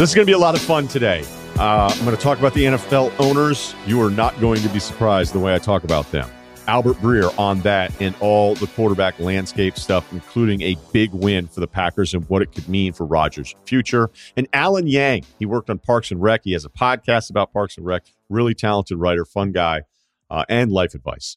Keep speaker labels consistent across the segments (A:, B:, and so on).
A: This is going to be a lot of fun today. Uh, I'm going to talk about the NFL owners. You are not going to be surprised the way I talk about them. Albert Breer on that and all the quarterback landscape stuff, including a big win for the Packers and what it could mean for Rodgers' future. And Alan Yang, he worked on Parks and Rec. He has a podcast about Parks and Rec. Really talented writer, fun guy, uh, and life advice.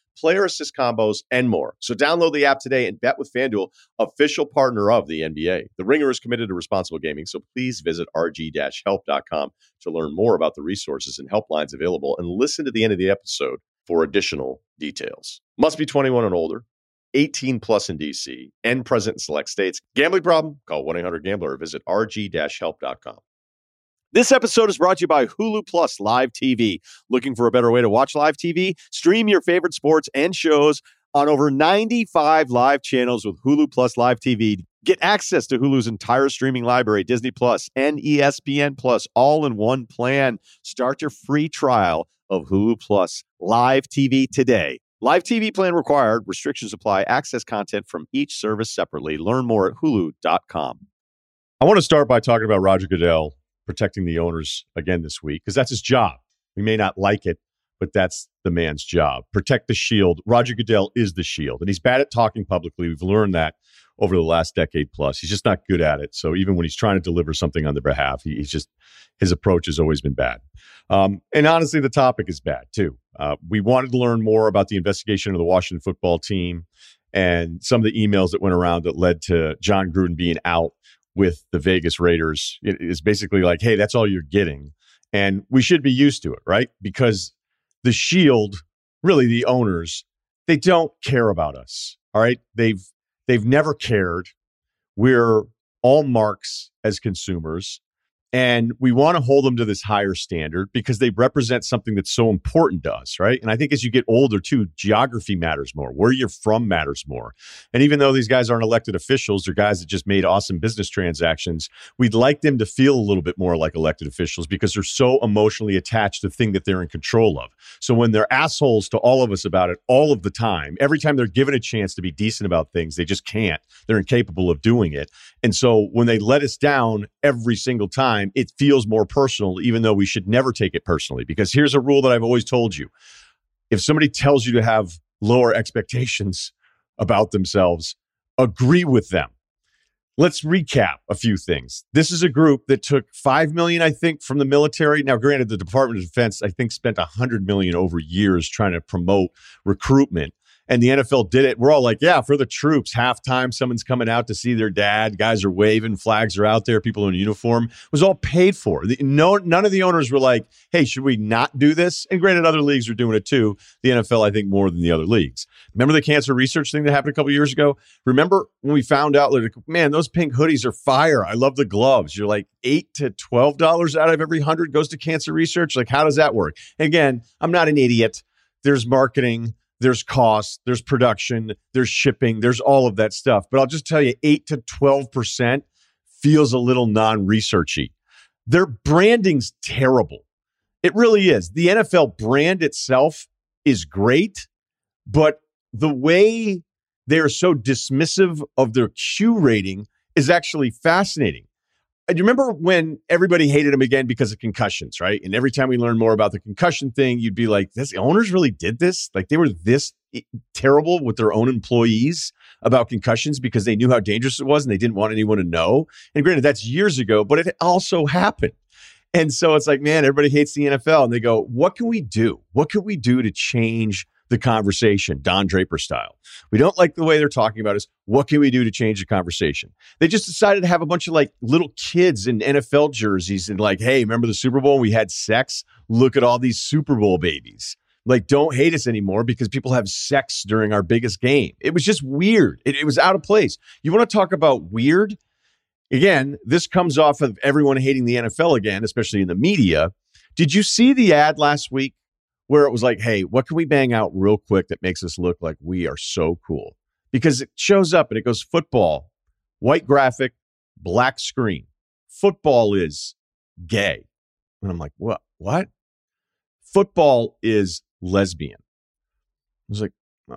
A: player assist combos, and more. So download the app today and bet with FanDuel, official partner of the NBA. The Ringer is committed to responsible gaming, so please visit rg-help.com to learn more about the resources and helplines available and listen to the end of the episode for additional details. Must be 21 and older. 18 plus in DC and present in select states. Gambling problem? Call 1-800-GAMBLER or visit rg-help.com. This episode is brought to you by Hulu Plus Live TV. Looking for a better way to watch live TV? Stream your favorite sports and shows on over 95 live channels with Hulu Plus Live TV. Get access to Hulu's entire streaming library, Disney Plus and ESPN Plus, all in one plan. Start your free trial of Hulu Plus Live TV today. Live TV plan required. Restrictions apply. Access content from each service separately. Learn more at hulu.com. I want to start by talking about Roger Goodell protecting the owners again this week because that's his job. We may not like it, but that's the man's job. Protect the shield. Roger Goodell is the shield, and he's bad at talking publicly. We've learned that over the last decade plus. He's just not good at it. So even when he's trying to deliver something on their behalf, he, he's just his approach has always been bad. Um, and honestly, the topic is bad too. Uh, we wanted to learn more about the investigation of the Washington football team and some of the emails that went around that led to Jon Gruden being out with the Vegas Raiders. Is basically like, hey, that's all you're getting. And we should be used to it, right? Because the Shield, really the owners, they don't care about us. All right. They've they've never cared. We're all marks as consumers. And we want to hold them to this higher standard because they represent something that's so important to us, right? And I think as you get older too, geography matters more. Where you're from matters more. And even though these guys aren't elected officials, they're guys that just made awesome business transactions, we'd like them to feel a little bit more like elected officials because they're so emotionally attached to the thing that they're in control of. So when they're assholes to all of us about it all of the time, every time they're given a chance to be decent about things, they just can't. They're incapable of doing it. And so when they let us down every single time, time, it feels more personal, even though we should never take it personally. Because here's a rule that I've always told you if somebody tells you to have lower expectations about themselves, agree with them. Let's recap a few things. This is a group that took 5 million I think from the military. Now granted the Department of Defense I think spent 100 million over years trying to promote recruitment and the NFL did it. We're all like, yeah, for the troops, halftime, someone's coming out to see their dad. Guys are waving, flags are out there, people in uniform. It was all paid for. The, no, none of the owners were like, hey, should we not do this? And granted, other leagues are doing it too. The NFL, I think, more than the other leagues. Remember the cancer research thing that happened a couple years ago? Remember when we found out, like, man, those pink hoodies are fire. I love the gloves. You're like eight to twelve dollars out of every hundred goes to cancer research. Like, how does that work? Again, I'm not an idiot. There's marketing there's cost, there's production, there's shipping, there's all of that stuff. But I'll just tell you, 8 to 12% feels a little non researchy. Their branding's terrible. It really is. The NFL brand itself is great, but the way they are so dismissive of their Q rating is actually fascinating. You remember when everybody hated him again because of concussions, right? And every time we learned more about the concussion thing, you'd be like, "This owners really did this? Like they were this eh, terrible with their own employees about concussions because they knew how dangerous it was and they didn't want anyone to know." And granted, that's years ago, but it also happened. And so it's like, man, everybody hates the NFL, and they go, "What can we do? What can we do to change?" The conversation, Don Draper style. We don't like the way they're talking about us. What can we do to change the conversation? They just decided to have a bunch of like little kids in NFL jerseys and like, hey, remember the Super Bowl? We had sex. Look at all these Super Bowl babies. Like, don't hate us anymore because people have sex during our biggest game. It was just weird. It, it was out of place. You want to talk about weird? Again, this comes off of everyone hating the NFL again, especially in the media Did you see the ad last week where it was like, hey, what can we bang out real quick that makes us look like we are so cool? Because it shows up and it goes football, white graphic, black screen. Football is gay. And I'm like, what? What? Football is lesbian. I was like,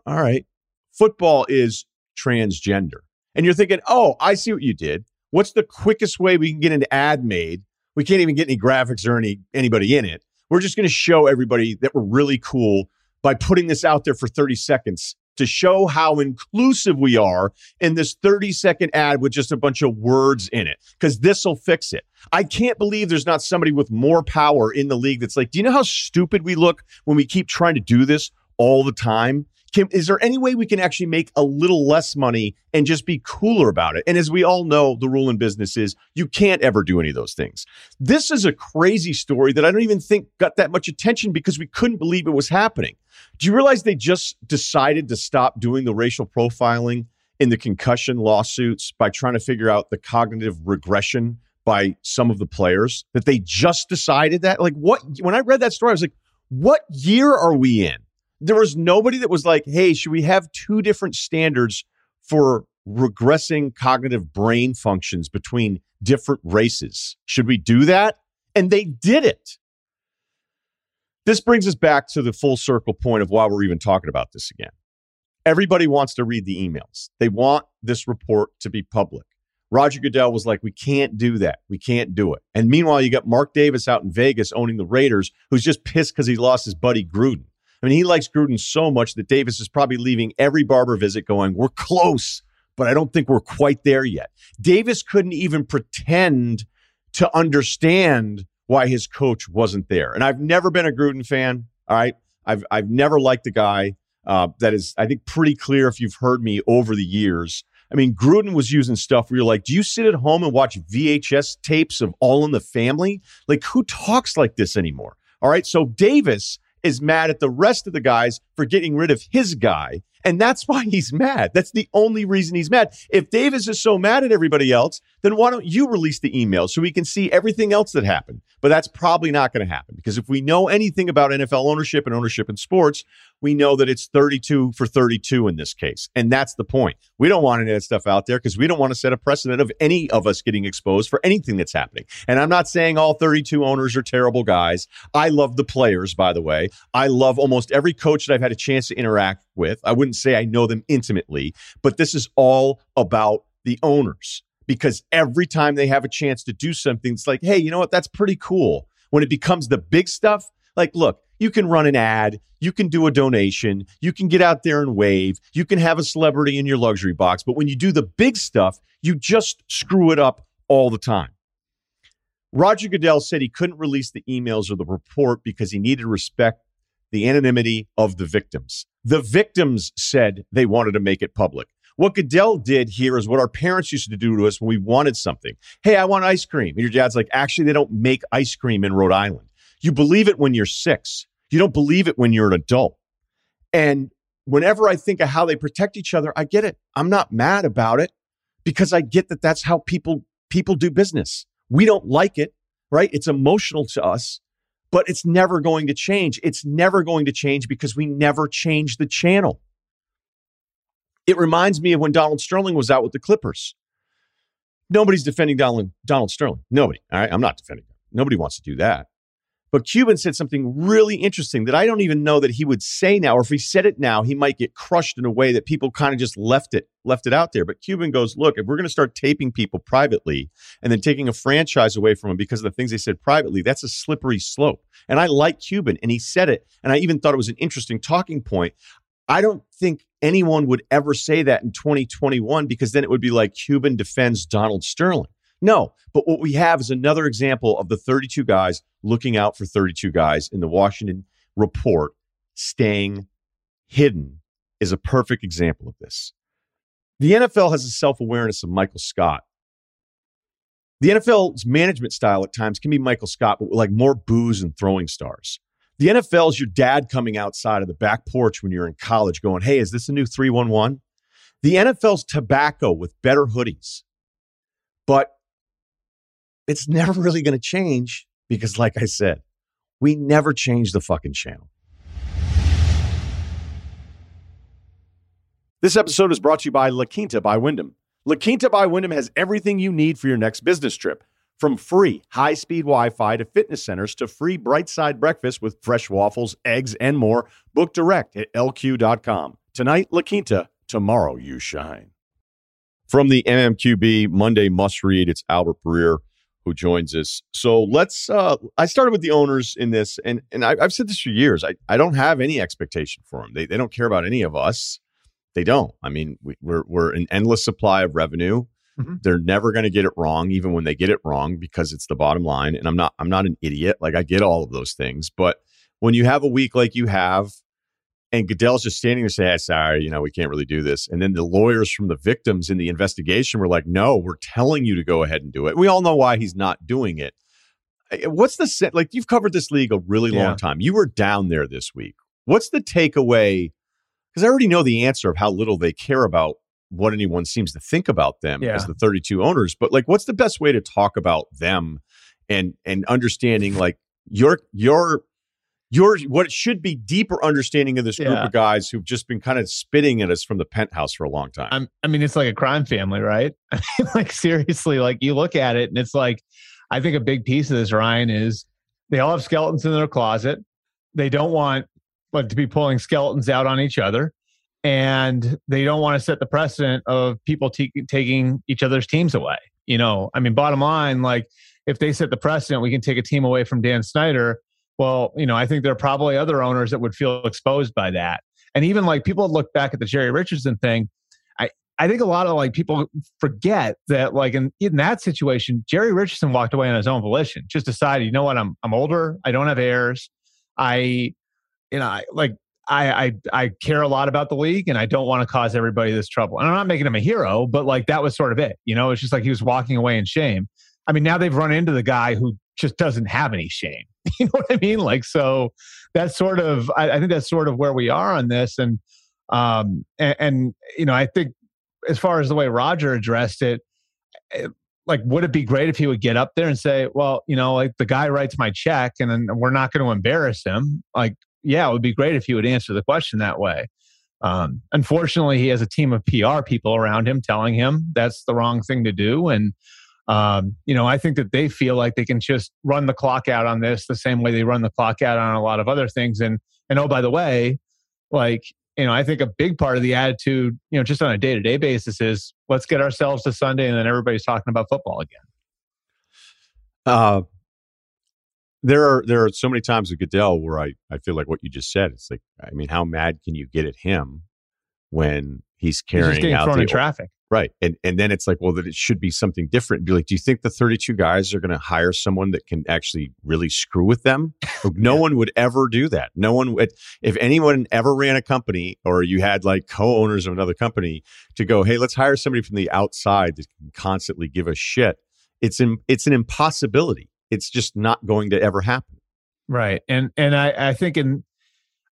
A: all right. Football is transgender. And you're thinking, oh, I see what you did. What's the quickest way we can get an ad made? We can't even get any graphics or any anybody in it. We're just going to show everybody that we're really cool by putting this out there for 30 seconds to show how inclusive we are in this 30 second ad with just a bunch of words in it, because this will fix it. I can't believe there's not somebody with more power in the league that's like, do you know how stupid we look when we keep trying to do this all the time? Kim, is there any way we can actually make a little less money and just be cooler about it? And as we all know, the rule in business is you can't ever do any of those things. This is a crazy story that I don't even think got that much attention because we couldn't believe it was happening. Do you realize they just decided to stop doing the racial profiling in the concussion lawsuits by trying to figure out the cognitive regression by some of the players? That they just decided that? Like, what? When I read that story, I was like, what year are we in? There was nobody that was like, hey, should we have two different standards for regressing cognitive brain functions between different races? Should we do that? And they did it. This brings us back to the full circle point of why we're even talking about this again. Everybody wants to read the emails. They want this report to be public. Roger Goodell was like, we can't do that. We can't do it. And meanwhile, you got Mark Davis out in Vegas owning the Raiders, who's just pissed because he lost his buddy Gruden. I mean, he likes Gruden so much that Davis is probably leaving every barber visit going, We're close, but I don't think we're quite there yet. Davis couldn't even pretend to understand why his coach wasn't there. And I've never been a Gruden fan. All right. I've, I've never liked the guy. Uh, that is, I think, pretty clear if you've heard me over the years. I mean, Gruden was using stuff where you're like, do you sit at home and watch VHS tapes of All in the Family? Like, who talks like this anymore? All right. So Davis is mad at the rest of the guys for getting rid of his guy. And that's why he's mad. That's the only reason he's mad. If Davis is so mad at everybody else, then why don't you release the email so we can see everything else that happened? But that's probably not going to happen because if we know anything about NFL ownership and ownership in sports, we know that it's 32 for 32 in this case. And that's the point. We don't want any of that stuff out there because we don't want to set a precedent of any of us getting exposed for anything that's happening. And I'm not saying all 32 owners are terrible guys. I love the players, by the way. I love almost every coach that I've had a chance to interact with. I wouldn't say I know them intimately, but this is all about the owners because every time they have a chance to do something, it's like, hey, you know what? That's pretty cool. When it becomes the big stuff, like, look, you can run an ad, you can do a donation, you can get out there and wave, you can have a celebrity in your luxury box. But when you do the big stuff, you just screw it up all the time. Roger Goodell said he couldn't release the emails or the report because he needed respect the anonymity of the victims. The victims said they wanted to make it public. What Goodell did here is what our parents used to do to us when we wanted something. Hey, I want ice cream. And your dad's like, actually, they don't make ice cream in Rhode Island. You believe it when you're six. You don't believe it when you're an adult. And whenever I think of how they protect each other, I get it. I'm not mad about it because I get that that's how people people do business. We don't like it, right? It's emotional to us, but it's never going to change. It's never going to change because we never change the channel. It reminds me of when Donald Sterling was out with the Clippers. Nobody's defending Donald, Donald Sterling. Nobody. All right. I'm not defending him. Nobody wants to do that. But Cuban said something really interesting that I don't even know that he would say now, or if he said it now, he might get crushed in a way that people kind of just left it, left it out there. But Cuban goes, look, if we're going to start taping people privately and then taking a franchise away from them because of the things they said privately, that's a slippery slope. And I like Cuban, and he said it, and I even thought it was an interesting talking point. I don't think anyone would ever say that in 2021 because then it would be like Cuban defends Donald Sterling. No, but what we have is another example of the 32 guys looking out for 32 guys in the Washington report staying hidden is a perfect example of this. The NFL has a self awareness of Michael Scott. The NFL's management style at times can be Michael Scott, but like more booze and throwing stars. The NFL is your dad coming outside of the back porch when you're in college going, Hey, is this a new 311? The NFL's tobacco with better hoodies. But it's never really going to change because, like I said, We never change the fucking channel. This episode is brought to you by La Quinta by Wyndham. La Quinta by Wyndham has everything you need for your next business trip. From free high speed Wi Fi to fitness centers to free bright side breakfast with fresh waffles, eggs, and more. Book direct at lq.com. Tonight, La Quinta. Tomorrow, you shine. From the MMQB Monday must read, it's Albert Breer who joins us. So let's. Uh, I started with the owners in this, and and I, have said this for years. I, I don't have any expectation for them. They they don't care about any of us. They don't. I mean, we, we're we're an endless supply of revenue. Mm-hmm. They're never going to get it wrong, even when they get it wrong, because it's the bottom line. And I'm not I'm not an idiot. Like I get all of those things, but when you have a week like you have, and Goodell's just standing there saying, "Sorry, you know, we can't really do this," and then the lawyers from the victims in the investigation were like, "No, we're telling you to go ahead and do it." We all know why he's not doing it. What's the like? You've covered this league a really long yeah. time. You were down there this week. What's the takeaway? because I already know the answer of how little they care about what anyone seems to think about them yeah. as the 32 owners. But like, what's the best way to talk about them and and understanding like your your your what should be deeper understanding of this group yeah. of guys who've just been kind of spitting at us from the penthouse for a long time.
B: I'm, i mean, it's like a crime family, right? I mean, like seriously, like you look at it and it's like, I think a big piece of this, Ryen, is they all have skeletons in their closet. They don't want but to be pulling skeletons out on each other. And they don't want to set the precedent of people t- taking each other's teams away. You know, I mean, bottom line, like if they set the precedent, we can take a team away from Dan Snyder. Well, you know, I think there are probably other owners that would feel exposed by that. And even like people look back at the Jerry Richardson thing. I, I think a lot of like people forget that like in, in that situation, Jerry Richardson walked away on his own volition, just decided, you know what, I'm I'm older, I don't have heirs. I you know, I, like I, I I care a lot about the league and I don't want to cause everybody this trouble. And I'm not making him a hero, but like that was sort of it. You know, it's just like he was walking away in shame. I mean, now they've run into the guy who just doesn't have any shame. You know what I mean? Like so that's sort of I, I think that's sort of where we are on this. And um and, and you know, I think as far as the way Roger addressed it, it like would it be great if he would get up there and say well you know like the guy writes my check and then we're not going to embarrass him like yeah, it would be great if he would answer the question that way. Um, unfortunately, he has a team of PR people around him telling him that's the wrong thing to do. And, um, you know, I think that they feel like they can just run the clock out on this the same way they run the clock out on a lot of other things. And, and oh, by the way, like, you know, I think a big part of the attitude, you know, just on a day to day basis is let's get ourselves to Sunday and then everybody's talking about football again.
A: Uh, there are there are so many times with Goodell where I, I feel like what you just said. It's like I mean, how mad can you get at him when he's carrying
B: he's
A: out
B: thrown
A: the,
B: in traffic?
A: Right. And and then it's like, well, that it should be something different. Be like, do you think the 32 guys are going to hire someone that can actually really screw with them? no yeah. one would ever do that. No one would if anyone ever ran a company or you had like co-owners of another company to go, hey, let's hire somebody from the outside that can constantly give a shit. It's in, it's an impossibility it's just not going to ever happen.
B: Right. And and I, I think in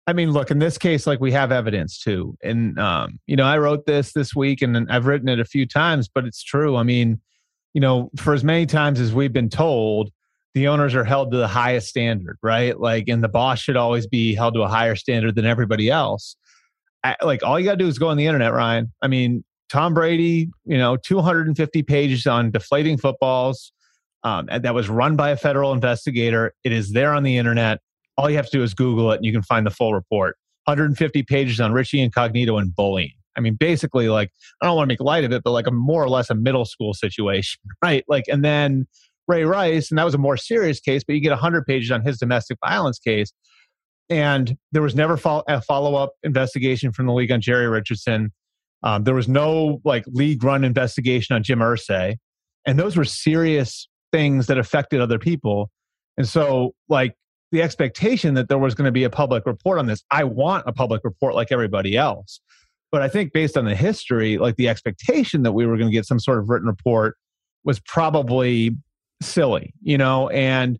B: I mean, look, in this case, like we have evidence too. And um, you know, I wrote this this week and I've written it a few times, but it's true. I mean, you know, for as many times as we've been told, the owners are held to the highest standard, right? Like, and the boss should always be held to a higher standard than everybody else. I, like, all you got to do is go on the internet, Ryen. I mean, Tom Brady, you know, 250 pages on deflating footballs, um, that was run by a federal investigator. It is there on the internet. All you have to do is Google it and you can find the full report. 150 pages on Richie Incognito and bullying. I mean, basically, like, I don't want to make light of it, but like a more or less a middle school situation, right? Like, and then Ray Rice, and that was a more serious case, but you get 100 pages on his domestic violence case. And there was never a follow up investigation from the league on Jerry Richardson. Um, there was no like league run investigation on Jim Irsay. And those were serious things that affected other people. And so, like, the expectation that there was going to be a public report on this, I want a public report like everybody else. But I think based on the history, like the expectation that we were going to get some sort of written report was probably silly, you know? And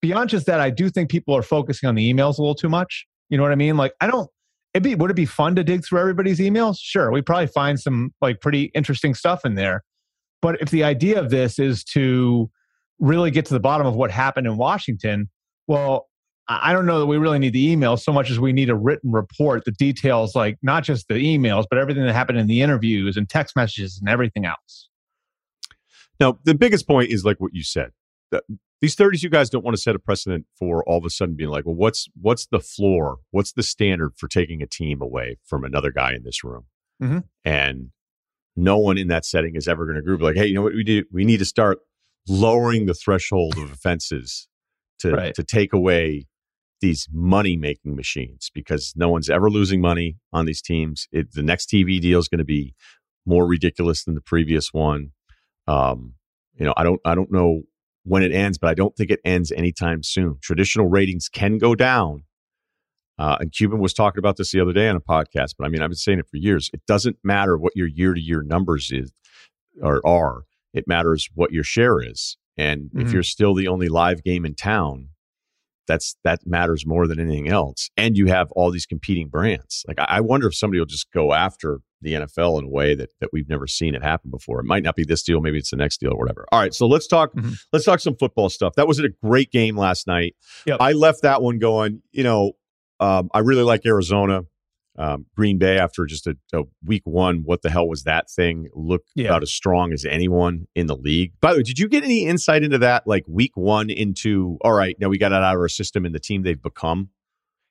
B: beyond just that, I do think people are focusing on the emails a little too much. You know what I mean? Like, I don't, it'd be, would it be fun to dig through everybody's emails? Sure. We probably find some like pretty interesting stuff in there. But if the idea of this is to really get to the bottom of what happened in Washington, well, I don't know that we really need the emails so much as we need a written report that details like not just the emails, but everything that happened in the interviews and text messages and everything else.
A: Now, the biggest point is like what you said. These 32 guys don't want to set a precedent for all of a sudden being like, well, what's what's the floor? What's the standard for taking a team away from another guy in this room?
B: Mm-hmm.
A: And no one in that setting is ever going to group like, hey, you know what we do? We need to start lowering the threshold of offenses to
B: Right.
A: to take away these money making machines because no one's ever losing money on these teams. It, the next TV deal is going to be more ridiculous than the previous one. Um, you know, I don't I don't know when it ends, but I don't think it ends anytime soon. Traditional ratings can go down. Uh, and Cuban was talking about this the other day on a podcast, but I mean, I've been saying it for years. It doesn't matter what your year to year numbers is or are. It matters what your share is. And if
B: Mhm.
A: you're still the only live game in town, that's that matters more than anything else. And you have all these competing brands. Like I I wonder if somebody will just go after the NFL in a way that that we've never seen it happen before. It might not be this deal, maybe it's the next deal or whatever. All right, so let's talk.
B: Mhm.
A: Let's talk some football stuff. That was a great game last night.
B: Yep.
A: I left that one going. You know, um, I really like Arizona. Um, Green Bay after just a, a week one, what the hell was that thing? Looked
B: Yeah.
A: about as strong as anyone in the league. By the way, did you get any insight into that? Like week one into all right, now we got it out of our system and the team they've become.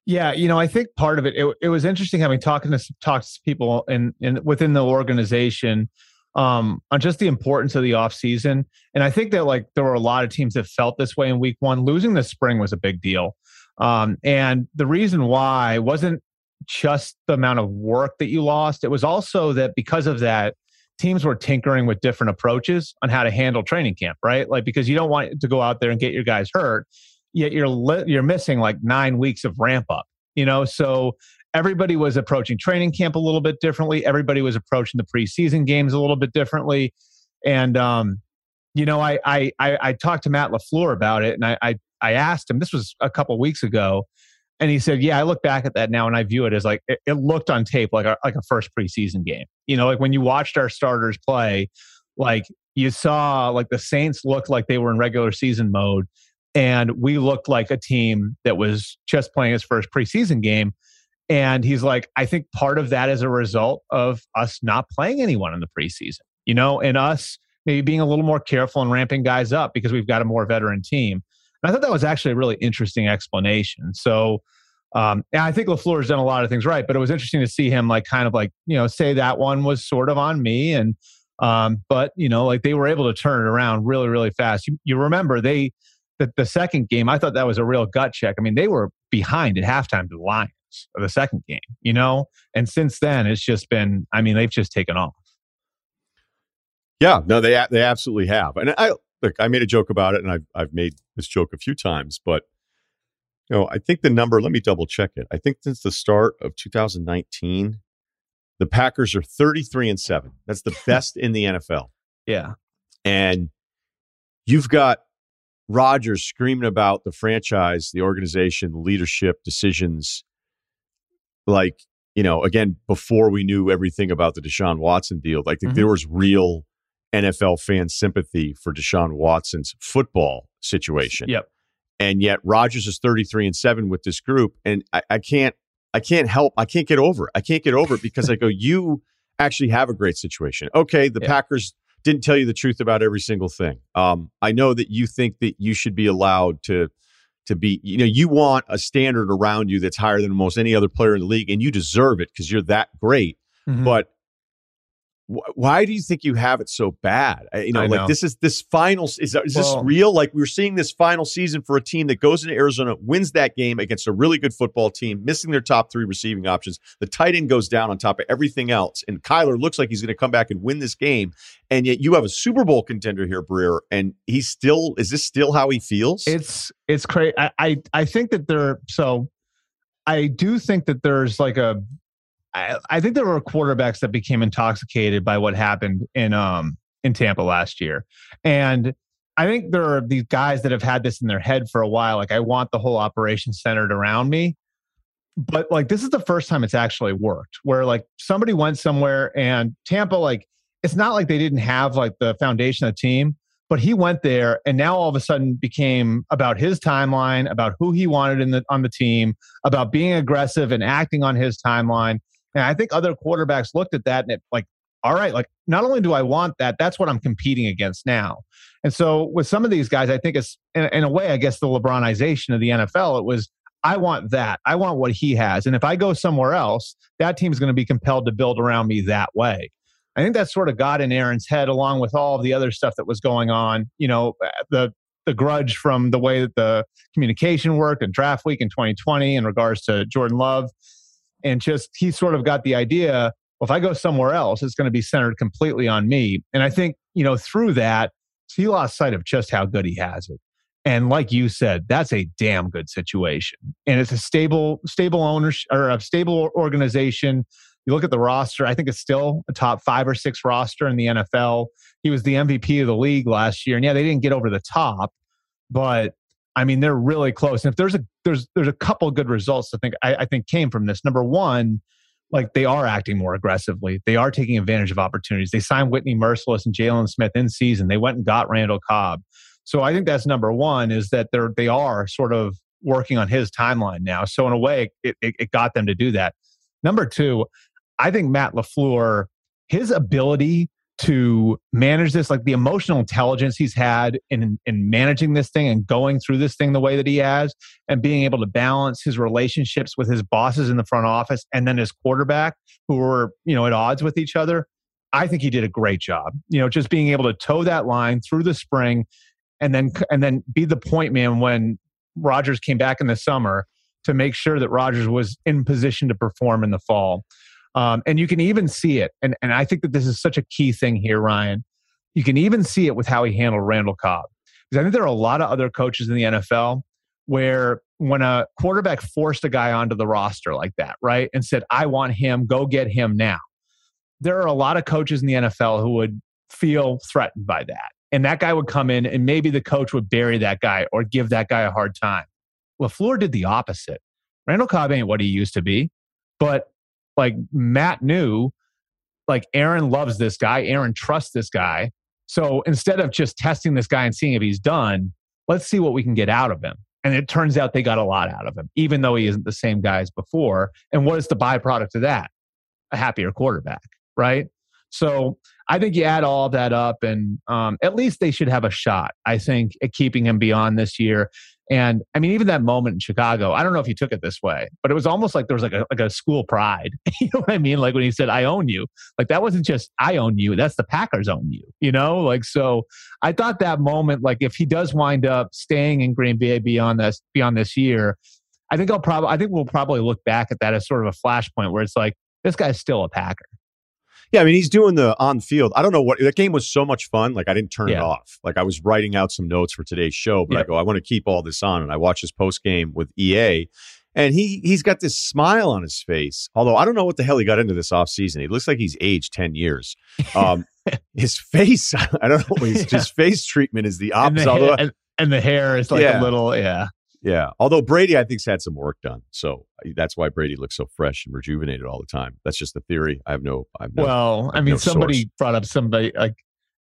B: Yeah, you know, I think part of it, it, it was interesting having talking to talked to people in, in within the organization um, on just the importance of the off season. And I think that like there were a lot of teams that felt this way in week one. Losing the spring was a big deal. Um, and the reason why wasn't just the amount of work that you lost. It was also that because of that, teams were tinkering with different approaches on how to handle training camp, right? Like because you don't want to go out there and get your guys hurt yet you're li- you're missing like nine weeks of ramp up you know so everybody was approaching training camp a little bit differently everybody was approaching the preseason games a little bit differently and um you know i i i, I talked to matt lafleur about it and I, I i asked him this was a couple weeks ago and he said yeah i look back at that now and i view it as like it, it looked on tape like a like a first preseason game you know like when you watched our starters play like you saw like the saints looked like they were in regular season mode and we looked like a team that was just playing its first preseason game. And he's like, I think part of that is a result of us not playing anyone in the preseason, you know, and us maybe being a little more careful and ramping guys up because we've got a more veteran team. And I thought that was actually a really interesting explanation. So, um, and I think LaFleur has done a lot of things right, but it was interesting to see him like kind of like, you know, say that one was sort of on me. And, um, but, you know, like they were able to turn it around really, really fast. You, you remember they, the, the second game, I thought that was a real gut check. I mean, they were behind at halftime to the Lions of the second game, you know? And since then, it's just been, I mean, they've just taken off.
A: Yeah, no, they they absolutely have. And I look, I made a joke about it, and I've I've made this joke a few times, but you know, I think the number. Let me double check it. I think since the start of 2019, the Packers are 33 and seven. That's the best in the NFL.
B: Yeah.
A: And you've got Rodgers screaming about the franchise, the organization, the leadership, decisions. Like, you know, again, before we knew everything about the Deshaun Watson deal, like
B: Mhm.
A: there was real NFL fan sympathy for Deshaun Watson's football situation.
B: Yep.
A: And yet Rodgers is 33 and 7 with this group. And I, I can't I can't help, I can't get over it. I can't get over it because I go, you actually have a great situation. Okay, the
B: Yeah.
A: Packers didn't tell you the truth about every single thing. Um, I know that you think that you should be allowed to to be, you know, you want a standard around you that's higher than almost any other player in the league, and you deserve it because you're that great.
B: Mhm.
A: But why do you think you have it so bad? Uh, You know,
B: I
A: like
B: know.
A: this is this final. Is, is this real? Like we're seeing this final season for a team that goes into Arizona, wins that game against a really good football team, missing their top three receiving options. The tight end goes down on top of everything else, and Kyler looks like he's going to come back and win this game. And yet you have a Super Bowl contender here, Breer, and he's still. Is this still how he feels?
B: It's it's crazy. I, I I think that there. So I do think that there's like a. I, I think there were quarterbacks that became intoxicated by what happened in um in Tampa last year, and I think there are these guys that have had this in their head for a while. Like I want the whole operation centered around me, but like this is the first time it's actually worked. Where like somebody went somewhere and Tampa like it's not like they didn't have like the foundation of the team, But he went there and now all of a sudden became about his timeline, about who he wanted in the, on the team, about being aggressive and acting on his timeline. And I think other quarterbacks looked at that and it like, all right, like not only do I want that, that's what I'm competing against now. And so with some of these guys, I think it's in, in a way, I guess the LeBronization of the NFL, it was I want that. I want what he has. And if I go somewhere else, that team is going to be compelled to build around me that way. I think that sort of got in Aaron's head, along with all of the other stuff that was going on. You know, uh, the the grudge from the way that the communication worked and draft week in 2020 in regards to Jordan Love, and just he sort of got the idea. Well, if I go somewhere else, it's going to be centered completely on me. And I think you know through that, he lost sight of just how good he has it. And like you said, that's a damn good situation. And it's a stable, stable ownership or a stable organization you look at the roster, I think it's still a top five or six roster in the NFL. He was the MVP of the league last year. And yeah, they didn't get over the top, but I mean, they're really close. And if there's a there's there's a couple good results I think I, I think came from this. Number one, like they are acting more aggressively. They are taking advantage of opportunities. They signed Whitney Mercilus and Jaylon Smith in season. They went and got Randall Cobb. So I think that's number one is that they're they are sort of working on his timeline now. So in a way, it, it, it got them to do that. Number two, I think Matt LaFleur, his ability to manage this, like the emotional intelligence he's had in, in managing this thing and going through this thing the way that he has, and being able to balance his relationships with his bosses in the front office and then his quarterback, who were, you know, at odds with each other. I think he did a great job. You know, just being able to toe that line through the spring and then and then be the point man when Rodgers came back in the summer to make sure that Rodgers was in position to perform in the fall. Um, and you can even see it. And, and I think that this is such a key thing here, Ryen. You can even see it with how he handled Randall Cobb. Because I think there are a lot of other coaches in the NFL where when a quarterback forced a guy onto the roster like that, right, and said, I want him, go get him now. There are a lot of coaches in the NFL who would feel threatened by that. And that guy would come in and maybe the coach would bury that guy or give that guy a hard time. LaFleur did the opposite. Randall Cobb ain't what he used to be, but like Matt knew, like Aaron loves this guy, Aaron trusts this guy. So instead of just testing this guy and seeing if he's done, let's see what we can get out of him. And it turns out they got a lot out of him, even though he isn't the same guy as before. And what is the byproduct of that? A happier quarterback, right? So I think you add all that up, and um, at least they should have a shot. I think at keeping him beyond this year. And I mean, even that moment in Chicago, I don't know if he took it this way, but it was almost like there was like a like a school pride. you know what I mean? Like when he said, "I own you," like that wasn't just "I own you." That's the Packers own you. You know, like so. I thought that moment, like if he does wind up staying in Green Bay beyond this beyond this year, I think I'll probably I think we'll probably look back at that as sort of a flashpoint where it's like this guy's still a Packer.
A: Yeah, I mean he's doing the on field. I don't know what that game was so much fun. Like I didn't turn yeah. it off. Like I was writing out some notes for today's show, but yep. I go, I want to keep all this on. And I watch his post game with EA. And he he's got this smile on his face. Although I don't know what the hell he got into this offseason. He looks like he's aged 10 years. Um, his face, I don't know, his, yeah. his face treatment is the opposite.
B: And the, hair, and, and the hair is like yeah. a little, yeah.
A: Yeah. Although Brady, I think's had some work done, so uh, that's why Brady looks so fresh and rejuvenated all the time. That's just the theory. I have no. I have no
B: well, I, I mean, no somebody source. brought up somebody like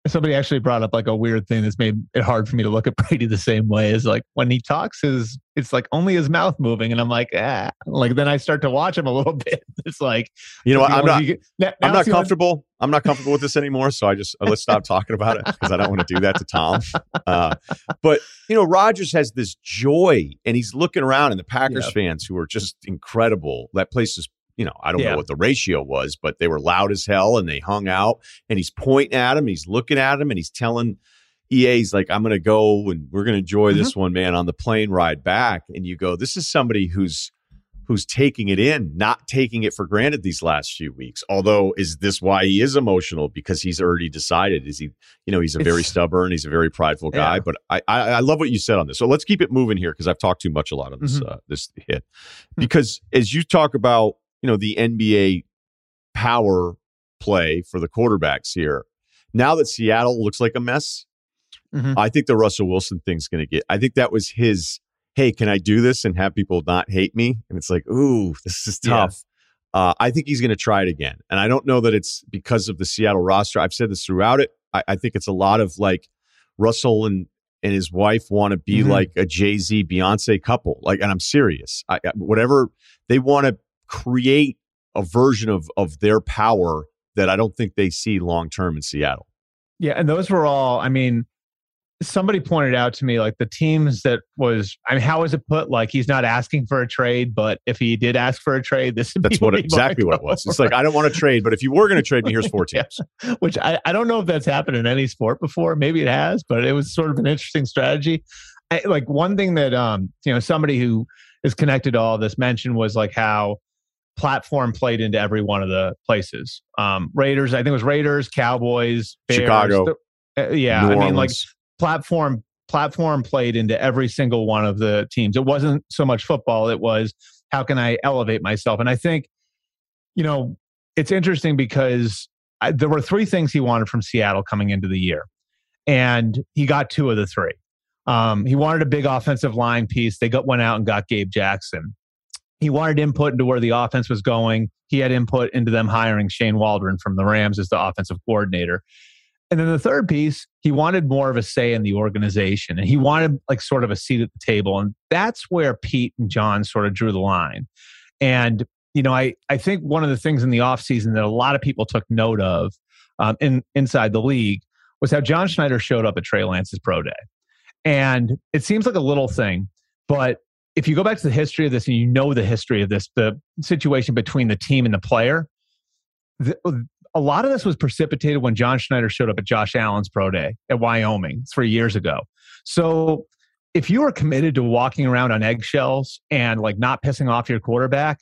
B: somebody actually brought up like a weird thing that's made it hard for me to look at Brady the same way. Is like when he talks, his it's like only his mouth moving, and I'm like, ah. Like then I start to watch him a little bit. It's like
A: you know what? I'm not. Get, now, I'm not comfortable. I'm not comfortable with this anymore. So I just uh, let's stop talking about it because I don't want to do that to Tom. Uh, but you know, Rodgers has this joy, and he's looking around, and the Packers fans who are just incredible. That place is you know, I don't yeah. know what the ratio was, but they were loud as hell and they hung out and he's pointing at him, he's looking at him and he's telling EA's like, I'm going to go and we're going to enjoy mm-hmm. this one, man, on the plane ride back. And you go, this is somebody who's, who's taking it in, not taking it for granted these last few weeks. Although, is this why he is emotional? Because he's already decided. Is he, you know, he's a very stubborn, he's a very prideful guy. Yeah. But I, I, I, love what you said on this. So let's keep it moving here because I've talked too much a lot on this, mm-hmm. uh, this hit. Hmm. Because as you talk about you know, the NBA power play for the quarterbacks here. Now that Seattle looks like a mess, mm-hmm. I think the Russell Wilson thing's going to get. I think that was his. Hey, can I do this and have people not hate me? And it's like, ooh, this is tough. Yeah. Uh, I think he's going to try it again, and I don't know that it's because of the Seattle roster. I've said this throughout it. I, I think it's a lot of like Russell and and his wife want to be
B: Mhm.
A: like a Jay Z Beyonce couple. Like, and I'm serious. I- whatever they want to create a version of of their power that I don't think they see long term in Seattle.
B: Yeah, and those were all. I mean, somebody pointed out to me like the teams that was. I mean, how was it put? Like he's not asking for a trade, but if he did ask for a trade, this would
A: That's
B: be
A: what exactly what it was. It's like I don't want to trade, but if you were going to trade me, here's four
B: Yeah.
A: teams.
B: which I, I don't know if that's happened in any sport before. Maybe it has, but it was sort of an interesting strategy. I, like one thing that um you know somebody who is connected to all this mentioned was like how platform played into every one of the places. Um Raiders, I think it was Raiders, Cowboys, Bears,
A: Chicago.
B: the- uh, yeah, I mean like platform platform played into every single one of the teams. It wasn't so much football, it was how can I elevate myself? And I think, you know, it's interesting because I, there were three things he wanted from Seattle coming into the year, and he got two of the three. Um, he wanted a big offensive line piece. They got went out and got Gabe Jackson. He wanted input into where the offense was going. He had input into them hiring Shane Waldron from the Rams as the offensive coordinator. And then the third piece, he wanted more of a say in the organization and he wanted like sort of a seat at the table. And that's where Pete and John sort of drew the line. And, you know, I, I think one of the things in the offseason that a lot of people took note of um, in, inside the league was how John Schneider showed up at Trey Lance's pro day. And it seems like a little thing, but if you go back to the history of this and you know the history of this, the situation between the team and the player, the, a lot of this was precipitated when John Schneider showed up at Josh Allen's pro day at Wyoming three years ago. So if you were committed to walking around on eggshells and like not pissing off your quarterback,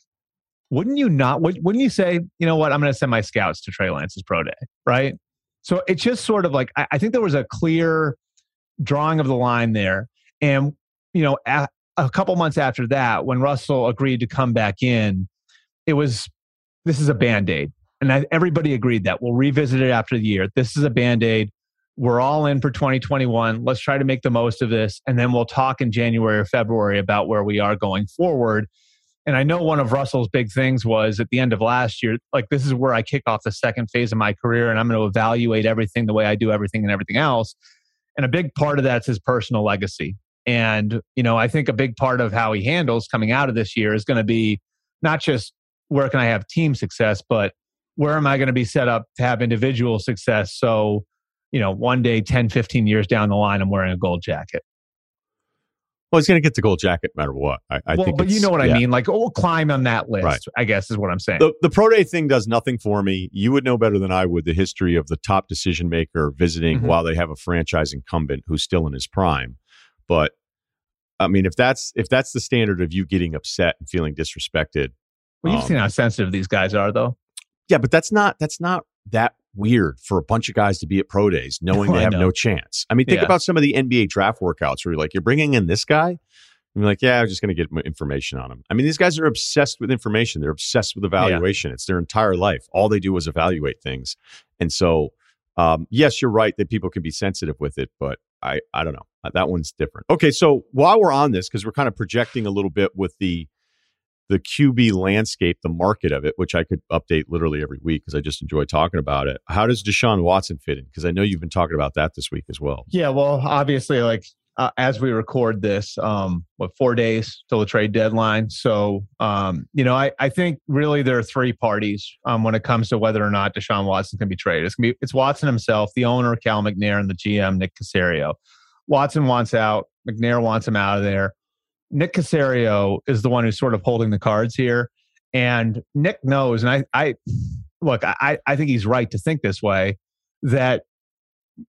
B: wouldn't you not? would- Wouldn't you say, you know what, I'm going to send my scouts to Trey Lance's pro day, right? So it's just sort of like I, think there was a clear drawing of the line there, and you know, a couple months after that, when Russell agreed to come back in, it was this is a band aid, and I, everybody agreed that we'll revisit it after the year. This is a band aid. We're all in for 2021. Let's try to make the most of this, and then we'll talk in January or February about where we are going forward. And I know one of Russell's big things was at the end of last year, like this is where I kick off the second phase of my career, and I'm going to evaluate everything the way I do everything and everything else. And a big part of that's his personal legacy. And, you know, I think a big part of how he handles coming out of this year is going to be not just where can I have team success, but where am I going to be set up to have individual success? So, you know, one day, 10, 15 years down the line, I'm wearing a gold jacket.
A: Well, he's going to get the gold jacket no matter what. I, I
B: well,
A: think.
B: but you know what
A: yeah.
B: I mean? Like, oh, we'll climb on that list,
A: Right.
B: I guess is what I'm saying.
A: The, the pro day thing does nothing for me. You would know better than I would the history of the top decision maker visiting
B: Mhm.
A: while they have a franchise incumbent who's still in his prime. But I mean, if that's if that's the standard of you getting upset and feeling disrespected,
B: well, you've
A: um,
B: seen how sensitive these guys are, though.
A: yeah, but that's not that's not that weird for a bunch of guys to be at pro days knowing
B: No,
A: they have
B: know.
A: no chance. I mean, think
B: Yeah.
A: about some of the NBA draft workouts where you're like, you're bringing in this guy. And you're like, yeah, I'm just going to get information on him. I mean, these guys are obsessed with information. They're obsessed with evaluation. It's their entire life. All they do is evaluate things. And so, um, yes, you're right that people can be sensitive with it, but I, I don't know. Uh, That one's different. Okay, so while we're on this, because we're kind of projecting a little bit with the the QB landscape, the market of it, which I could update literally every week because I just enjoy talking about it. How does Deshaun Watson fit in? Because I know you've been talking about that this week as well.
B: Yeah, well, obviously, like uh, as we record this, um, what four days till the trade deadline? So, um, you know, I, I think really there are three parties um, when it comes to whether or not Deshaun Watson can be traded. It's gonna be it's Watson himself, the owner Cal McNair, and the GM Nick Caserio. Watson wants out. McNair wants him out of there. Nick Caserio is the one who's sort of holding the cards here, and Nick knows. And I, I look, I, I think he's right to think this way that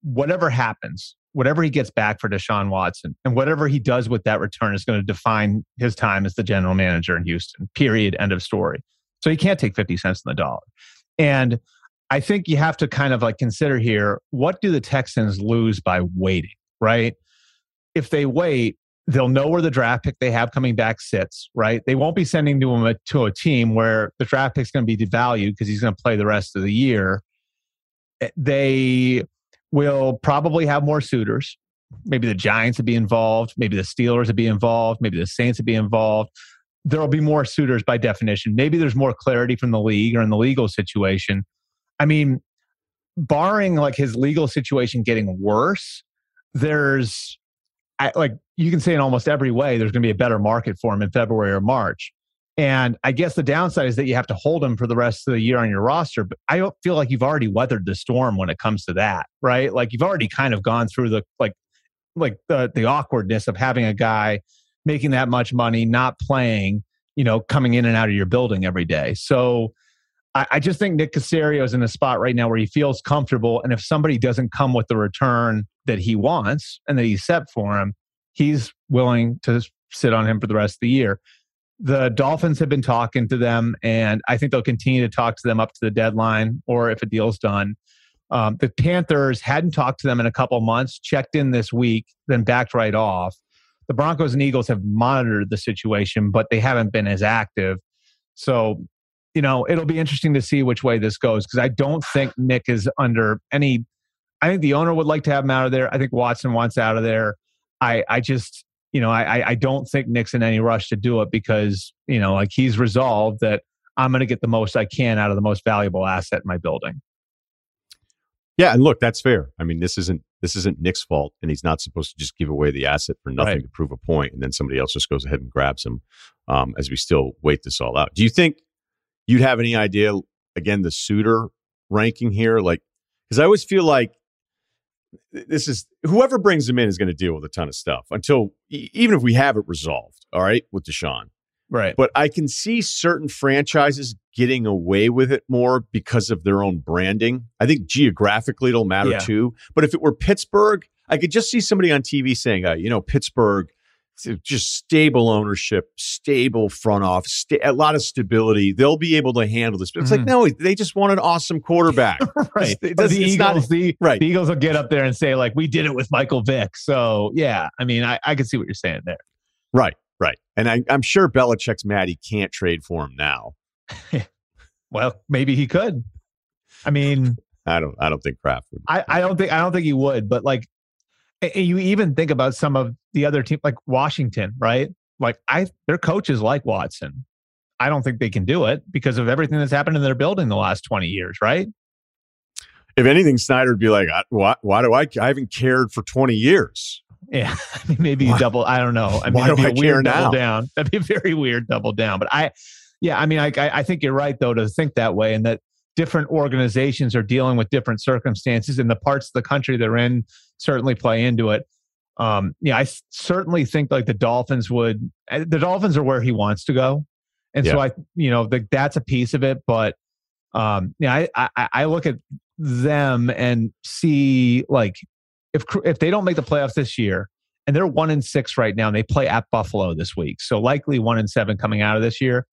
B: whatever happens, whatever he gets back for Deshaun Watson, and whatever he does with that return is going to define his time as the general manager in Houston. Period. End of story. So he can't take 50 cents on the dollar. And I think you have to kind of like consider here what do the Texans lose by waiting, right? If they wait, they'll know where the draft pick they have coming back sits, right? They won't be sending to him a, to a team where the draft pick's going to be devalued because he's going to play the rest of the year. Eh, They will probably have more suitors. Maybe the Giants would be involved. Maybe the Steelers would be involved. Maybe the Saints would be involved. There will be more suitors by definition. Maybe there's more clarity from the league or in the legal situation. I mean, barring like his legal situation getting worse, there's I, like you can say in almost every way there's going to be a better market for him in February or March. And I guess the downside is that you have to hold him for the rest of the year on your roster. But I don't feel like you've already weathered the storm when it comes to that, right? Like you've already kind of gone through the like like the the awkwardness of having a guy making that much money, not playing, you know, coming in and out of your building every day. So I, I just think Nick Caserio is in a spot right now where he feels comfortable. And if somebody doesn't come with the return that he wants and that he's set for him, he's willing to sit on him for the rest of the year. The Dolphins have been talking to them, and I think they'll continue to talk to them up to the deadline or if a deal's done. Um, the Panthers hadn't talked to them in a couple months, checked in this week, then backed right off. The Broncos and Eagles have monitored the situation, but they haven't been as active. So, you know, it'll be interesting to see which way this goes because I don't think Nick is under any. I think the owner would like to have him out of there. I think Watson wants out of there. I, I just, you know, I, I don't think Nick's in any rush to do it because, you know, like he's resolved that I'm going to get the most I can out of the most valuable asset in my building.
A: Yeah, and look, that's fair. I mean, this isn't this isn't Nick's fault, and he's not supposed to just give away the asset for nothing right. to prove a point, and then somebody else just goes ahead and grabs him. Um, as we still wait this all out, do you think you'd have any idea? Again, the suitor ranking here, like, because I always feel like this is whoever brings him in is going to deal with a ton of stuff until even if we have it resolved. All right, with Deshaun,
B: right?
A: But I can see certain franchises getting away with it more because of their own branding. I think geographically it'll matter yeah. too. But if it were Pittsburgh, I could just see somebody on TV saying, uh, you know, Pittsburgh just stable ownership, stable front office, sta- a lot of stability. They'll be able to handle this. But it's mm-hmm. like, no, they just want an awesome quarterback.
B: right. It the Eagles, not, the, right. the Eagles will get up there and say, like, we did it with Michael Vick. So, yeah, I mean, I, I can see what you're saying there.
A: Right, right. And I, I'm sure Belichick's mad he can't trade for him now.
B: well, maybe he could. I mean,
A: I don't. I don't think Kraft would.
B: I, I don't think. I don't think he would. But like, you even think about some of the other team, like Washington, right? Like I, their coaches like Watson. I don't think they can do it because of everything that's happened in their building the last twenty years, right?
A: If anything, Snyder would be like, "Why? Why do I? I haven't cared for twenty years."
B: Yeah, I mean, maybe why, double. I don't know. I mean, why do I weird double now? down. That'd be a very weird double down. But I, yeah, I mean, I, I think you're right though to think that way, and that different organizations are dealing with different circumstances, and the parts of the country they're in certainly play into it. Um, yeah, I certainly think like the Dolphins would. Eh, the Dolphins are where he wants to go, and yeah. so I, you know, the, that's a piece of it. But um, yeah, I, I I look at them and see like if if they don't make the playoffs this year, and they're one in six right now, and they play at Buffalo this week, so likely one in seven coming out of this year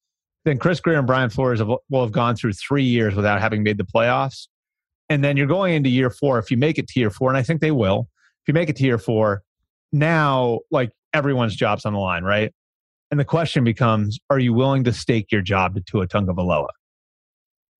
B: then Chris Grier and Brian Flores have, will have gone through three years without having made the playoffs. And then you're going into year four. If you make it to year four, and I think they will, if you make it to year four, now like everyone's job's on the line, right? And the question becomes, are you willing to stake your job to Tua Tagovailoa?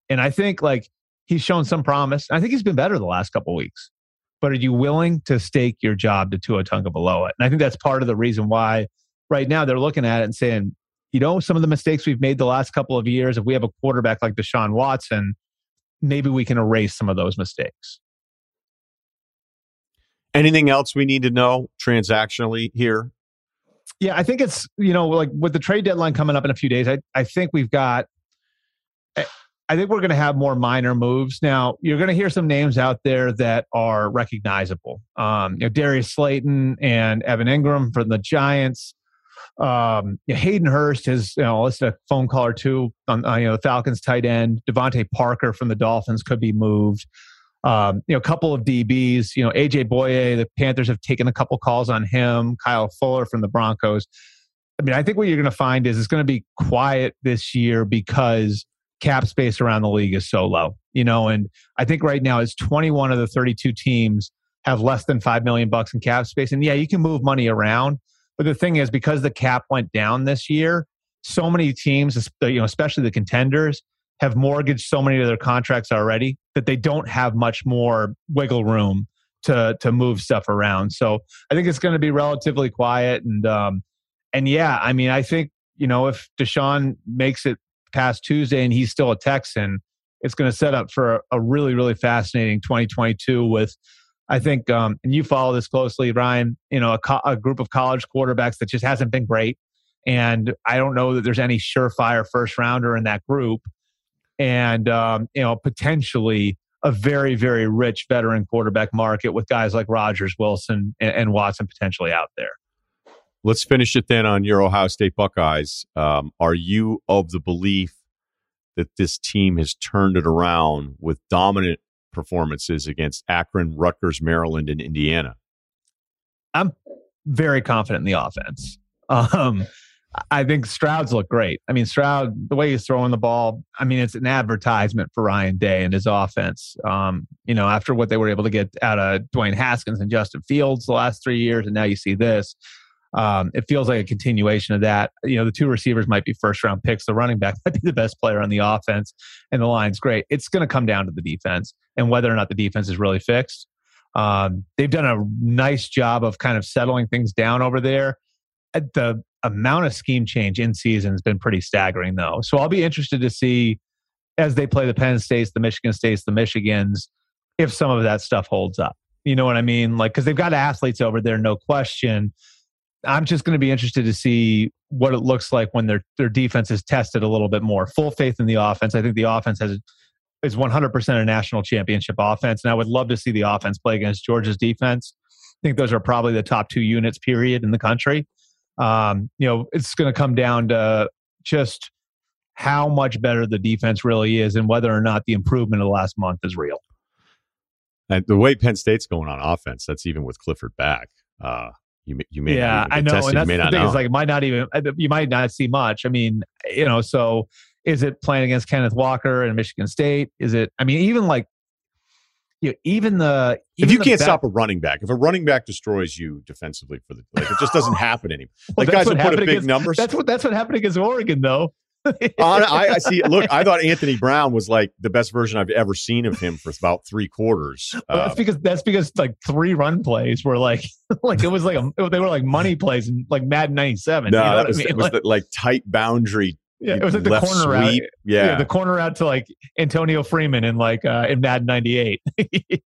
B: And I think like he's shown some promise. I think he's been better the last couple weeks. But are you willing to stake your job to Tua Tagovailoa? And I think that's part of the reason why right now they're looking at it and saying, you know, some of the mistakes we've made the last couple of years, if we have a quarterback like Deshaun Watson, maybe we can erase some of those mistakes.
A: Anything else we need to know transactionally here?
B: Yeah, I think it's, you know, like with the trade deadline coming up in a few days, I, I think we've got, I think we're going to have more minor moves. Now, you're going to hear some names out there that are recognizable. Um, you know, Darius Slayton and Evan Engram from the Giants. Um, you know, Hayden Hurst has you know listed a phone call or two on, on you know the Falcons tight end. DeVante Parker from the Dolphins could be moved. Um, you know, a couple of DBs. You know, AJ Bouye, the Panthers have taken a couple calls on him. Kyle Fuller from the Broncos. I mean, I think what you're going to find is it's going to be quiet this year because cap space around the league is so low. You know, and I think right now it's 21 of the 32 teams have less than five million bucks in cap space. And yeah, you can move money around, but the thing is, because the cap went down this year, so many teams, you know, especially the contenders, have mortgaged so many of their contracts already that they don't have much more wiggle room to to move stuff around. So I think it's going to be relatively quiet, and um, and yeah, I mean, I think you know if Deshaun makes it past Tuesday and he's still a Texan, it's going to set up for a, a really really fascinating 2022 with I think, um, and you follow this closely, Ryen. You know, a, co- a group of college quarterbacks that just hasn't been great, and I don't know that there's any surefire first rounder in that group, and um, you know, potentially a very very rich veteran quarterback market with guys like Rodgers, Wilson, and, and Watson potentially out there.
A: Let's finish it then on your Ohio State Buckeyes. Um, are you of the belief that this team has turned it around with dominant performances against Akron, Rutgers, Maryland, and Indiana?
B: I'm very confident in the offense. Um, I think Stroud's look great. I mean, Stroud, the way he's throwing the ball, I mean, it's an advertisement for Ryan Day and his offense. Um, you know, after what they were able to get out of Dwayne Haskins and Justin Fields the last three years, and now you see this. Um, it feels like a continuation of that. You know, the two receivers might be first round picks. The running back might be the best player on the offense, and the line's great. It's going to come down to the defense and whether or not the defense is really fixed. Um, they've done a nice job of kind of settling things down over there. The amount of scheme change in season has been pretty staggering, though. So I'll be interested to see as they play the Penn States, the Michigan States, the Michigans, if some of that stuff holds up. You know what I mean? Like, because they've got athletes over there, no question. I'm just going to be interested to see what it looks like when their their defense is tested a little bit more. Full faith in the offense. I think the offense has is 100% a national championship offense, and I would love to see the offense play against Georgia's defense. I think those are probably the top two units, period, in the country. Um, you know, it's going to come down to just how much better the defense really is, and whether or not the improvement of the last month is real.
A: And the way Penn State's going on offense, that's even with Clifford back. Uh, you you may
B: yeah I know tested, and that's the thing know. is like might not even uh, you might not see much. I mean you know so is it playing against Kenneth Walker and Michigan State? Is it I mean even like you know, even the even
A: if you
B: the
A: can't stop a running back if a running back destroys you defensively for the like it just doesn't happen anymore. Well, like guys will put a big
B: against,
A: numbers
B: that's what that's what happened against Oregon though
A: I, I, see. Look, I thought Anthony Brown was like the best version I've ever seen of him for about three quarters.
B: Well, that's uh, because that's because like three run plays were like like it was like a, they were like money plays in like Madden '97.
A: No, you know that was, I mean? it was like, the, like tight boundary.
B: Yeah, it was like the corner sweep. out. Yeah. yeah, the corner out to like Antonio Freeman in like uh, in Madden '98.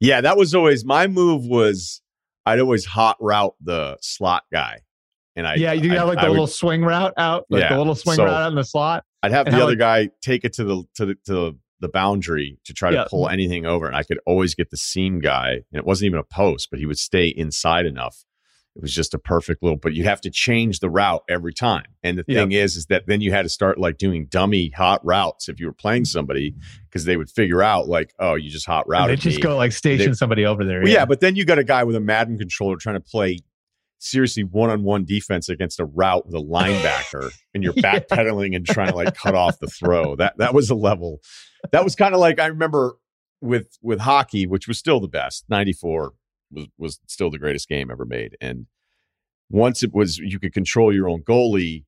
A: yeah, that was always my move. Was I'd always hot route the slot guy. And I
B: yeah, you got like the I little would, swing route out, like yeah, the little swing so route out in the slot.
A: I'd have the other guy take it to the to the to the boundary to try to pull anything over, and I could always get the seam guy, and it wasn't even a post, but he would stay inside enough. It was just a perfect little, but you'd have to change the route every time. And the thing is, is that then you had to start like doing dummy hot routes if you were playing somebody because they would figure out like, oh, you just hot route.
B: They just
A: me.
B: go like station they, somebody over there.
A: Well, yeah. yeah, but then you got a guy with a Madden controller trying to play seriously one-on-one defense against a route with a linebacker and you're backpedaling and trying to like cut off the throw that that was a level that was kind of like i remember with with hockey which was still the best 94 was was still the greatest game ever made and once it was you could control your own goalie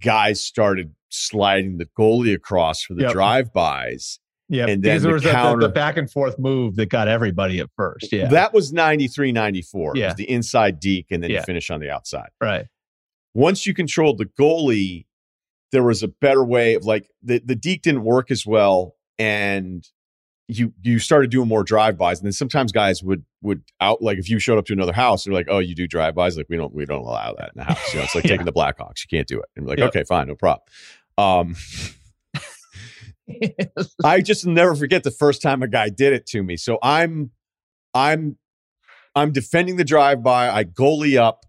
A: guys started sliding the goalie across for the yep. drive-bys
B: yeah, and then there was the, counter, the, the, back and forth move that got everybody at first. Yeah,
A: that was 93, 94. Yeah, the inside deke, and then yeah. you finish on the outside.
B: Right.
A: Once you controlled the goalie, there was a better way of like the the deke didn't work as well, and you you started doing more drive bys, and then sometimes guys would would out like if you showed up to another house, they're like, oh, you do drive bys, like we don't we don't allow that in the house. You know, it's like yeah. taking the Blackhawks, you can't do it, and like, yep. okay, fine, no problem. Um, I just never forget the first time a guy did it to me. So I'm I'm I'm defending the drive by. I goalie up.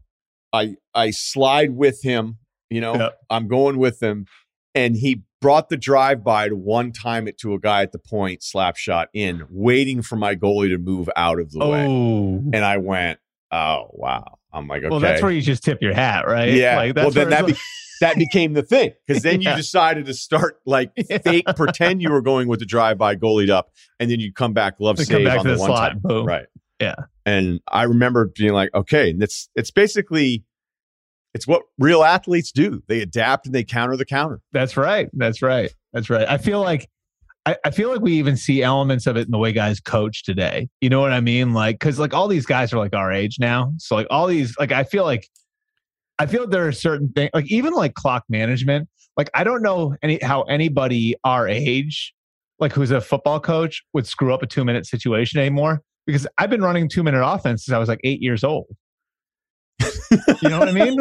A: I I slide with him. You know, yep. I'm going with him, and he brought the drive by to one time it to a guy at the point, slap shot in, waiting for my goalie to move out of the oh. way. And I went, oh wow. I'm like, okay.
B: Well, that's where you just tip your hat, right?
A: Yeah.
B: Like,
A: well, then that. Be- that became the thing because then yeah. you decided to start like yeah. fake pretend you were going with the drive by goalied up, and then you come back love save back on the, the one slot, time, boom. right?
B: Yeah.
A: And I remember being like, okay, and it's it's basically it's what real athletes do. They adapt and they counter the counter.
B: That's right. That's right. That's right. I feel like I, I, feel like we even see elements of it in the way guys coach today. You know what I mean? Like, cause like all these guys are like our age now. So like all these, like I feel like I feel there are certain things, like even like clock management. Like I don't know any how anybody our age, like who's a football coach, would screw up a two minute situation anymore. because I've been running two minute offense since I was like eight years old. you know what I mean?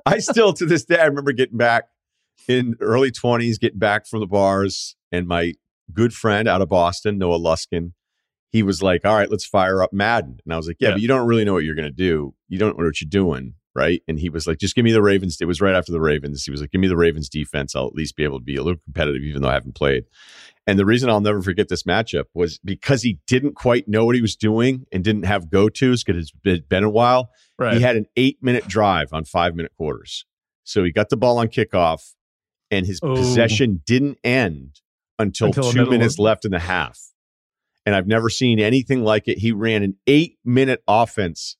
A: I still to this day I remember getting back in early 20s, getting back from the bars, and my good friend out of Boston, Noah Luskin, he was like, All right, let's fire up Madden. And I was like, Yeah,
B: Yeah.
A: but you don't really know what you're gonna do. You don't know what you're doing, right? And he was like, Just give me the Ravens. It was right after the Ravens. He was like, Give me the Ravens defense. I'll at least be able to be a little competitive, even though I haven't played. And the reason I'll never forget this matchup was because he didn't quite know what he was doing and didn't have go tos because it's been a while.
B: right.
A: He had an eight minute drive on five minute quarters. So he got the ball on kickoff, and his
B: Ooh.
A: possession didn't end until,
B: Until
A: two minutes
B: of-
A: left in the half. And I've never seen anything like it. He ran an eight minute offense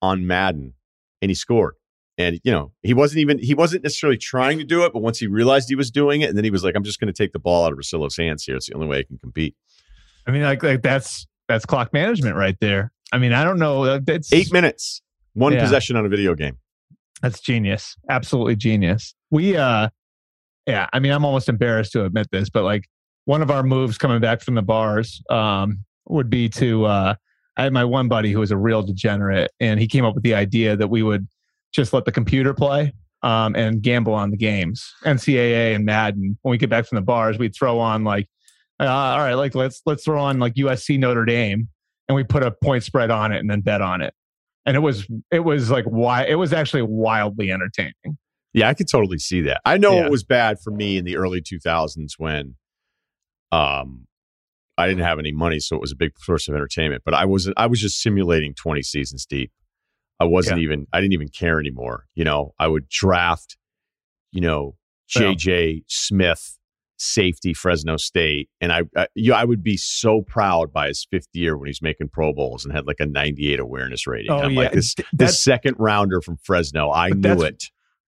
A: on Madden and he scored. And you know, he wasn't even he wasn't necessarily trying to do it, but once he realized he was doing it, and then he was like, I'm just gonna take the ball out of Russillo's hands here. It's the only way I can compete.
B: I mean, like, like that's that's clock management right there. I mean, I don't know. uh, That's
A: Eight minutes, one
B: Yeah.
A: possession on a video game.
B: That's genius. Absolutely genius. We uh yeah, I mean I'm almost embarrassed to admit this, but like one of our moves coming back from the bars um would be to uh I had my one buddy who was a real degenerate and he came up with the idea that we would just let the computer play um and gamble on the games. NCAA and Madden. When we get back from the bars, we'd throw on like uh, all right, like let's let's throw on like USC Notre Dame and we put a point spread on it and then bet on it and it was it was like why it was actually wildly entertaining.
A: Yeah, I could totally see that. I know
B: Yeah.
A: it was bad for me in the early 2000s when um I didn't have any money, so it was a big source of entertainment. But I was I was just simulating 20 seasons deep. I wasn't even I didn't even care anymore. You know, I would draft, you know, JJ Smith, safety Fresno State, and I, I you I would be so proud by his fifth year when he's making Pro Bowls and had like a 98 awareness rating.
B: Oh,
A: I'm
B: yeah.
A: like this this second rounder from Fresno. I knew it.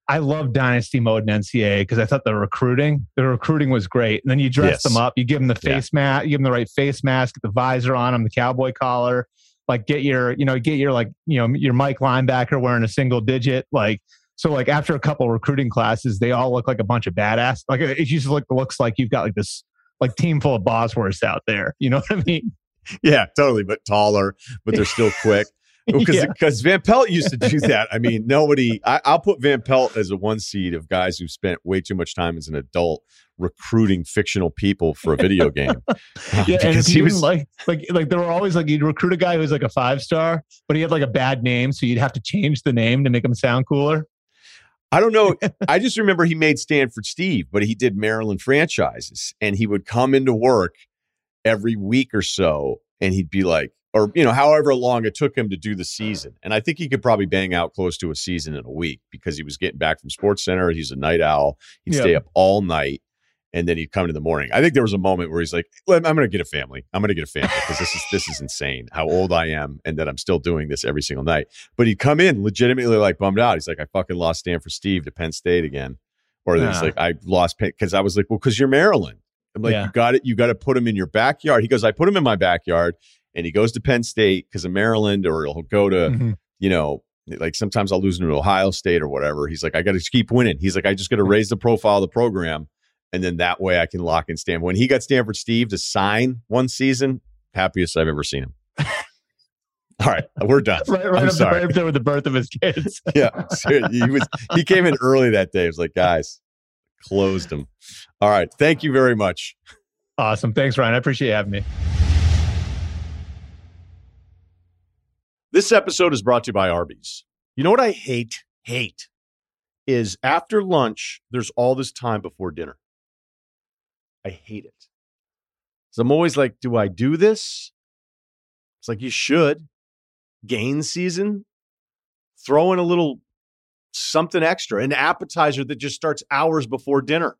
B: I love dynasty mode in NCAA because I thought the recruiting the recruiting was great. And then you dress
A: Yes.
B: them up, you give them the
A: Yeah.
B: face mask, you give them the right face mask, get the visor on them, the cowboy collar, like get your you know get your like you know your Mike linebacker wearing a single digit like. So like after a couple recruiting classes, they all look like a bunch of badass. Like it just look, looks like you've got like this like team full of Bosworths out there. You know what I mean?
A: Yeah, totally, but taller, but they're still quick. Because
B: Yeah.
A: because Van Pelt used to do that. I mean, nobody. I, I'll put Van Pelt as a one seed of guys who spent way too much time as an adult recruiting fictional people for a video game. Uh,
B: Yeah, and
A: because he was
B: like like like there were always like you'd recruit a guy who was like a five star, but he had like a bad name, so you'd have to change the name to make him sound cooler.
A: I don't know. I just remember he made Stanford Steve, but he did Maryland franchises, and he would come into work every week or so, and he'd be like, or you know, however long it took him to do the season. And I think he could probably bang out close to a season in a week because he was getting back from Sports Center. He's a night owl. He'd
B: Yeah.
A: stay up all night. And then he'd come in the morning. I think there was a moment where he's like, "I'm going to get a family. I'm going to get a family because this is this is insane. How old I am, and that I'm still doing this every single night." But he'd come in legitimately like bummed out. He's like, I fucking lost Stanford Steve to Penn State again. Or he's
B: Yeah.
A: like, I lost because I was like, well, because you're Maryland. I'm like,
B: Yeah.
A: you got it. You got to put him in your backyard. He goes, I put him in my backyard, and he goes to Penn State because of Maryland, or he'll go to,
B: Mhm.
A: you know, like sometimes I'll lose him to Ohio State or whatever. He's like, I got to keep winning. He's like, I just got to
B: Mm-hmm.
A: raise the profile of the program, and then that way I can lock in Stanford. When he got Stanford Steve to sign one season, happiest I've ever seen him. All right, we're done.
B: Right, right,
A: I'm
B: up,
A: sorry.
B: right up there with the birth of his kids.
A: yeah, seriously, he was. He came in early that day. He was like, guys, closed him. All right, thank you very much.
B: awesome. Thanks, Ryen. I appreciate you having me.
A: This episode is brought to you by Arby's. You know what I hate? Hate is after lunch. There's all this time before dinner. I hate it. So I'm always like, do I do this? It's like you should. Gain season, throw in a little something extra, an appetizer that just starts hours before dinner.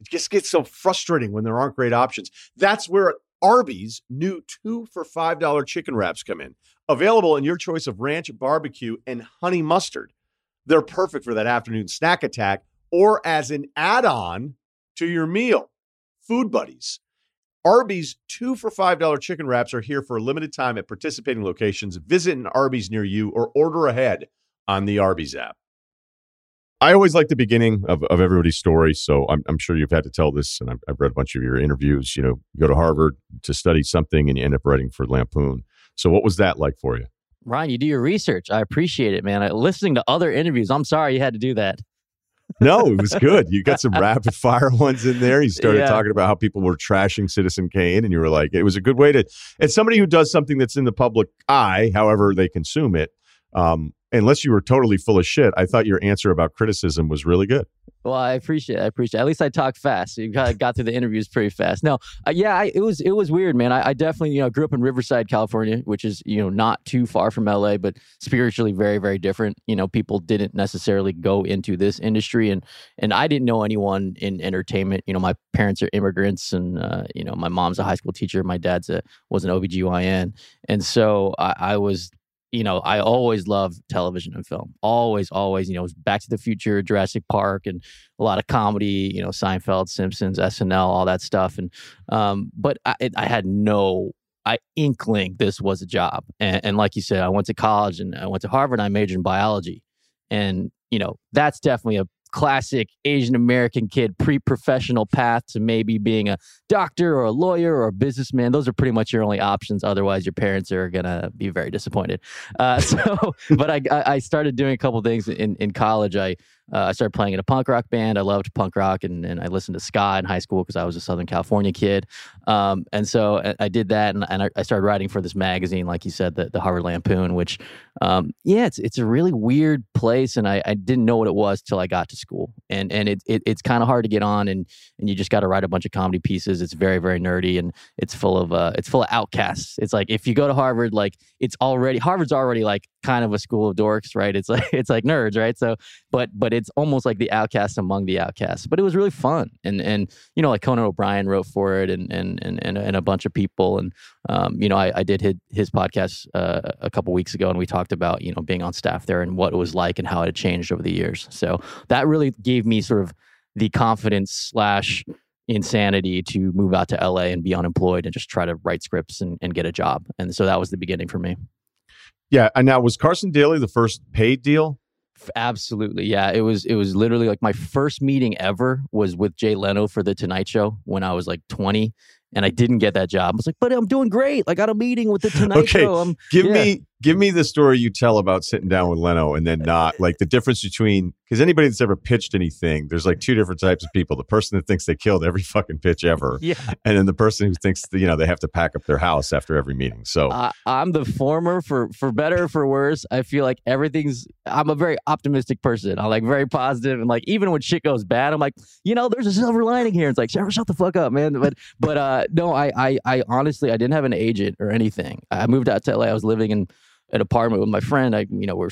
A: It just gets so frustrating when there aren't great options. That's where Arby's new two for $5 chicken wraps come in. Available in your choice of ranch, barbecue, and honey mustard. They're perfect for that afternoon snack attack or as an add on to your meal. Food Buddies. Arby's two for $5 chicken wraps are here for a limited time at participating locations. Visit an Arby's near you or order ahead on the Arby's app. I always like the beginning of, of everybody's story. So I'm, I'm sure you've had to tell this, and I've, I've read a bunch of your interviews. You know, you go to Harvard, to study something and you end up writing for Lampoon. So what was that like for you?
C: Ryen, you do your research. I appreciate it, man. I, listening to other interviews, I'm sorry you had to do that.
A: no, it was good. You got some rapid fire ones in there. You started yeah. talking about how people were trashing Citizen Kane, and you were like, it was a good way to. It's somebody who does something that's in the public eye, however they consume it. Um, unless you were totally full of shit, I thought your answer about criticism was really good.
C: Well, I appreciate. It. I appreciate. It. At least I talk fast. You got, got through the interviews pretty fast. No, uh, yeah, I, it was it was weird, man. I, I, definitely you know grew up in Riverside, California, which is you know not too far from LA, but spiritually very very different. You know, people didn't necessarily go into this industry, and and I didn't know anyone in entertainment. You know, my parents are immigrants, and uh, you know my mom's a high school teacher, my dad's a was an OBGYN, and so I, I was you know, I always loved television and film. Always, always, you know, Back to the Future, Jurassic Park, and a lot of comedy, you know, Seinfeld, Simpsons, SNL, all that stuff. And, um, but I, I had no I inkling this was a job. And, and, like you said, I went to college and I went to Harvard I majored in biology. And, you know, that's definitely a classic Asian American kid pre professional path to maybe being a doctor or a lawyer or a businessman. Those are pretty much your only options. Otherwise, your parents are going to be very disappointed. Uh, so, but I, I started doing a couple things in, in college. I uh, I started playing in a punk rock band. I loved punk rock and, and I listened to ska in high school because I was a Southern California kid. Um, and so I, I, did that and, and I, I, started writing for this magazine, like you said, the, the Harvard Lampoon, which, um, yeah, it's, it's a really weird place. And I, I didn't know what it was till I got to school. And, and it, it it's kind of hard to get on and, and you just got to write a bunch of comedy pieces. It's very, very nerdy and it's full of, uh, it's full of outcasts. It's like, if you go to Harvard, like it's already, Harvard's already like kind of a school of dorks, right? It's like, it's like nerds, right? So, but, but it's almost like the outcast among the outcasts. But it was really fun, and and you know, like Conan O'Brien wrote for it, and and and and, a bunch of people, and um, you know, I, I did his his podcast uh, a couple weeks ago, and we talked about you know being on staff there and what it was like and how it had changed over the years. So that really gave me sort of the confidence slash insanity to move out to LA and be unemployed and just try to write scripts and, and get a job. And so that was the beginning for me.
A: Yeah. And now was Carson Daly the first paid deal?
C: Absolutely. Yeah. It was it was literally like my first meeting ever was with Jay Leno for the Tonight Show when I was like 20 and I didn't get that job. I was like, but I'm doing great. I got a meeting with the Tonight okay. Show. I'm,
A: give yeah. me give me the story you tell about sitting down with Leno and then not like the difference between because anybody that's ever pitched anything, there's like two different types of people. The person that thinks they killed every fucking pitch ever,
C: yeah,
A: and then the person who thinks that, you know they have to pack up their house after every meeting. So uh,
C: I'm the former for for better or for worse. I feel like everything's. I'm a very optimistic person. I'm like very positive and like even when shit goes bad, I'm like you know there's a silver lining here. It's like shut, shut the fuck up, man. But but uh no, I I I honestly I didn't have an agent or anything. I moved out to LA. I was living in an apartment with my friend. I, you know, we're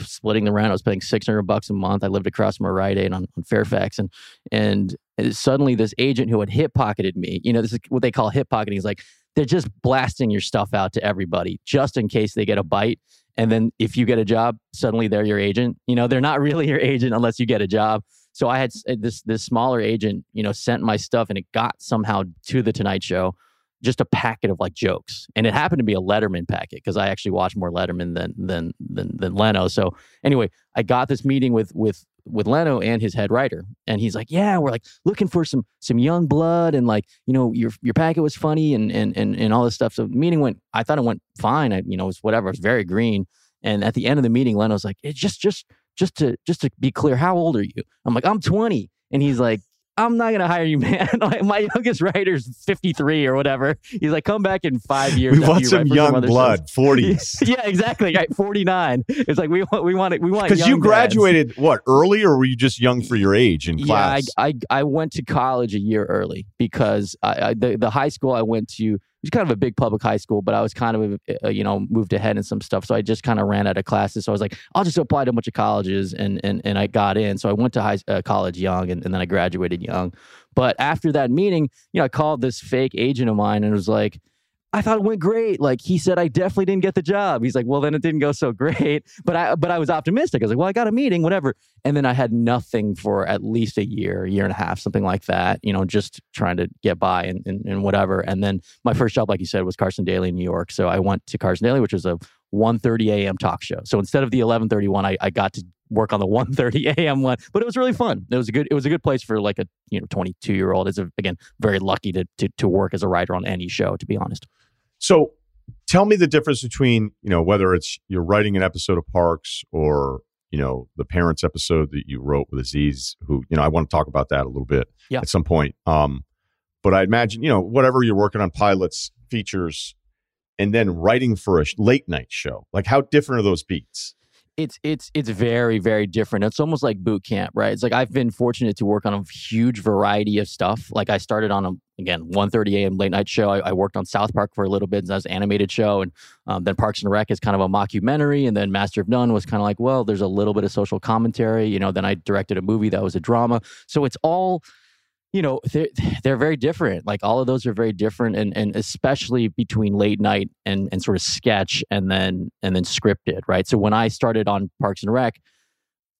C: splitting the rent. I was paying 600 bucks a month. I lived across from a Rite Aid on, on Fairfax. And, and suddenly this agent who had hip pocketed me, you know, this is what they call hip pocketing is like, they're just blasting your stuff out to everybody just in case they get a bite. And then if you get a job, suddenly they're your agent. You know, they're not really your agent unless you get a job. So I had this this smaller agent, you know, sent my stuff and it got somehow to the Tonight Show just a packet of like jokes, and it happened to be a Letterman packet because I actually watch more Letterman than than than than Leno. So anyway, I got this meeting with with with Leno and his head writer, and he's like, "Yeah, we're like looking for some some young blood, and like you know your your packet was funny and and and and all this stuff." So meeting went. I thought it went fine. I you know it was whatever. It was very green. And at the end of the meeting, Leno's like, "It's just just just to just to be clear, how old are you?" I'm like, "I'm 20." And he's like, I'm not gonna hire you, man. like my youngest writer's 53 or whatever. He's like, come back in five years.
A: We want some young some blood, 40s.
C: yeah, exactly. Right, 49. It's like we want, we want it. We want
A: because you graduated dads. what early, or were you just young for your age in class?
C: Yeah, I, I, I went to college a year early because I, I, the the high school I went to was kind of a big public high school, but I was kind of, uh, you know, moved ahead in some stuff. So I just kind of ran out of classes. So I was like, I'll just apply to a bunch of colleges and, and, and I got in. So I went to high uh, college young and, and then I graduated young. But after that meeting, you know, I called this fake agent of mine and was like, I thought it went great. Like he said, I definitely didn't get the job. He's like, well, then it didn't go so great. But I, but I was optimistic. I was like, well, I got a meeting, whatever. And then I had nothing for at least a year, year and a half, something like that. You know, just trying to get by and, and, and whatever. And then my first job, like you said, was Carson Daly in New York. So I went to Carson Daly, which was a 1.30 a.m. talk show. So instead of the 11.31, I, I got to work on the 1:30 a.m. one. But it was really fun. It was a good it was a good place for like a you know 22 year old. Is again very lucky to, to to work as a writer on any show. To be honest.
A: So tell me the difference between you know whether it's you're writing an episode of Parks or you know the parents episode that you wrote with Aziz, who you know I want to talk about that a little bit
C: yeah.
A: at some point. Um, but I imagine you know whatever you're working on pilots, features, and then writing for a late night show. Like how different are those beats?
C: it's it's it's very very different it's almost like boot camp right it's like i've been fortunate to work on a huge variety of stuff like i started on a again 1.30 a.m late night show. I, I, worked on south park for a little bit as an animated show and um, then parks and rec is kind of a mockumentary and then master of none was kind of like well there's a little bit of social commentary you know then i directed a movie that was a drama. So it's all you know they're, they're very different. Like all of those are very different and and especially between late night and and sort of sketch and then and then scripted right? So when i started on parks and rec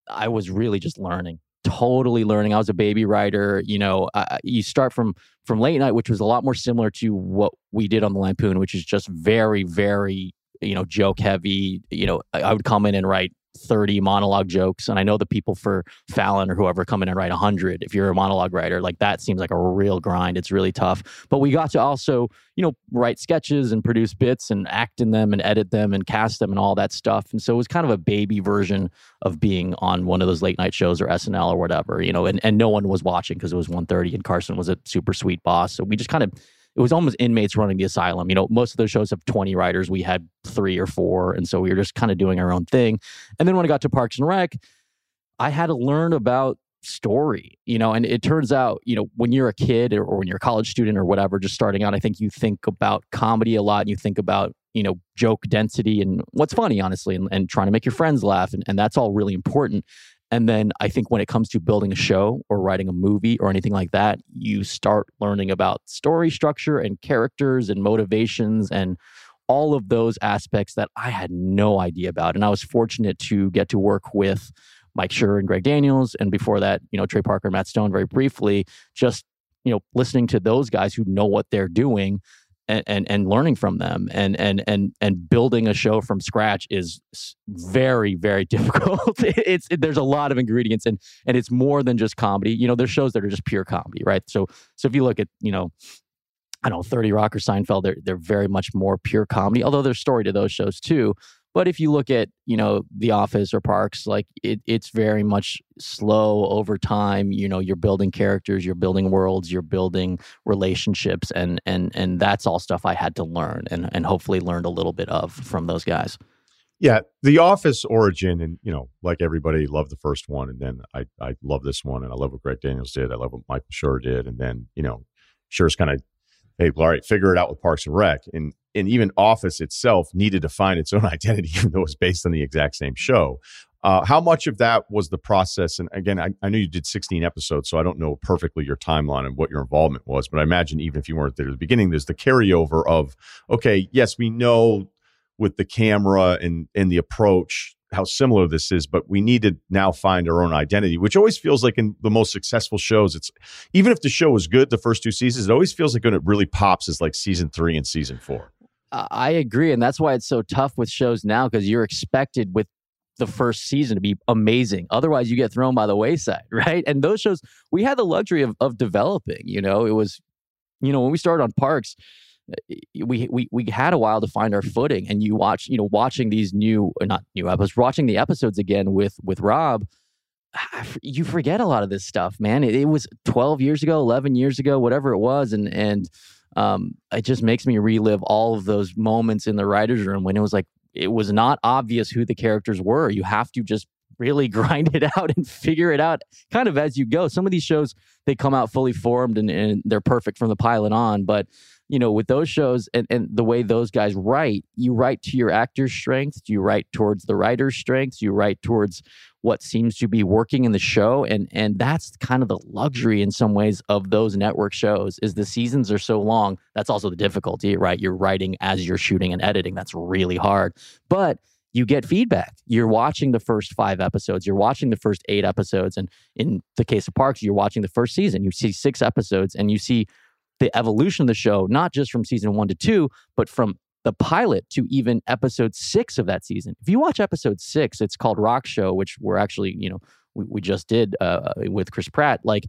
C: i was really just learning totally learning. I was a baby writer you know I, you start from from late night which was a lot more similar to what we did on the lampoon which is just very very you know joke heavy you know I, I would come in and write 30 monologue jokes and i know the people for fallon or whoever come in and write 100 if you're a monologue writer like that seems like a real grind. It's really tough. But we got to also you know write sketches and produce bits and act in them and edit them and cast them and all that stuff. And so it was kind of a baby version of being on one of those late night shows or snl or whatever you know and, and no one was watching because it was 1.30 and carson was a super sweet boss. So we just kind of it was almost inmates running the asylum. You know, most of those shows have 20 writers. We had three or four. And so we were just kind of doing our own thing. And then when I got to Parks and Rec, I had to learn about story, you know, and it turns out, you know, when you're a kid or, or when you're a college student or whatever, just starting out, I think you think about comedy a lot and you think about, you know, joke density and what's funny, honestly, and, and trying to make your friends laugh. And, and that's all really important. And then I think when it comes to building a show or writing a movie or anything like that, you start learning about story structure and characters and motivations and all of those aspects that I had no idea about. And I was fortunate to get to work with Mike Schur and Greg Daniels. And before that, you know, Trey Parker and Matt Stone very briefly, just, you know, listening to those guys who know what they're doing and, and, and learning from them and and and and building a show from scratch is very very difficult. it's it, there's a lot of ingredients and and it's more than just comedy. You know, there's shows that are just pure comedy, right? So so if you look at you know. I don't know, 30 Rock or Seinfeld, they're, they're very much more pure comedy, although there's story to those shows too. But if you look at, you know, The Office or Parks, like it, it's very much slow over time. You know, you're building characters, you're building worlds, you're building relationships, and and and that's all stuff I had to learn and and hopefully learned a little bit of from those guys.
A: Yeah, The Office origin, and you know, like everybody loved the first one, and then I I love this one, and I love what Greg Daniels did, I love what Michael Schur did, and then you know, Schur's kind of hey, all right, figure it out with Parks and Rec. And and even Office itself needed to find its own identity, even though it was based on the exact same show. Uh, how much of that was the process? And again, I, I know you did 16 episodes, so I don't know perfectly your timeline and what your involvement was, but I imagine even if you weren't there at the beginning, there's the carryover of, okay, yes, we know with the camera and, and the approach how similar this is, but we need to now find our own identity, which always feels like in the most successful shows, it's even if the show was good the first two seasons, it always feels like when it really pops is like season three and season four.
C: I agree. And that's why it's so tough with shows now because you're expected with the first season to be amazing. Otherwise, you get thrown by the wayside, right? And those shows, we had the luxury of, of developing. You know, it was, you know, when we started on Parks, eh, eh, we we we had a while to find our footing and you watch you know watching these new eh, not new episodes watching the episodes again with with rob you forget a lot of this stuff man it, it was 12 years ago 11 years ago whatever it was and and um, it just makes me relive all of those moments in the writers room when it was like it was not obvious who the characters were. You have to just really grind it out and figure it out kind of as you go. Some of these shows they come out fully formed and, and they're perfect from the pilot on but you know, with those shows and, and the way those guys write, you write to your actor's strengths, you write towards the writer's strengths, you write towards what seems to be working in the show. And and that's kind of the luxury in some ways of those network shows is the seasons are so long. That's also the difficulty, right? You're writing as you're shooting and editing. That's really hard. But you get feedback. You're watching the first five episodes, you're watching the first eight episodes. And in the case of Parks, you're watching the first season. You see six episodes and you see the evolution of the show, not just from season one to two, but from the pilot to even episode six of that season. If you watch episode six, it's called Rock Show, which we're actually, you know, we, we just did uh, with Chris Pratt. Like,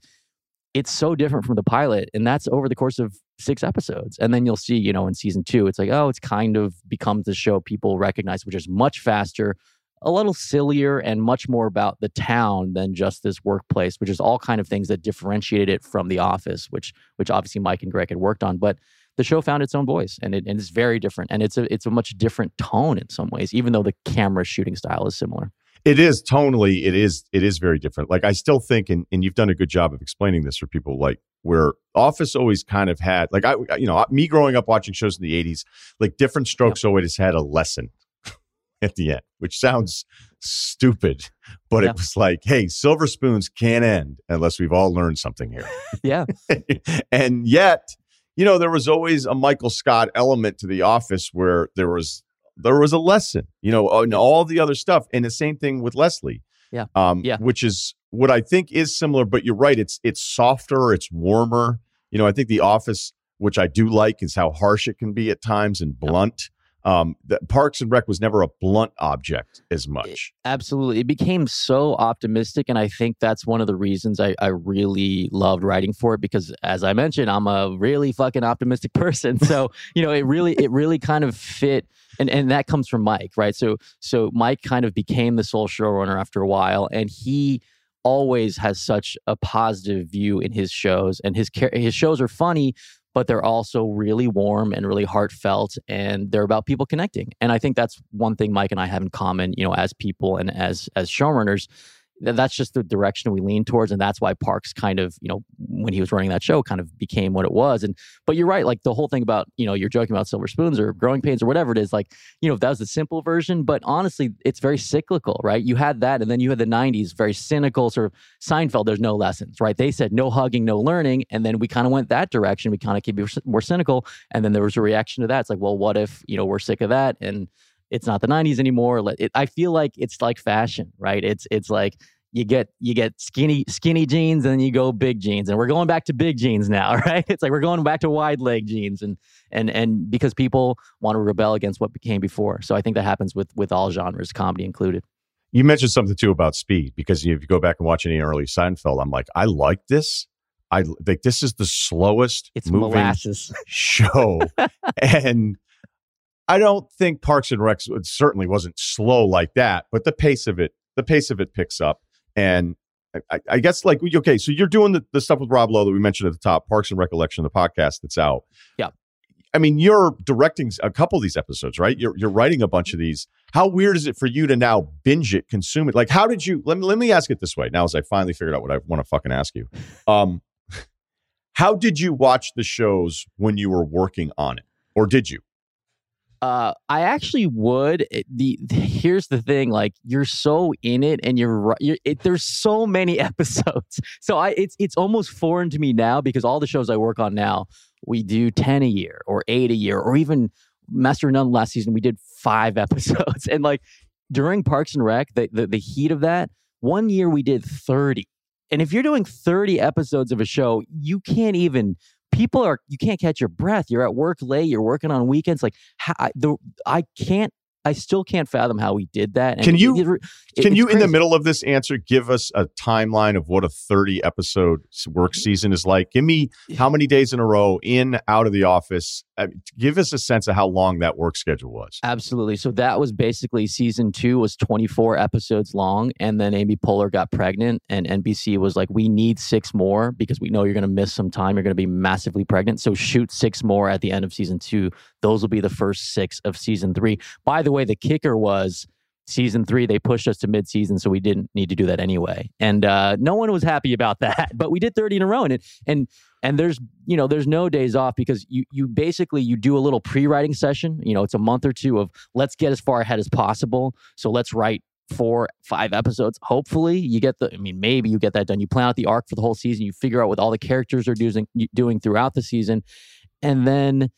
C: it's so different from the pilot, and that's over the course of six episodes. And then you'll see, you know, in season two, it's like, oh, it's kind of becomes the show people recognize, which is much faster, a little sillier, and much more about the town than just this workplace, which is all kind of things that differentiated it from The Office, which which obviously Mike and Greg had worked on, but the show found its own voice and, it, and it's very different and it's a it's a much different tone in some ways even though the camera shooting style is similar.
A: It is tonally it is it is very different. Like i still think and, and you've done a good job of explaining this for people like where office always kind of had like i you know me growing up watching shows in the 80s like different strokes always had a lesson at the end which sounds stupid but it was like hey silver spoons can't end unless we've all learned something here.
C: Yeah.
A: And yet you know, there was always a Michael Scott element to the office where there was there was a lesson, you know, and all the other stuff. And the same thing with Leslie.
C: Yeah. Um,
A: yeah. Which is what I think is similar, but you're right. It's it's softer, it's warmer. You know, I think the office, which I do like, is how harsh it can be at times and blunt um, that Parks and Rec was never a blunt object as much.
C: Absolutely. It became so optimistic. And I think that's one of the reasons I, I really loved writing for it because as I mentioned, I'm a really fucking optimistic person. So, you know, it really, it really kind of fit. And, and that comes from Mike, right? So, so Mike kind of became the sole showrunner after a while and he always has such a positive view in his shows and his his shows are funny but they're also really warm and really heartfelt and they're about people connecting. And i think that's one thing mike and i have in common you know as people and as as showrunners that's just the direction we lean towards and that's why parks kind of you know when he was running that show kind of became what it was and but you're right like the whole thing about you know you're joking about silver spoons or growing pains or whatever it is like you know that was the simple version but honestly it's very cyclical right? You had that and then you had the 90s very cynical sort of seinfeld there's no lessons right? They said no hugging no learning and then we kind of went that direction we kind of keep more cynical and then there was a reaction to that. It's like well what if you know we're sick of that and it's not the 90s anymore. It, I feel like it's like fashion, right? It's it's like you get you get skinny skinny jeans and then you go big jeans and we're going back to big jeans now right it's like we're going back to wide leg jeans and and and because people want to rebel against what became before so i think that happens with with all genres comedy included
A: you mentioned something too about speed because if you go back and watch any early seinfeld i'm like i like this i think this is the slowest
C: it's moving molasses.
A: show and i don't think parks and Rec certainly wasn't slow like that but the pace of it the pace of it picks up and I, I, guess like okay, so you're doing the, the stuff with Rob Lowe that we mentioned at the top, Parks and Recollection, the podcast that's out.
C: Yeah.
A: I mean, you're directing a couple of these episodes, right? You're you're writing a bunch of these. How weird is it for you to now binge it, consume it? Like, how did you? Let me let me ask it this way. Now, as I finally figured out what I want to fucking ask you, um, how did you watch the shows when you were working on it, or did you?
C: Uh, I actually would. The, the, here's the thing: like you're so in it, and you're, you're there's so many episodes. So I, it's it's almost foreign to me now because all the shows I work on now, we do ten a year or eight a year, or even Master None last season we did five episodes, and like during Parks and Rec, the, the the heat of that, one year we did thirty. And if you're doing 30 episodes of a show, you can't even people are you can't catch your breath. You're at work late. You're working on weekends. Like how, the I can't I still can't fathom how we did that.
A: And can you, it, it, can you, crazy. in the middle of this answer, give us a timeline of what a 30 episode work season is like? Give me how many days in a row, in, out of the office. I mean, give us a sense of how long that work schedule was.
C: Absolutely. So that was basically season two was 24 episodes long. And then Amy Poehler got pregnant, and NBC was like, we need six more because we know you're going to miss some time. You're going to be massively pregnant. So shoot six more at the end of season two. Those will be the first six of season three. By the way, the kicker was season three they pushed us to mid-season so we didn't need to do that anyway. And uh, no one was happy about that but we did 30 in a row and and and there's you know there's no days off because you you basically you do a little pre-writing session you know it's a month or two of let's get as far ahead as possible. So let's write four five episodes. Hopefully you get the i mean maybe you get that done. You plan out the arc for the whole season. You figure out what all the characters are doing doing throughout the season. And then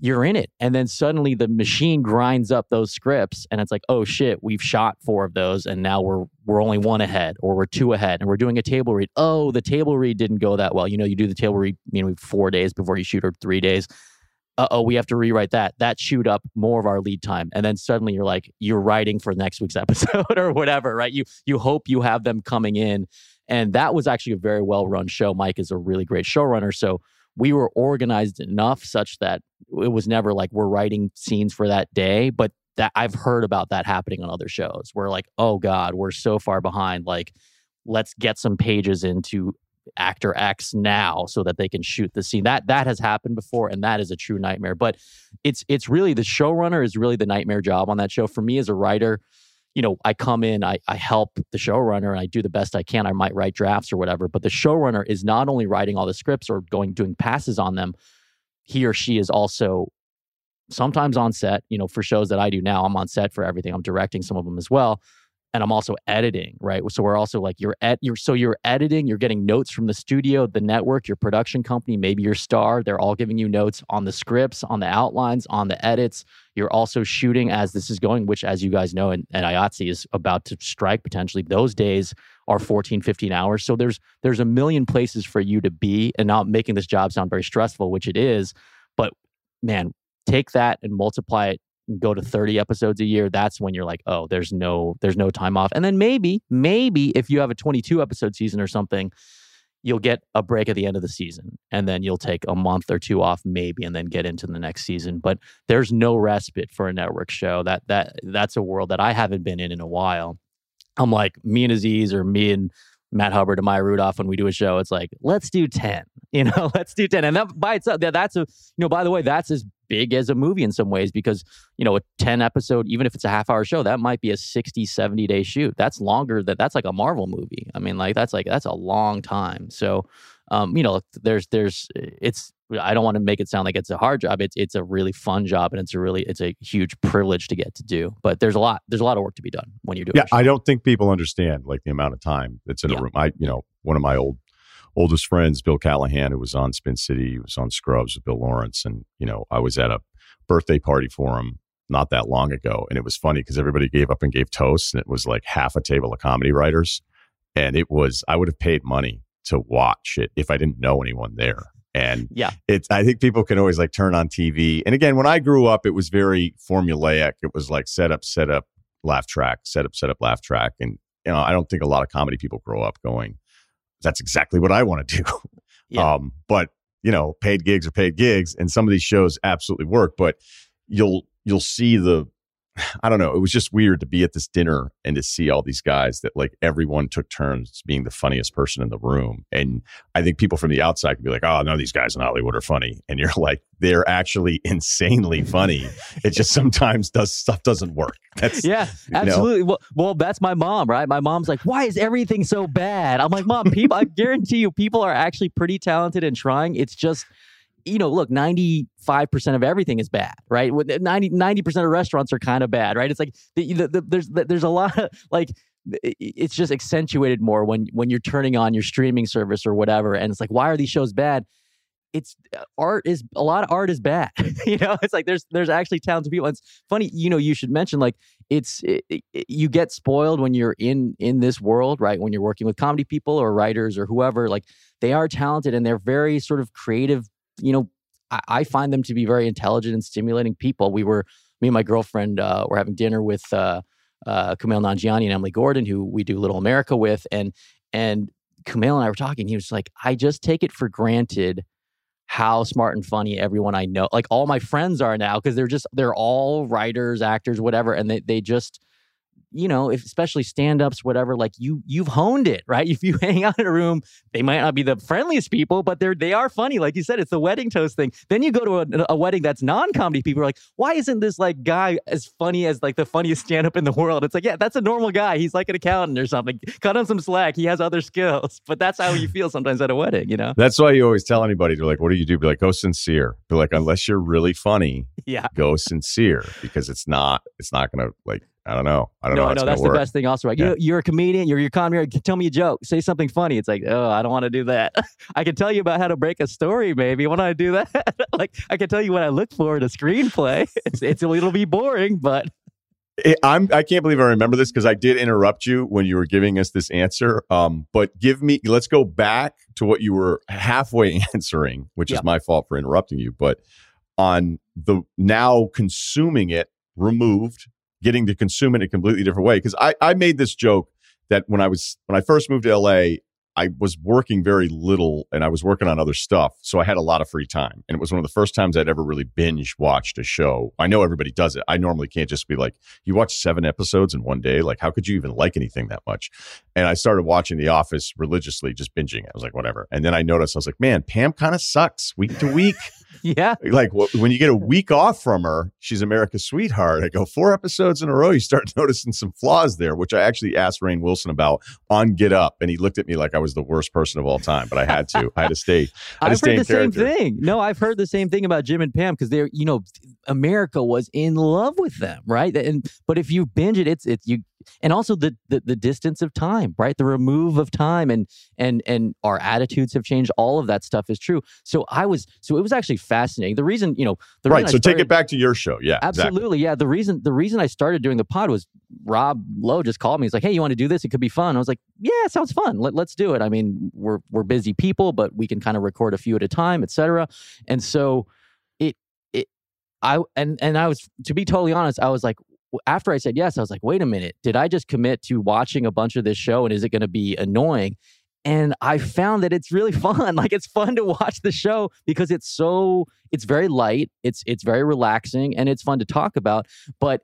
C: you're in it. And then suddenly the machine grinds up those scripts and it's like, oh shit, we've shot four of those and now we're we're only one ahead or we're two ahead and we're doing a table read. Oh, the table read didn't go that well. You know, you do the table read, you know, four days before you shoot or three days. Uh oh, we have to rewrite that. That chewed up more of our lead time. And then suddenly you're like, you're writing for next week's episode or whatever, right? You you hope you have them coming in. And that was actually a very well run show. Mike is a really great showrunner. So we were organized enough such that it was never like we're writing scenes for that day, but that I've heard about that happening on other shows where like, oh God, we're so far behind. Like, let's get some pages into actor X now so that they can shoot the scene. That that has happened before and that is a true nightmare. But it's it's really the showrunner is really the nightmare job on that show. For me as a writer, you know, I come in, I, I help the showrunner and I do the best I can. I might write drafts or whatever, but the showrunner is not only writing all the scripts or going doing passes on them, he or she is also sometimes on set, you know, for shows that I do now, I'm on set for everything. I'm directing some of them as well and I'm also editing, right? So we're also like you're at you're so you're editing, you're getting notes from the studio, the network, your production company, maybe your star. They're all giving you notes on the scripts, on the outlines, on the edits. You're also shooting as this is going, which as you guys know, and, and IATSE is about to strike potentially. Those days are 14, 15 hours. So there's there's a million places for you to be and not making this job sound very stressful, which it is. But man, take that and multiply it go to 30 episodes a year that's when you're like oh there's no there's no time off. And then maybe maybe if you have a 22 episode season or something you'll get a break at the end of the season and then you'll take a month or two off maybe and then get into the next season. But there's no respite for a network show. That that that's a world that i haven't been in in a while. I'm like me and aziz or me and Matt Hubbard and Maya Rudolph when we do a show, it's like, let's do 10, you know, let's do 10. And that by itself, that's a, you know, by the way, that's as big as a movie in some ways because, you know, a 10 episode, even if it's a half hour show, that might be a 60, 70 day shoot. That's longer that that's like a Marvel movie. I mean, like that's like, that's a long time. So, um, you know, there's, there's, it's, I don't want to make it sound like it's a hard job. It's it's a really fun job, and it's a really it's a huge privilege to get to do. But there's a lot there's a lot of work to be done when you do.
A: Yeah, I don't think people understand like the amount of time that's in yeah. a room. I you know one of my old oldest friends, Bill Callahan, who was on Spin City, he was on Scrubs with Bill Lawrence, and you know I was at a birthday party for him not that long ago, and it was funny because everybody gave up and gave toasts. and it was like half a table of comedy writers, and it was I would have paid money to watch it if I didn't know anyone there and
C: yeah,
A: it's, I think people can always like turn on TV. And again, when I grew up, it was very formulaic. It was like set up, set up, laugh track, set up, set up, laugh track. And, you know, I don't think a lot of comedy people grow up going, that's exactly what I want to do. Yeah. Um, but, you know, paid gigs are paid gigs. And some of these shows absolutely work, but you'll, you'll see the I don't know. It was just weird to be at this dinner and to see all these guys that like everyone took turns being the funniest person in the room. And I think people from the outside could be like, oh, no, these guys in Hollywood are funny. And you're like, they're actually insanely funny. it just sometimes does stuff doesn't work.
C: That's, yeah, absolutely. Well, well, that's my mom, right? My mom's like, why is everything so bad? I'm like, mom, people, I guarantee you, people are actually pretty talented and trying. It's just, you know, look, 95% of everything is bad, right? 90, 90% of restaurants are kind of bad, right? It's like the, the, the, there's there's a lot of like it's just accentuated more when when you're turning on your streaming service or whatever and it's like why are these shows bad? It's uh, art is a lot of art is bad. you know, it's like there's there's actually talented people. It's funny, you know, you should mention like it's it, it, you get spoiled when you're in in this world, right? When you're working with comedy people or writers or whoever, like they are talented and they're very sort of creative you know, I, I, find them to be very intelligent and stimulating people. We were, me and my girlfriend uh, were having dinner with uh, uh, Kumail Nanjiani and Emily Gordon, who we do Little America with, and and Kumail and I were talking. He was like, I just take it for granted how smart and funny everyone I know, like all my friends are now, because they're just they're all writers, actors, whatever, and they they just you know, if especially stand-ups, whatever, like you you've honed it, right? If you hang out in a room, they might not be the friendliest people, but they're they are funny. Like you said, it's the wedding toast thing. Then you go to a, a wedding that's non-comedy, people are like, why isn't this like guy as funny as like the funniest stand-up in the world? It's like, yeah, that's a normal guy. He's like an accountant or something. Cut him some slack. He has other skills. But that's how you feel sometimes at a wedding, you know?
A: That's why you always tell anybody, they're like, what do you do? Be like, go sincere. Be like, unless you're really funny,
C: yeah,
A: go sincere because it's not, it's not gonna like I don't know. I don't
C: no,
A: know.
C: No, that's the best thing. Also, right? Yeah. You, are a comedian. You're your comedy. Tell me a joke. Say something funny. It's like, oh, I don't want to do that. I can tell you about how to break a story. Maybe when I do that, like I can tell you what I look for in a screenplay. It's, it's a little be boring, but
A: it, I'm. I can't believe I remember this because I did interrupt you when you were giving us this answer. Um, but give me. Let's go back to what you were halfway answering, which is my fault for interrupting you. But on the now consuming it removed, getting to consume it in a completely different way. Because I, I made this joke that when I was when I first moved to LA, I was working very little and I was working on other stuff. So I had a lot of free time. And it was one of the first times I'd ever really binge watched a show. I know everybody does it. I normally can't just be like, you watch seven episodes in one day. Like, how could you even like anything that much? And I started watching The Office religiously, just binging. I was like, whatever. And then I noticed, I was like, man, Pam kind of sucks week to week.
C: Yeah.
A: Like when you get a week off from her, she's America's sweetheart. I go four episodes in a row. You start noticing some flaws there, which I actually asked Rainn Wilson about on Get Up, and he looked at me like I was the worst person of all time. But I had to. I had to stay. I
C: have heard the
A: character.
C: same thing. No, I've heard the same thing about Jim and Pam because they're you know America was in love with them, right? And but if you binge it, it's it's you and also the, the, the distance of time right? The remove of time and and and our attitudes have changed. All of that stuff is true. So i was so it was actually fascinating. The reason you know the
A: right so
C: started,
A: take it back to your show. Yeah
C: absolutely
A: exactly.
C: yeah. The reason the reason i started doing the pod was rob lowe just called me. He's like hey you want to do this? It could be fun. I was like yeah sounds fun. Let, let's do it. I mean we're we're busy people but we can kind of record a few at a time etc and so it it I and and I was to be totally honest, I was like, after I said yes, I was like, wait a minute, did I just commit to watching a bunch of this show and is it going to be annoying? And I found that it's really fun. Like it's fun to watch the show because it's so it's very light, it's it's very relaxing and it's fun to talk about, but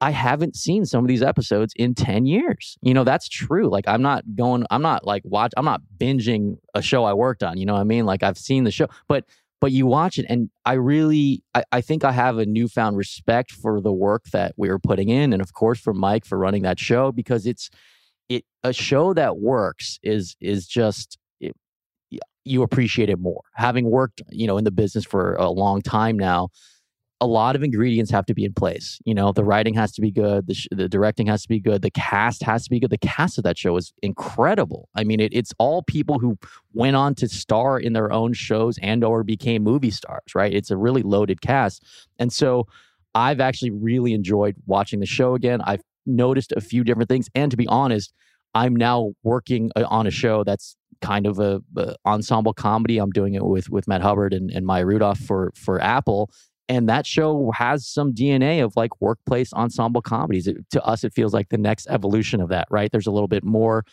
C: I haven't seen some of these episodes in 10 years. You know, that's true. Like I'm not going I'm not like watch I'm not binging a show I worked on, you know what I mean? Like I've seen the show, but but you watch it and i really I, I, think i have a newfound respect for the work that we were putting in and of course for mike for running that show because it's it a show that works is is just it, you appreciate it more. Having worked you know in the business for a long time now a lot of ingredients have to be in place. You know, the writing has to be good, the, sh- the directing has to be good, the cast has to be good. The cast of that show is incredible. I mean, it, it's all people who went on to star in their own shows and or became movie stars, right? It's a really loaded cast. And so I've actually really enjoyed watching the show again. I've noticed a few different things and to be honest, I'm now working uh, on a show that's kind of a, a, ensemble comedy. I'm doing it with with Matt Hubbard and, and Maya Rudolph for for Apple, and that show has some DNA of like workplace ensemble comedies. It, to us, it feels like the next evolution of that, right? There's a little bit more,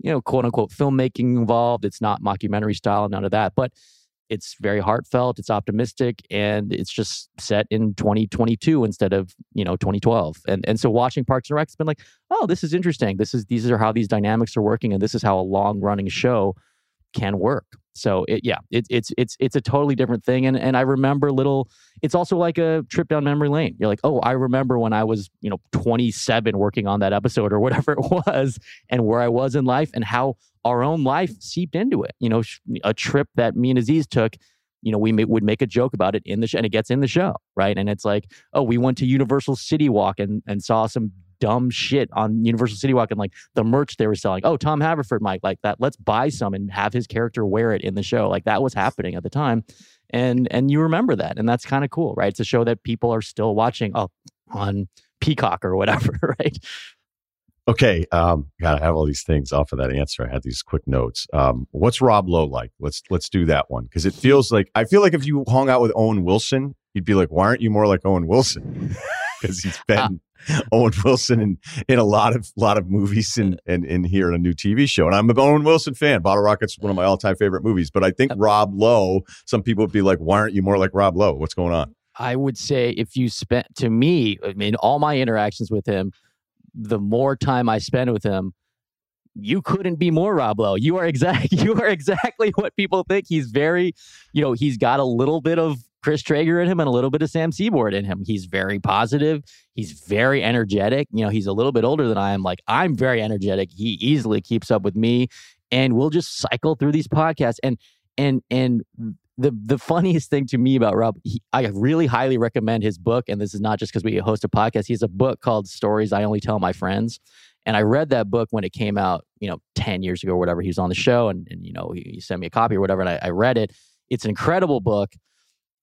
C: you know, quote unquote filmmaking involved. It's not mockumentary style, none of that, but it's very heartfelt, it's optimistic, and it's just set in 2022 instead of you know 2012. And and so watching Parks and Rec has been like, oh, this is interesting. This is these are how these dynamics are working, and this is how a long running show can work. So it, yeah, it, it's it's it's a totally different thing. And and I remember little. It's also like a trip down memory lane. You're like, oh, I remember when I was you know 27 working on that episode or whatever it was, and where I was in life, and how our own life seeped into it. You know, a trip that me and Aziz took. You know, we may, would make a joke about it in the show, and it gets in the show, right? And it's like, oh, we went to Universal City Walk and and saw some dumb shit on Universal City Walk and like the merch they were selling. Oh, Tom Haverford Mike, like that. Let's buy some and have his character wear it in the show. Like that was happening at the time. And and you remember that. And that's kind of cool, right? It's a show that people are still watching oh, on Peacock or whatever, right?
A: Okay, um, God, I have all these things off of that answer. I had these quick notes. Um, what's Rob Lowe like? Let's let's do that one because it feels like I feel like if you hung out with Owen Wilson, you'd be like, why aren't you more like Owen Wilson? Because he's been Owen Wilson in, in a lot of lot of movies and, and, and here in a new TV show. And I'm an Owen Wilson fan. Bottle Rocket's one of my all time favorite movies. But I think Rob Lowe, some people would be like, why aren't you more like Rob Lowe? What's going on?
C: I would say if you spent to me, I mean, all my interactions with him, the more time I spend with him, you couldn't be more Rob Lowe. You are exact. You are exactly what people think. He's very, you know, he's got a little bit of Chris Traeger in him and a little bit of Sam Seaborn in him. He's very positive. He's very energetic. You know, he's a little bit older than I am. Like I'm very energetic. He easily keeps up with me, and we'll just cycle through these podcasts. And and and the the funniest thing to me about Rob, he, I really highly recommend his book. And this is not just because we host a podcast. He has a book called Stories I Only Tell My Friends. And I read that book when it came out, you know, 10 years ago or whatever. He was on the show and, and you know, he, he sent me a copy or whatever. And I, I read it. It's an incredible book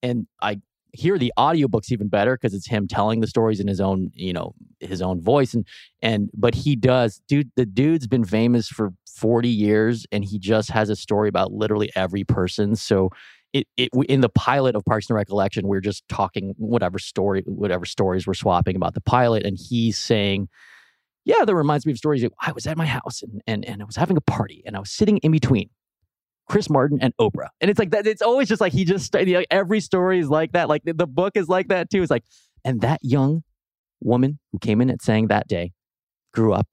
C: and I hear the audiobooks even better because it's him telling the stories in his own, you know, his own voice. And and but he does, dude, the dude's been famous for 40 years and he just has a story about literally every person. So it, it in the pilot of Parks and Recollection, we're just talking whatever story, whatever stories we're swapping about the pilot, and he's saying, "Yeah, that reminds me of stories. I was at my house and and and I was having a party, and I was sitting in between Chris Martin and Oprah, and it's like that. It's always just like he just you know, every story is like that. Like the, the book is like that too. It's like, and that young woman who came in and sang that day grew up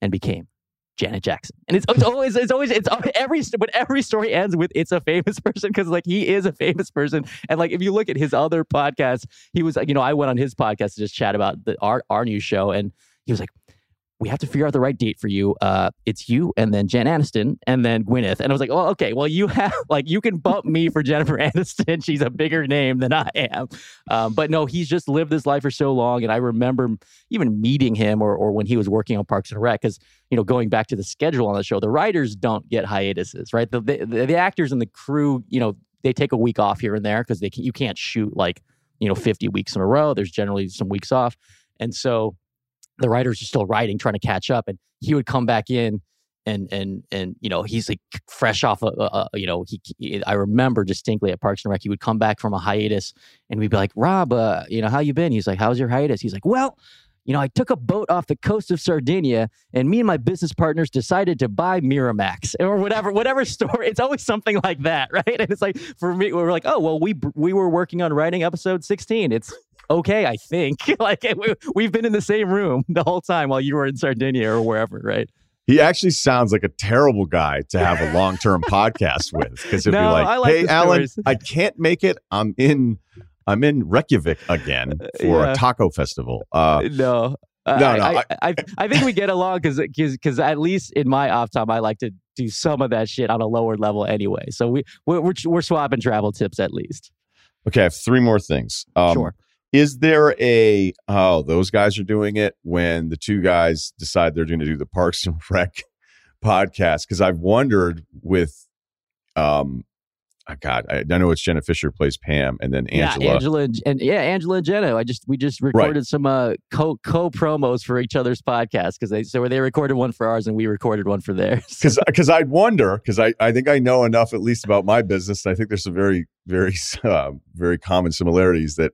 C: and became Janet Jackson. And it's, it's always, it's always, it's every, but every story ends with it's a famous person because like he is a famous person. And like if you look at his other podcasts, he was like, you know, I went on his podcast to just chat about the our our new show, and he was like, we have to figure out the right date for you. Uh, it's you and then Jen Aniston and then Gwyneth. And I was like, oh, okay. Well, you have like you can bump me for Jennifer Aniston. She's a bigger name than I am. Um, but no, he's just lived this life for so long. And I remember even meeting him or or when he was working on Parks and Rec, because you know, going back to the schedule on the show, the writers don't get hiatuses, right? The the, the actors and the crew, you know, they take a week off here and there because they can, you can't shoot like you know 50 weeks in a row. There's generally some weeks off, and so the writers are still writing, trying to catch up, and he would come back in and and and you know he's like fresh off a, you know he, he, I remember distinctly at Parks and Rec he would come back from a hiatus and we'd be like Rob uh, you know how you been? He's like how's your hiatus? He's like well you know I took a boat off the coast of Sardinia and me and my business partners decided to buy Miramax or whatever whatever story. It's always something like that right? And it's like for me we're like oh well we we were working on writing episode 16 it's okay, I think. like we, have been in the same room the whole time while you were in Sardinia or wherever, right?
A: He actually sounds like a terrible guy to have a long term podcast with because he'll
C: no,
A: be like,
C: like
A: "Hey, Alan, I can't make it. I'm in." I'm in Reykjavik again for yeah. a taco festival. Uh,
C: no, uh, no, no. I, I, I, I, think we get along because because at least in my off time, I like to do some of that shit on a lower level anyway. So we we're we're, we're swapping travel tips at least.
A: Okay, I have three more things.
C: Um, sure.
A: Is there a oh those guys are doing it when the two guys decide they're going to do the Parks and Rec podcast? Because I've wondered with um oh God, I, I, know it's Jenna Fischer plays Pam, and then Angela.
C: Yeah, Angela and, yeah, Angela and Jenna. I just we just recorded right. some uh, co co promos for each other's podcast because they so they recorded one for ours and we recorded one for theirs.
A: Because because I'd wonder because I I think I know enough at least about my business. I think there's some very very uh, very common similarities that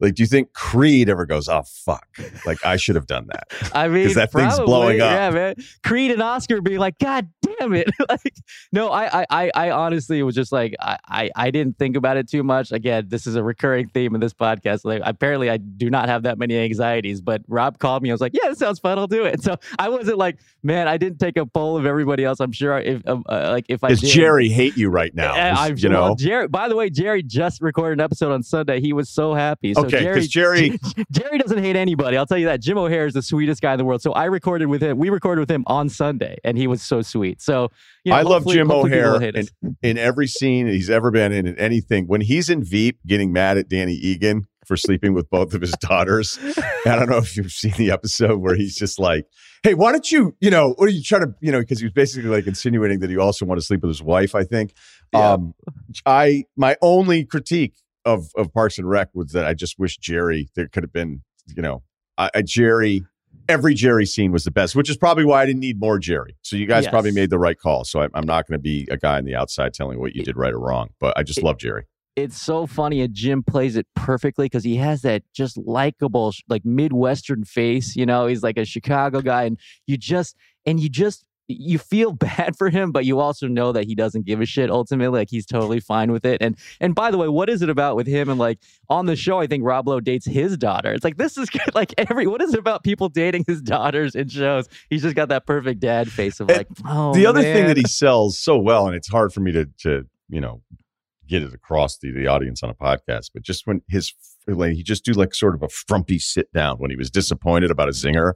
A: like, do you think Creed ever goes, oh, fuck, like I should have done that?
C: I mean, because
A: that
C: probably,
A: thing's blowing up.
C: Yeah, man. Creed and Oscar being like, God damn it. like, no, I, I, I honestly was just like, I, I, I didn't think about it too much. Again, this is a recurring theme in this podcast. Like, apparently I do not have that many anxieties, but Rob called me. I was like, yeah, that sounds fun. I'll do it. So I wasn't like, man, I didn't take a poll of everybody else. I'm sure if, uh, like, if I
A: Does did, Jerry hate you right now?
C: I, you know, well, Jerry, by the way, Jerry just recorded an episode on Sunday. He was so happy. So
A: okay, because Jerry,
C: Jerry doesn't hate anybody. I'll tell you that. Jim O'Heir is the sweetest guy in the world. So I recorded with him. We recorded with him on Sunday, and he was so sweet. So you know,
A: I love Jim O'Heir in, in every scene he's ever been in. In anything, when he's in Veep, getting mad at Danny Egan for sleeping with both of his daughters. I don't know if you've seen the episode where he's just like, "Hey, why don't you, you know, what are you trying to, you know?" Because he was basically like insinuating that he also wanted to sleep with his wife. I think. Yeah. Um, I my only critique of of Parks and Rec was that I just wish Jerry there could have been you know a, I, Jerry every Jerry scene was the best, which is probably why I didn't need more Jerry. So you guys yes. probably made the right call. So I, am not going to be a guy on the outside telling what you did right or wrong, but I just it, love Jerry.
C: It's so funny, and Jim plays it perfectly because he has that just likable, like Midwestern face. You know, he's like a Chicago guy, and you just and you just you feel bad for him, but you also know that he doesn't give a shit ultimately. Like he's totally fine with it. And and by the way, what is it about with him? And like on the show, I think Rob Lowe dates his daughter. It's like this is good. like every what is it about people dating his daughters in shows? He's just got that perfect dad face of like, oh
A: the other
C: man.
A: thing that he sells so well, and it's hard for me to to, you know, get it across to the audience on a podcast, but just when his like he just do like sort of a frumpy sit down when he was disappointed about a singer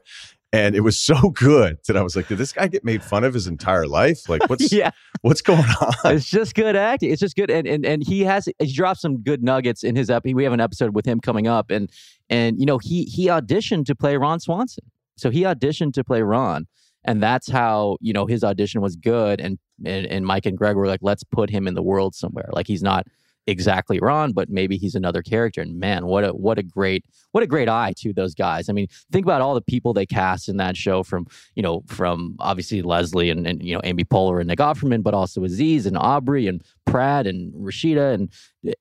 A: and it was so good that I was like, did this guy get made fun of his entire life? Like, what's yeah. what's going on?
C: It's just good acting. It's just good, and and and he has he dropped some good nuggets in his ep. We have an episode with him coming up, and and you know he he auditioned to play Ron Swanson, so he auditioned to play Ron, and that's how you know his audition was good, and and, and Mike and Greg were like, let's put him in the world somewhere. Like he's not exactly Ron, but maybe he's another character. And man, what a what a great what a great eye to those guys. I mean, think about all the people they cast in that show from you know from obviously Leslie and, and you know Amy Poehler and Nick Offerman, but also Aziz and Aubrey and Pratt and Rashida and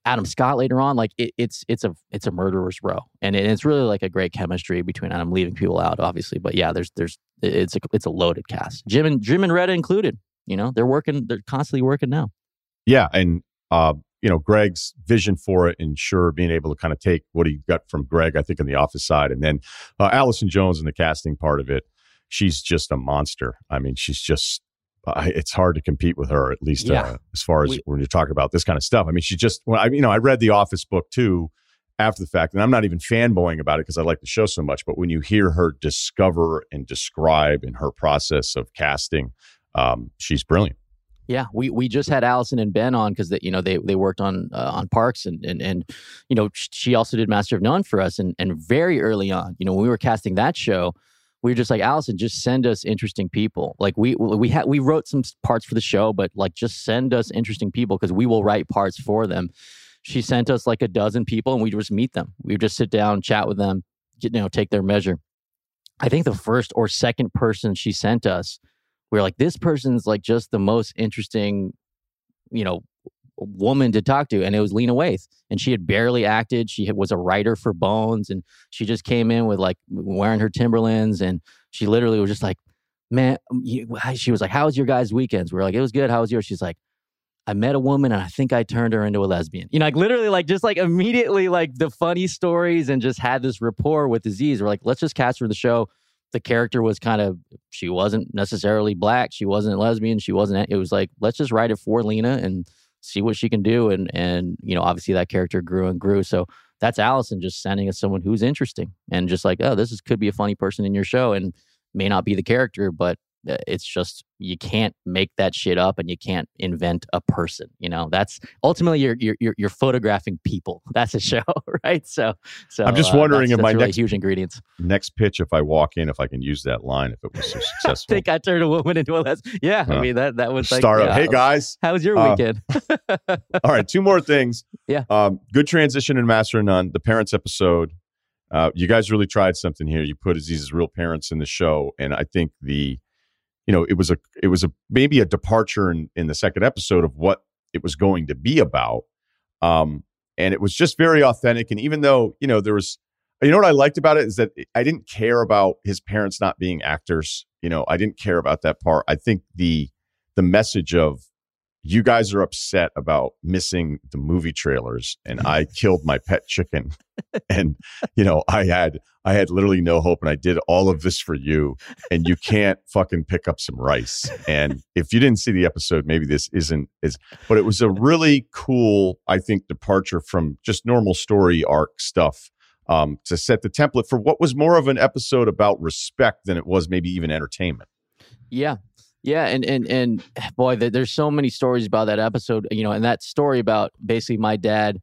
C: Adam Scott later on. Like it, it's it's a it's a murderer's row, and it, it's really like a great chemistry between. And I'm leaving people out, obviously, but yeah, there's there's it's a it's a loaded cast. Jim and Jim and Retta included. You know, they're working. They're constantly working now.
A: Yeah, and uh, you know, Greg's vision for it, and sure, being able to kind of take what he got from Greg, I think, on the office side, and then uh, Allison Jones in the casting part of it. She's just a monster. I mean, she's just. Uh, it's hard to compete with her, at least
C: Yeah.
A: uh, as far as
C: We-
A: when you're talking about this kind of stuff. I mean, she just. Well, I you know, I read the Office book too after the fact, and I'm not even fanboying about it because I like the show so much. But when you hear her discover and describe in her process of casting, um, she's brilliant.
C: Yeah, we we just had Allison and Ben on because that you know they they worked on uh, on Parks and and and you know she also did Master of None for us and and very early on you know when we were casting that show we were just like Allison just send us interesting people like we we had we wrote some parts for the show but like just send us interesting people because we will write parts for them. She sent us like a dozen people and we just meet them. We just sit down, chat with them, you know, take their measure. I think the first or second person she sent us we are like, this person's like just the most interesting, you know, woman to talk to. And it was Lena Waithe. And she had barely acted. She was a writer for Bones. And she just came in with like wearing her Timberlands. And she literally was just like, man, um, she was like, how was your guys' weekends? We were like, it was good. How was yours? She's like, I met a woman and I think I turned her into a lesbian. You know, like literally, like just like immediately, like the funny stories and just had this rapport with Aziz. We're like, let's just cast her in the show. The character was kind of, she wasn't necessarily black. She wasn't lesbian. She wasn't, it was like, let's just write it for Lena and see what she can do. And, and, you know, obviously that character grew and grew. So that's Allison just sending us someone who's interesting and just like, oh, this is, could be a funny person in your show and may not be the character, but it's just you can't make that shit up and you can't invent a person you know that's ultimately you're you're you're, photographing people that's a show right so so
A: I'm just
C: uh,
A: wondering
C: that's,
A: if
C: that's
A: my
C: really
A: next-
C: huge ingredients
A: Next pitch, if I walk in, if I can use that line, if it was so
C: I
A: successful.
C: think I turned a woman into a les. Yeah, I mean that that was like
A: Start up.
C: yeah,
A: Hey guys.
C: How was your
A: Uh,
C: weekend?
A: All right, two more things.
C: Yeah.
A: Um, good transition in Master of None. The parents episode. Uh, you guys really tried something here. You put Aziz's real parents in the show, and I think the, you know, it was a it was a maybe a departure in in the second episode of what it was going to be about. Um, and it was just very authentic. And even though you know there was, you know what I liked about it is that I didn't care about his parents not being actors. You know, I didn't care about that part. I think the the message of you guys are upset about missing the movie trailers and I killed my pet chicken. And you know I had I had literally no hope and I did all of this for you and you can't fucking pick up some rice. And if you didn't see the episode maybe this isn't is but it was a really cool I think departure from just normal story arc stuff um to set the template for what was more of an episode about respect than it was maybe even entertainment.
C: Yeah. Yeah, and and and boy, there's so many stories about that episode, you know, and that story about basically my dad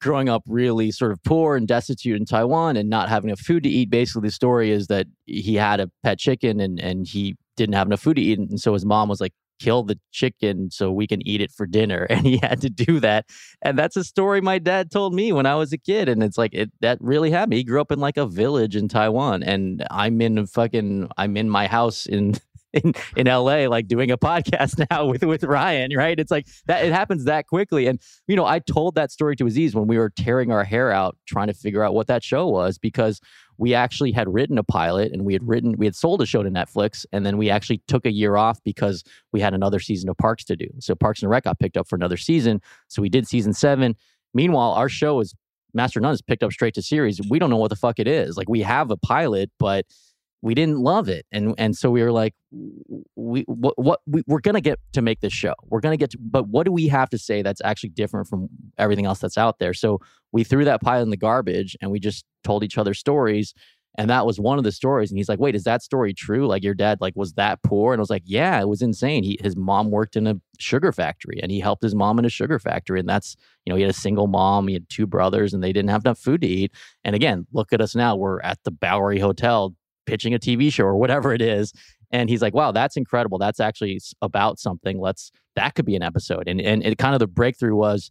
C: growing up really sort of poor and destitute in Taiwan and not having enough food to eat. Basically, the story is that he had a pet chicken and and he didn't have enough food to eat, and so his mom was like, "Kill the chicken so we can eat it for dinner," and he had to do that. And that's a story my dad told me when I was a kid, and it's like it that really happened. He grew up in like a village in Taiwan, and I'm in fucking I'm in my house in in, in LA, like doing a podcast now with with Ryen, right? It's like that it happens that quickly. And you know, I told that story to Aziz when we were tearing our hair out trying to figure out what that show was because we actually had written a pilot and we had written we had sold a show to Netflix and then we actually took a year off because we had another season of Parks to do. So Parks and Rec got picked up for another season. So we did season seven. Meanwhile, our show is Master None is picked up straight to series. We don't know what the fuck it is. Like we have a pilot, but we didn't love it. And and so we were like we what, what we, we're gonna get to make this show. We're gonna get to but what do we have to say that's actually different from everything else that's out there? So we threw that pile in the garbage and we just told each other stories. And that was one of the stories. And he's like wait is that story true? Like your dad like was that poor? And i was like yeah it was insane. He his mom worked in a sugar factory and he helped his mom in a sugar factory. And that's you know he had a single mom he had two brothers and they didn't have enough food to eat. And again look at us now. We're at the bowery hotel pitching a TV show or whatever it is. And he's like, wow, that's incredible. That's actually about something. Let's, that could be an episode. And, and it kind of the breakthrough was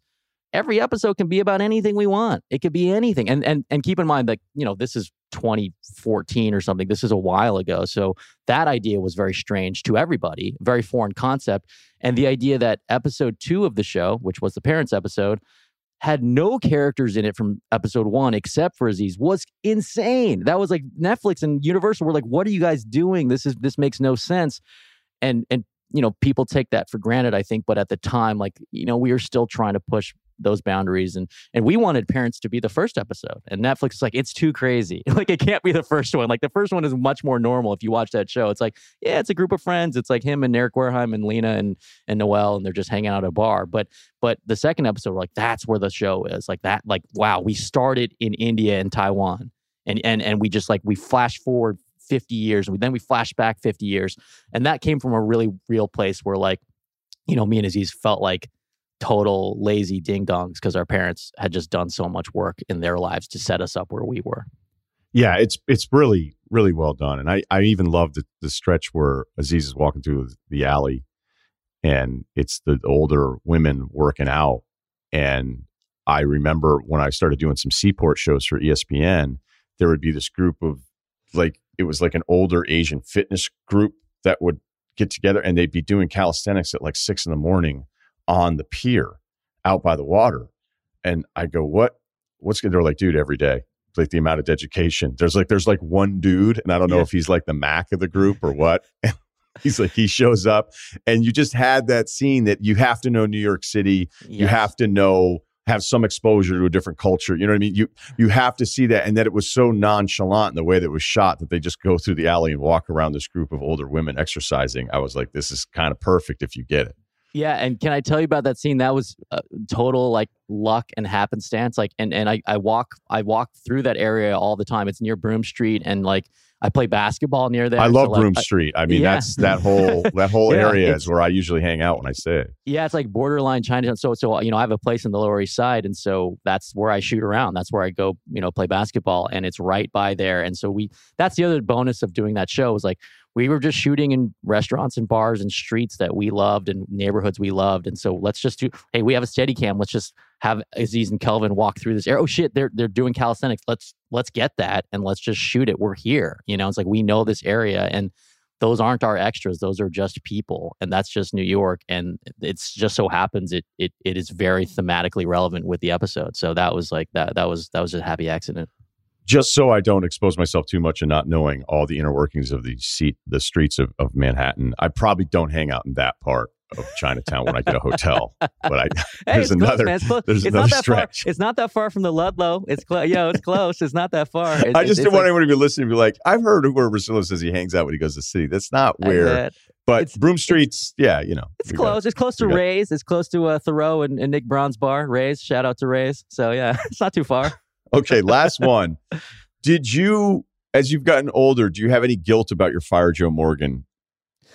C: every episode can be about anything we want. It could be anything. And and and keep in mind that, you know, this is 2014 or something. This is a while ago. So that idea was very strange to everybody, very foreign concept. And the idea that episode 2 of the show, which was the parents episode, had no characters in it from episode one except for Aziz was insane. That was like Netflix and Universal were like, "What are you guys doing? This is this makes no sense." And and you know people take that for granted, I think, but at the time, like you know, we were still trying to push those boundaries and and we wanted parents to be the first episode and netflix is like it's too crazy. Like it can't be the first one. Like the first one is much more normal if you watch that show. It's like yeah it's a group of friends. It's like him and eric Wareheim and lena and and noel and they're just hanging out at a bar. But but the second episode we're like that's where the show is. Like that like wow we started in india and taiwan and and and we just like we flash forward 50 years and then we flash back 50 years and that came from a really real place where like you know me and aziz felt like total lazy ding dongs because our parents had just done so much work in their lives to set us up where we were.
A: Yeah, it's it's really really well done, and I I even love the the stretch where Aziz is walking through the alley, and it's the older women working out, and I remember when I started doing some seaport shows for ESPN, there would be this group of like it was like an older Asian fitness group that would get together and they'd be doing calisthenics at like six in the morning on the pier out by the water. And I go, what, what's good? They're like, dude, every day, like the amount of education. There's like, there's like one dude, and I don't know yeah. if he's like the Mac of the group or what. he's like, he shows up, and you just had that scene that you have to know New York City. Yes. You have to know, have some exposure to a different culture. You know what I mean? You you have to see that, and that it was so nonchalant in the way that it was shot that they just go through the alley and walk around this group of older women exercising. I was like, this is kind of perfect if you get it.
C: Yeah, and can I tell you about that scene? That was uh, total like luck and happenstance. Like, and and I I walk I walk through that area all the time. It's near Broome Street, and like I play basketball near there.
A: I love so, Broome Street. I mean, yeah. that's that whole that whole yeah, area is where I usually hang out when I say
C: Yeah, it's like borderline Chinatown. So so you know, I have a place in the Lower East Side, and so that's where I shoot around. That's where I go, you know, play basketball, and it's right by there. And so we that's the other bonus of doing that show is like we were just shooting in restaurants and bars and streets that we loved and neighborhoods we loved. And so let's just do, hey, we have a steady cam. Let's just have Aziz and Kelvin walk through this area. Oh shit, they're they're doing calisthenics. Let's let's get that and let's just shoot it. We're here. You know, it's like we know this area and those aren't our extras. Those are just people. And that's just New York. And it's just so happens it it it is very thematically relevant with the episode. So that was like that that was that was a happy accident
A: just so I don't expose myself too much and not knowing all the inner workings of the seat, the streets of, of Manhattan, I probably don't hang out in that part of Chinatown when I get a hotel. But I hey, there's another close, it's there's it's another stretch.
C: Far, it's not that far from the Ludlow. It's close. Yo, it's close. It's not that far. It's,
A: I just didn't want like, anyone to be listening to be like, I've heard where Russillo says he hangs out when he goes to the city. That's not where. But it's, Broome Street's, yeah, you know,
C: it's close. Got, it's close to Ray's. It's close to uh, Thoreau and, and Nick Brown's bar. Ray's. Shout out to Ray's. So yeah, it's not too far.
A: Okay, last one. Did you, as you've gotten older, do you have any guilt about your fire Joe Morgan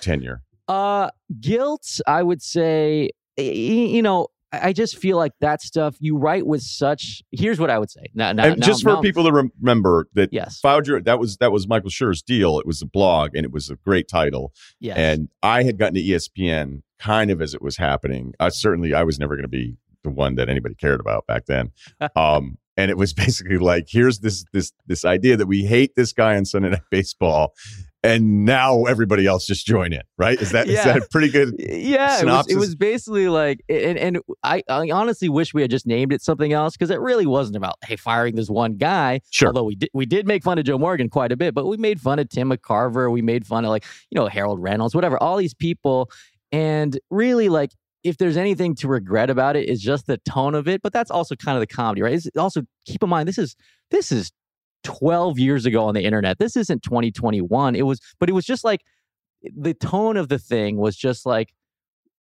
A: tenure?
C: Uh, guilt, I would say, you know, I just feel like that stuff you write with such. Here's what I would say. Now, now,
A: and just
C: now,
A: for now, people to remember that,
C: yes,
A: Founder, that was that was Michael Schur's deal. It was a blog, and it was a great title.
C: Yes.
A: and I had gotten to ESPN kind of as it was happening. I certainly I was never going to be the one that anybody cared about back then. um, and it was basically like here's this this this idea that we hate this guy on Sunday Night Baseball and now everybody else just join in, right? Is that yeah. is that a pretty good?
C: Yeah, it was, it was, basically like, and and I, I honestly wish we had just named it something else because it really wasn't about hey firing this one guy.
A: Sure.
C: Although we did we did make fun of Joe Morgan quite a bit, but we made fun of Tim McCarver, we made fun of like you know Harold Reynolds, whatever, all these people, and really like if there's anything to regret about it, it's just the tone of it. But that's also kind of the comedy, right? It's also keep in mind this is this is 12 years ago on the internet. This isn't 2021. It was, but it was just like the tone of the thing was just like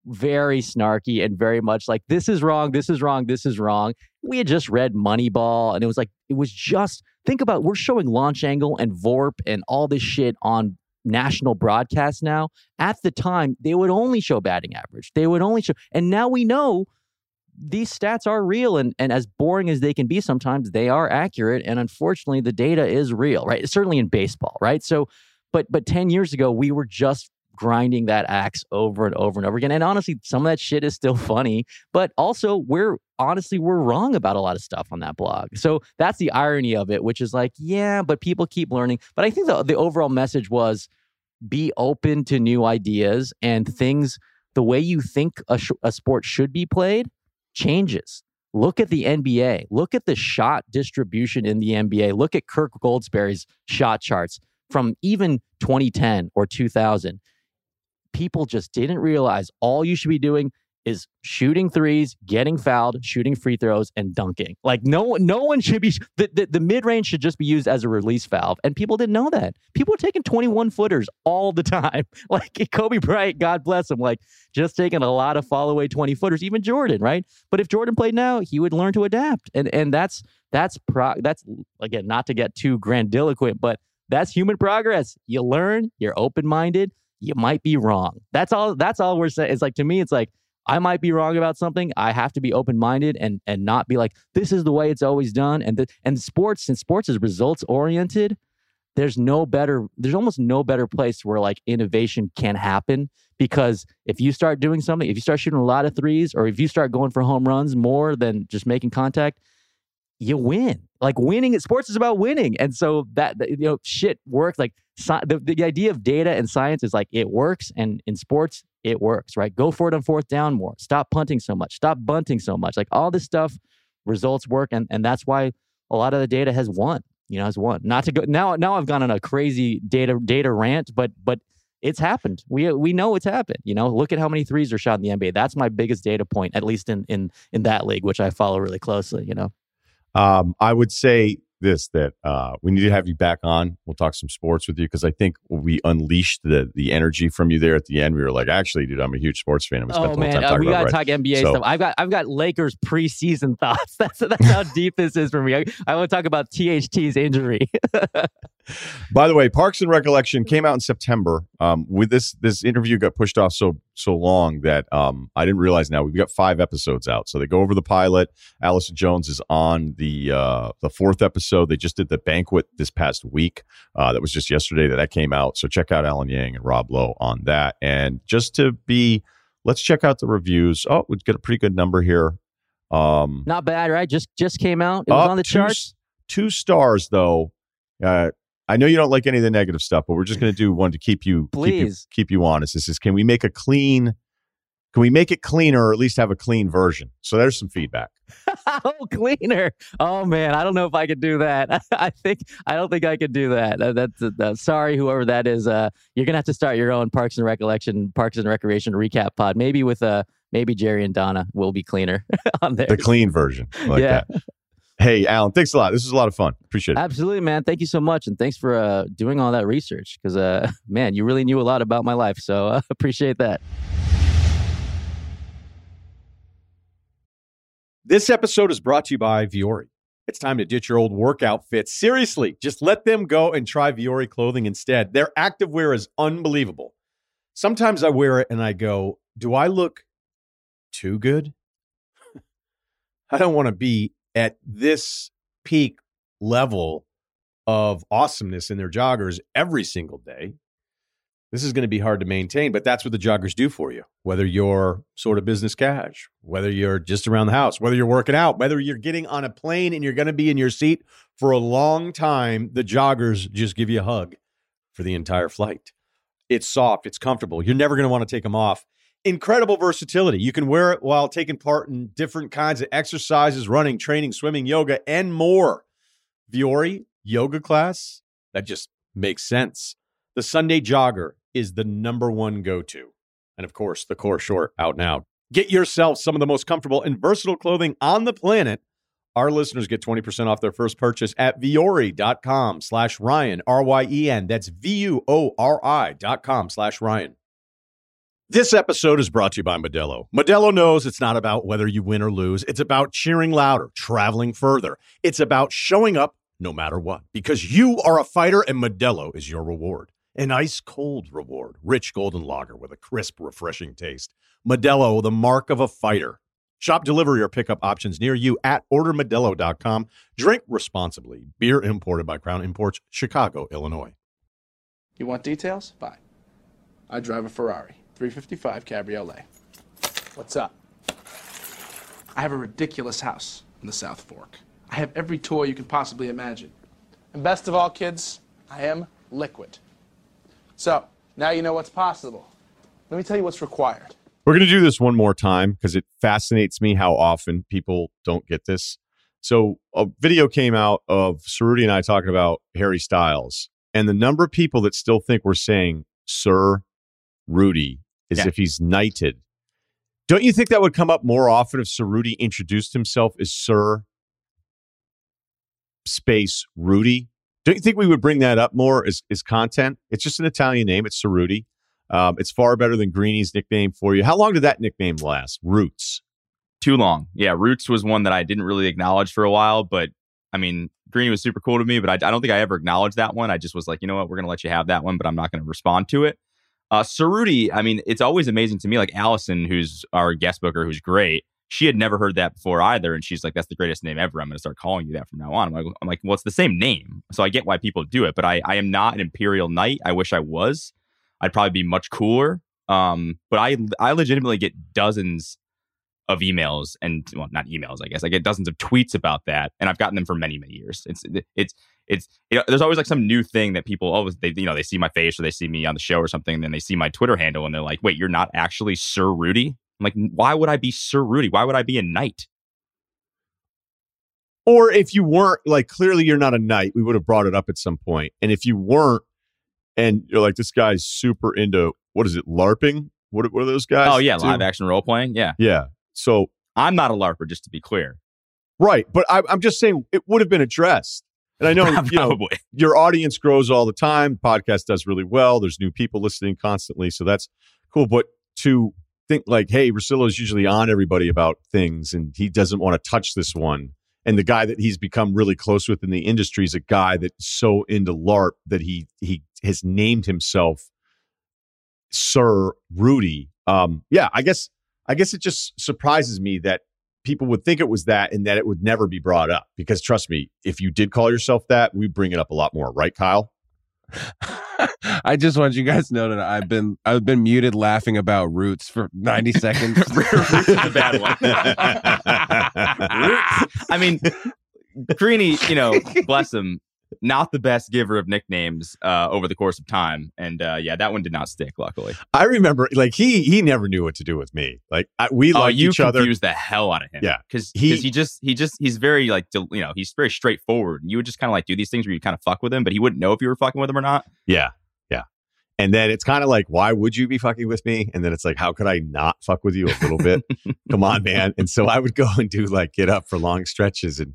C: very snarky and very much like this is wrong, this is wrong, this is wrong. We had just read Moneyball, and it was like it was just think about we're showing launch angle and VORP and all this shit on national broadcast now. At the time, they would only show batting average. They would only show, and now we know these stats are real and, and as boring as they can be sometimes they are accurate and unfortunately the data is real right certainly in baseball right so but but 10 years ago we were just grinding that axe over and over and over again. And honestly, some of that shit is still funny, but also we're honestly we're wrong about a lot of stuff on that blog. So that's the irony of it, which is like, yeah, but people keep learning. But I think the, the overall message was be open to new ideas and things the way you think a, sh- a sport should be played changes. Look at the NBA. Look at the shot distribution in the NBA. Look at Kirk Goldsberry's shot charts from even 2010 or 2000. People just didn't realize all you should be doing is shooting threes, getting fouled, shooting free throws, and dunking. Like no, no one should be. The, the, the mid range should just be used as a release valve, and people didn't know that. People were taking twenty one footers all the time. Like Kobe Bryant, God bless him, like just taking a lot of fall away twenty footers. Even Jordan, right? But if Jordan played now, he would learn to adapt, and and that's that's pro. That's again not to get too grandiloquent, but that's human progress. You learn. You're open minded. You might be wrong. That's all. That's all we're saying. It's like to me, it's like I might be wrong about something. I have to be open minded and and not be like this is the way it's always done. And the, and sports since sports is results oriented, there's no better there's almost no better place where like innovation can happen because if you start doing something, if you start shooting a lot of threes or if you start going for home runs more than just making contact, you win. Like winning at sports is about winning. And so that, you know, shit works. Like the, the idea of data and science is like it works. And in sports, it works, right? Go for it on fourth down more. Stop punting so much. Stop bunting so much. Like all this stuff, results work. And, and that's why a lot of the data has won, you know, has won. Not to go now, now I've gone on a crazy data, data rant, but, but it's happened. We we know it's happened. You know, look at how many threes are shot in the NBA. That's my biggest data point, at least in in in that league, which I follow really closely. You know.
A: Um, I would say this that uh, we need to have you back on. We'll talk some sports with you because I think we unleashed the the energy from you there at the end. We were like, actually, dude, I'm a huge sports fan.
C: And we spent oh man, uh, we gotta talk NBA so, stuff. I've got I've got Lakers preseason thoughts. That's that's how deep this is for me. I, I want to talk about THT's injury.
A: By the way, Parks and Recollection came out in September. Um, with this this interview got pushed off so so long that um, I didn't realize. Now we've got five episodes out, so they go over the pilot. Allison Jones is on the uh, the fourth episode. They just did the banquet this past week. Uh, that was just yesterday that that came out. So check out Alan Yang and Rob Lowe on that. And just to be, let's check out the reviews. Oh, we get a pretty good number here.
C: Um, Not bad, right? Just just came out. It was on the
A: two,
C: charts.
A: Two stars though. Uh, I know you don't like any of the negative stuff, but we're just going to do one to keep you
C: Please.
A: keep you, keep you honest. This is can we make a clean can we make it cleaner or at least have a clean version? So there's some feedback.
C: oh, cleaner. Oh man, I don't know if I could do that. I think I don't think I could do that. that's uh, sorry, whoever that is. Uh, you're gonna have to start your own Parks and Recollection, Parks and Recreation recap pod. Maybe with uh, maybe Jerry and Donna will be cleaner on there.
A: The clean version, like yeah. that. Hey, Alan, thanks a lot. This was a lot of fun. Appreciate it.
C: Absolutely, man. Thank you so much. And thanks for uh, doing all that research because, uh, man, you really knew a lot about my life. So uh, appreciate that.
A: This episode is brought to you by Vuori. It's time to ditch your old workout fits. Seriously, just let them go and try Vuori clothing instead. Their activewear is unbelievable. Sometimes I wear it and I go, Do I look too good? I don't want to be at this peak level of awesomeness in their joggers every single day. This is going to be hard to maintain, but that's what the joggers do for you. Whether you're sort of business cash, whether you're just around the house, whether you're working out, whether you're getting on a plane and you're going to be in your seat for a long time, the joggers just give you a hug for the entire flight. It's soft, it's comfortable. You're never going to want to take them off incredible versatility. You can wear it while taking part in different kinds of exercises, running, training, swimming, yoga, and more. Vuori yoga class, that just makes sense. The Sunday Jogger is the number one go to. And of course, the Core Short out now. Get yourself some of the most comfortable and versatile clothing on the planet. Our listeners get 20% off their first purchase at vuori.com slash Ryen, R-Y-E-N. That's V-U-O-R-I dot com slash Ryen. This episode is brought to you by Modelo. Modelo knows it's not about whether you win or lose. It's about cheering louder, traveling further. It's about showing up no matter what because you are a fighter and Modelo is your reward. An ice cold reward, rich golden lager with a crisp, refreshing taste. Modelo, the mark of a fighter. Shop delivery or pickup options near you at ordermodelo.com. Drink responsibly. Beer imported by Crown Imports, Chicago, Illinois.
D: You want details? Bye. I drive a Ferrari 355 Cabriolet. What's up? I have a ridiculous house in the South Fork. I have every toy you can possibly imagine. And best of all, kids, I am liquid. So, now you know what's possible. Let me tell you what's required.
A: We're going to do this one more time because it fascinates me how often people don't get this. So, a video came out of Ceruti and I talking about Harry Styles, and the number of people that still think we're saying Sir Rudy as
E: Yeah.
A: if he's knighted. Don't you think that would come up more often if Ceruti introduced himself as Sir Space Rudy? Don't you think we would bring that up more as, as content? It's just an Italian name. It's Ceruti. Um, it's far better than Greeny's nickname for you. How long did that nickname last? Roots.
E: Too long. Yeah, Roots was one that I didn't really acknowledge for a while, but I mean, Green was super cool to me, but I, I don't think I ever acknowledged that one. I just was like, you know what, we're gonna let you have that one, but I'm not gonna respond to it. Uh, Ceruti, I mean, it's always amazing to me. Like Allison, who's our guest booker, who's great. She had never heard that before either, and she's like, "That's the greatest name ever." I'm going to start calling you that from now on. I'm like, I'm like, well, it's the same name, so I get why people do it, but I, I am not an Imperial Knight. I wish I was. I'd probably be much cooler. Um, but I, I legitimately get dozens of emails and well, not emails, I guess. I get dozens of tweets about that, and I've gotten them for many, many years. It's, it's, it's. You know, there's always like some new thing that people always they, you know, they see my face or they see me on the show or something, and then they see my Twitter handle and they're like, "Wait, you're not actually Sir Rudy." I'm like, why would I be Sir Rudy? Why would I be a knight?
A: Or if you weren't, like, clearly you're not a knight, we would have brought it up at some point. And if you weren't, and you're like, this guy's super into, what is it, LARPing? What, what are those guys?
E: oh yeah, live action role playing. Yeah,
A: Yeah. So,
E: I'm not a larper, just to be clear.
A: right. But I, I'm just saying it would have been addressed. And I know, you know, your audience grows all the time. Podcast does really well. There's new people listening constantly, so that's cool. But to think like, hey, Russillo's usually on everybody about things, and he doesn't want to touch this one. And the guy that he's become really close with in the industry is a guy that's so into LARP that he he has named himself Sir Rudy. Um, yeah, I guess I guess it just surprises me that people would think it was that and that it would never be brought up. Because trust me, if you did call yourself that, we bring it up a lot more, right, Kyle?
F: I just want you guys to know that I've been I've been muted laughing about roots for 90 seconds.
E: Roots is a bad one. Roots. I mean, Greeny, you know, bless him, not the best giver of nicknames uh, over the course of time, and uh, yeah, that one did not stick. Luckily,
A: I remember, like he he never knew what to do with me. Like I, we
E: oh,
A: liked
E: you
A: each other.
E: confused the hell out of him.
A: Yeah.
E: because
A: He-
E: he, just he just he's very like you know he's very straightforward. You would just kind of like do these things where you kind of fuck with him, but he wouldn't know if you were fucking with him or not.
A: Yeah, yeah. And then it's kind of like, why would you be fucking with me? And then it's like, how could I not fuck with you a little bit? Come on, man. And so I would go and do like get up for long stretches and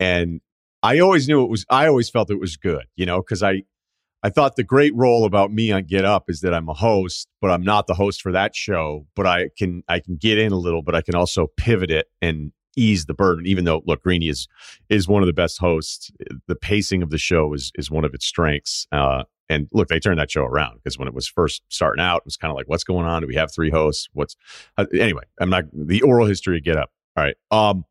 A: and I always knew it was I always felt it was good, you know, because I I thought the great role about me on Get Up is that I'm a host, but I'm not the host for that show. But I can I can get in a little, but I can also pivot it and ease the burden. Even though look, Greeny is is one of the best hosts. The pacing of the show is is one of its strengths. Uh, and look, they turned that show around because when it was first starting out, it was kind of like, what's going on? Do we have three hosts? What's uh, anyway? I'm not the oral history of Get Up. All right. Um,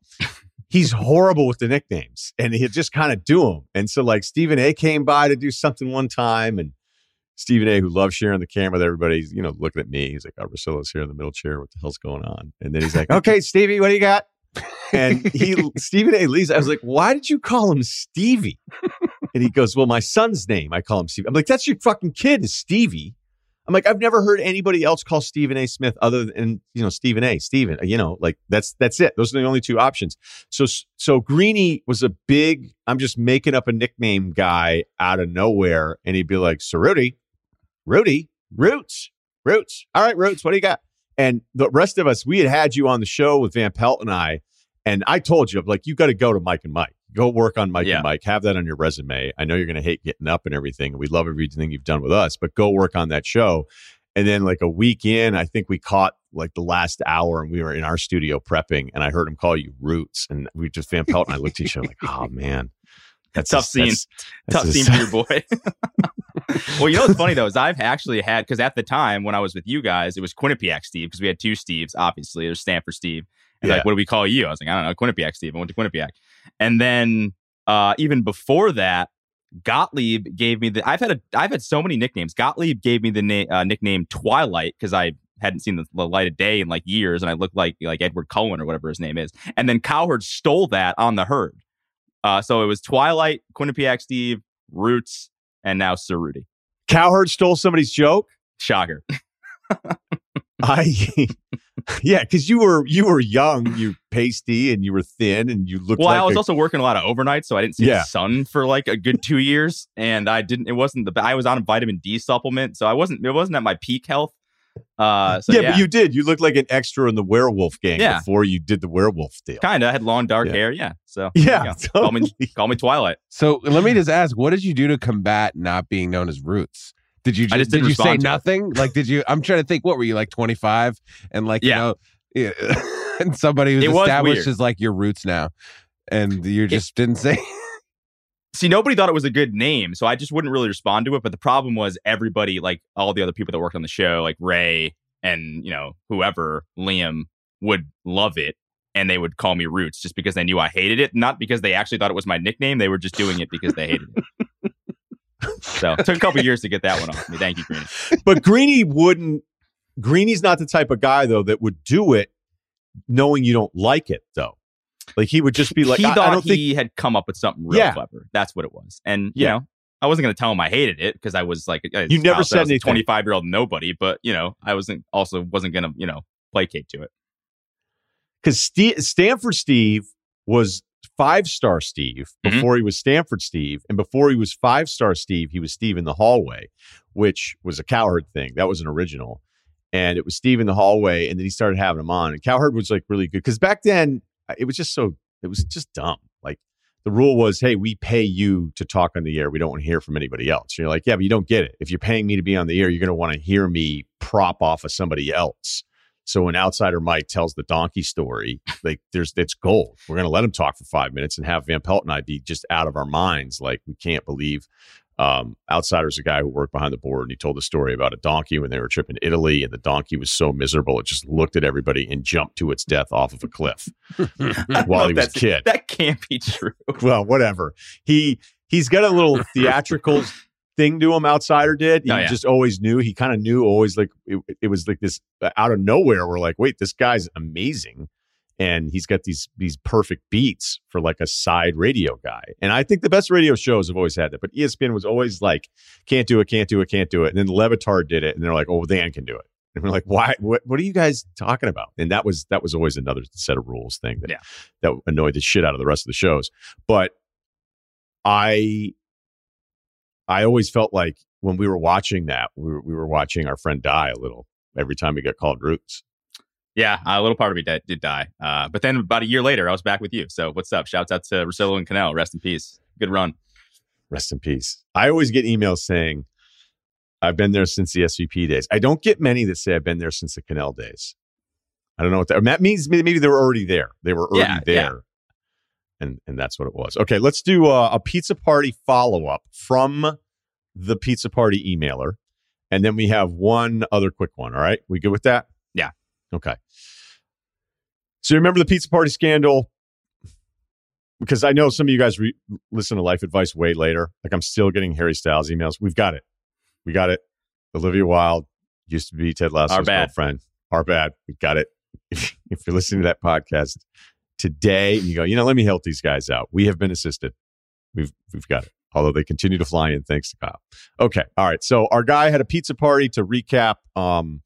A: he's horrible with the nicknames, and he'll just kind of do them. And so, like Stephen A. came by to do something one time, and Stephen A. who loves sharing the camera with everybody, he's, you know, looking at me. He's like, "Oh, Russillo's here in the middle chair. What the hell's going on?" And then he's like, "Okay, Stevie, what do you got?" And he Stephen A. leaves. I was like, "Why did you call him Stevie?" And he goes, "Well, my son's name. I call him Stevie." I'm like, "That's your fucking kid, is Stevie." I'm like, I've never heard anybody else call Stephen A. Smith other than you know Stephen A. Stephen. You know, like that's that's it. Those are the only two options. So so Greeny was a big. I'm just making up a nickname guy out of nowhere, and he'd be like, "So Rudy, Rudy, Roots, Roots. All right, Roots. What do you got?" And the rest of us, we had had you on the show with Van Pelt and I, and I told you, I'm like, you got to go to Mike and Mike. Go work on Mike
E: Yeah.
A: and Mike. Have that on your resume. I know you're going to hate getting up and everything. We love everything you've done with us, but go work on that show. And then, like a week in, I think we caught like the last hour, and we were in our studio prepping, and I heard him call you Roots, and we just Van Pelt and I looked at each other like, oh man, that's
E: Tough
A: a-
E: scene.
A: that's-
E: Tough
A: that's a-
E: scene for your boy. well, you know what's funny though is I've actually had because at the time when I was with you guys, it was Quinnipiac Steve because we had two Steves. Obviously, there's Stanford Steve. And
A: Yeah.
E: like, what do we call you? I was like, I don't know, Quinnipiac Steve. I went to Quinnipiac, and then uh, even before that, Gottlieb gave me the. I've had a. I've had so many nicknames. Gottlieb gave me the na- uh, nickname Twilight because I hadn't seen the, the, light of day in like years, and I looked like like Edward Cullen or whatever his name is. And then Cowherd stole that on the herd. Uh, so it was Twilight, Quinnipiac Steve, Roots, and now Sir Rudy.
A: Cowherd stole somebody's joke.
E: Shocker.
A: I yeah, because you were you were young, you pasty, and you were thin, and you looked.
E: Well,
A: like
E: I was
A: a,
E: also working a lot of overnight, so I didn't see
A: Yeah.
E: the sun for like a good two years, and I didn't. It wasn't the. I was on a vitamin D supplement, so I wasn't. It wasn't at my peak health. Uh, so
A: yeah,
E: yeah,
A: but you did. You looked like an extra in the werewolf gang
E: Yeah.
A: before you did the werewolf deal.
E: kind of I had long dark
A: Yeah.
E: hair. Yeah, so
A: Yeah,
E: go. call me call me Twilight.
F: So let me just ask, what did you do to combat not being known as Roots? Did you just, did you say
E: to it.
F: nothing? Like, did you? I'm trying to think. What were you like 25 and like
E: Yeah.
F: you know, and somebody who's
E: It was
F: established as like your Roots now, and you just didn't say.
E: See, nobody thought it was a good name, so I just wouldn't really respond to it. But the problem was everybody, like all the other people that worked on the show, like Ray and you know whoever Liam, would love it, and they would call me Roots just because they knew I hated it, not because they actually thought it was my nickname. They were just doing it because they hated it. So it took a couple years to get that one off me. Thank you, Greeny.
A: but Greeny wouldn't. Greeny's not the type of guy though that would do it knowing you don't like it though. Like he would just be like,
E: he
A: I, I don't think.
E: he had come up with something real
A: Yeah.
E: clever. That's what it was, and you know. I wasn't going to tell him I hated it because I was like,
A: You never said anything.
E: Twenty five year old nobody, but you know, I wasn't also wasn't going to you know placate to it.
A: because Stanford Steve was five star Steve
E: Mhm.
A: before he was Stanford Steve, and before he was five star Steve, he was Steve in the hallway, which was a Cowherd thing. That was an original, and it was Steve in the hallway, and then he started having him on, and Cowherd was like really good because back then uh, it was just so it was just dumb. Like the rule was, hey, we pay you to talk on the air. We don't want to hear from anybody else. you're like, yeah, but you don't get it. If you're paying me to be on the air, you're going to want to hear me prop off of somebody else. So when Outsider Mike tells the donkey story, like there's it's gold. We're gonna let him talk for five minutes and have Van Pelt and I be just out of our minds. Like we can't believe um Outsider's a guy who worked behind the board and he told the story about a donkey when they were tripping Italy and the donkey was so miserable it just looked at everybody and jumped to its death off of a cliff while he was a kid.
E: That can't be true.
A: well, whatever. He he's got a little theatrical thing to him. Outsider did. He
E: Oh, yeah.
A: just always knew. He kind of knew. Always like it, it was like this uh, out of nowhere. We're like, wait, this guy's amazing, and he's got these these perfect beats for like a side radio guy. And I think the best radio shows have always had that. But ESPN was always like, can't do it, can't do it, can't do it. And then Le Batard did it, and they're like, oh, Dan can do it. And we're like, why? What? What are you guys talking about? And that was that was always another set of rules thing that
E: Yeah.
A: that annoyed the shit out of the rest of the shows. But I I always felt like when we were watching that, we were, we were watching our friend die a little every time we got called roots.
E: Yeah, a little part of me did, did die. Uh, but then about a year later, I was back with you. So what's up? Shouts out to Russillo and Kanell. Rest in peace. Good run.
A: Rest in peace. I always get emails saying, I've been there since the SVP days. I don't get many that say I've been there since the Kanell days. I don't know what that, that means. Maybe they were already there. They were already
E: yeah.
A: there. And, and that's what it was. Okay, let's do a, a pizza party follow up from the pizza party emailer. And then we have one other quick one. All right. We good with that?
E: Yeah.
A: Okay. So you remember the pizza party scandal? Because I know some of you guys re- listen to Life Advice way later. Like I'm still getting Harry Styles emails. We've got it. We got it. Olivia Wilde used to be Ted Lasso's
E: Our bad.
A: girlfriend. Our bad. We got it. If, if you're listening to that podcast today and you go, you know, let me help these guys out. We have been assisted. We've we've got it. Although they continue to fly in, thanks to Kyle. Okay. All right. So our guy had a pizza party to recap. Um,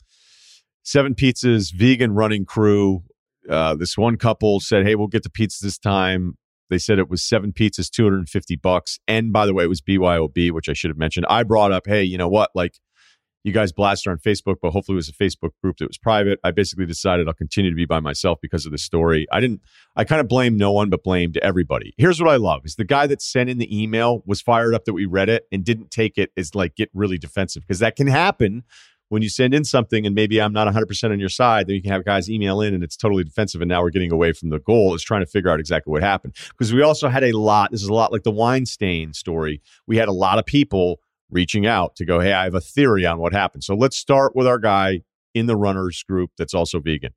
A: seven pizzas, vegan running crew. Uh, this one couple said, "Hey, we'll get the pizza this time." They said it was seven pizzas, two hundred and fifty bucks. And by the way, it was BYOB, which I should have mentioned. I brought up, "Hey, you know what? Like, you guys blasted on Facebook, but hopefully it was a Facebook group that was private." I basically decided I'll continue to be by myself because of the story. I didn't. I kind of blamed no one, but blamed everybody. Here's what I love: is the guy that sent in the email was fired up that we read it and didn't take it as like get really defensive because that can happen when you send in something and maybe I'm not 100% on your side, then you can have guys email in and it's totally defensive. And now we're getting away from the goal is trying to figure out exactly what happened. Because we also had a lot, this is a lot like the Weinstein story. We had a lot of people reaching out to go, hey, I have a theory on what happened. So let's start with our guy in the runners group that's also vegan.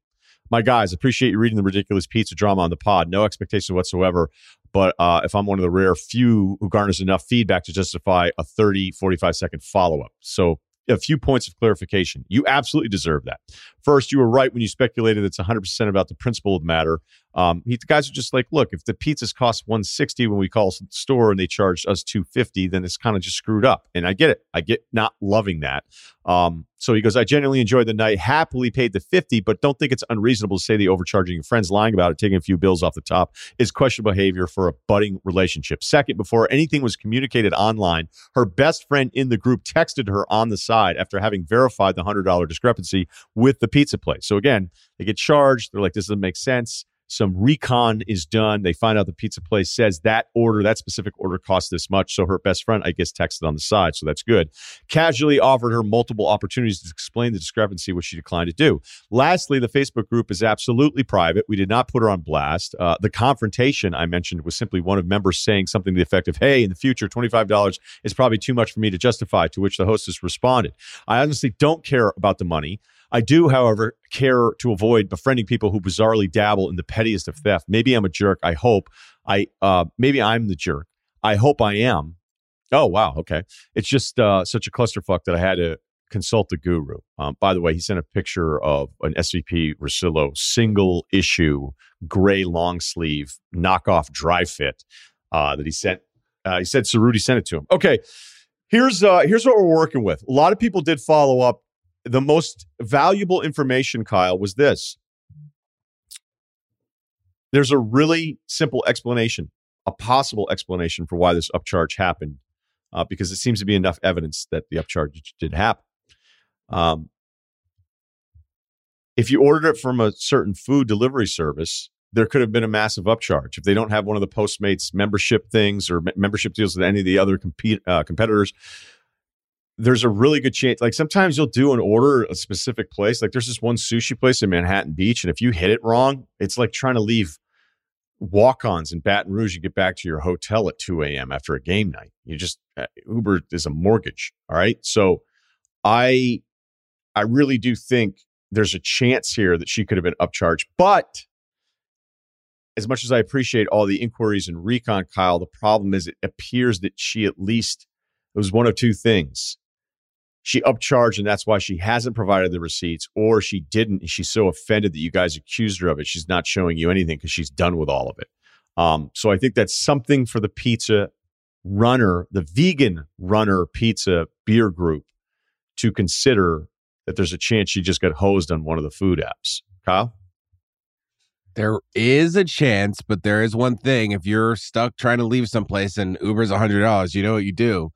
A: My guys, appreciate you reading the ridiculous pizza drama on the pod. No expectations whatsoever. but uh, if I'm one of the rare few who garners enough feedback to justify a 30, 45 second follow up. So a few points of clarification. You absolutely deserve that. First, you were right when you speculated it's 100% about the principle of matter. Um, he, the guys are just like, look, if the pizzas cost 160 when we call the store and they charge us 250, then it's kind of just screwed up. And I get it. I get not loving that. Um, so he goes, I genuinely enjoyed the night, happily paid the 50, but don't think it's unreasonable to say the overcharging friends, lying about it, taking a few bills off the top is questionable behavior for a budding relationship. Second, before anything was communicated online, her best friend in the group texted her on the side after having verified the $100 discrepancy with the pizza place. So again, they get charged. They're like, this doesn't make sense some recon is done. They find out the pizza place says that order, that specific order costs this much. So her best friend, I guess, texted on the side. So that's good. Casually offered her multiple opportunities to explain the discrepancy, which she declined to do. Lastly, the Facebook group is absolutely private. We did not put her on blast. Uh, the confrontation I mentioned was simply one of members saying something to the effect of, hey, in the future, $25 is probably too much for me to justify, to which the hostess responded, I honestly don't care about the money. I do, however, care to avoid befriending people who bizarrely dabble in the pettiest of theft. Maybe I'm a jerk. I hope I uh, maybe I'm the jerk. I hope I am. Oh wow, okay. It's just uh, such a clusterfuck that I had to consult the guru. Um, by the way, he sent a picture of an SVP Russillo single issue gray long sleeve knockoff dry fit uh, that he sent. Uh, he said Ceruti sent it to him. Okay, here's uh, here's what we're working with. A lot of people did follow up the most valuable information, Kyle, was this. There's a really simple explanation, a possible explanation for why this upcharge happened, uh, because it seems to be enough evidence that the upcharge did happen. Um, if you ordered it from a certain food delivery service, there could have been a massive upcharge. If they don't have one of the Postmates membership things or membership deals with any of the other uh, competitors, there's a really good chance. Like sometimes you'll do an order a specific place. Like there's this one sushi place in Manhattan Beach, and if you hit it wrong, it's like trying to leave walk-ons in Baton Rouge and get back to your hotel at 2 a.m. after a game night. You just uh, Uber is a mortgage. All right, so I I really do think there's a chance here that she could have been upcharged, but as much as I appreciate all the inquiries and recon, Kyle, the problem is it appears that she at least it was one of two things she upcharged and that's why she hasn't provided the receipts or she didn't and she's so offended that you guys accused her of it she's not showing you anything because she's done with all of it um, so i think that's something for the pizza runner the vegan runner pizza beer group to consider that there's a chance she just got hosed on one of the food apps kyle
F: there is a chance, but there is one thing. If you're stuck trying to leave someplace and Uber's $100, you know what you do?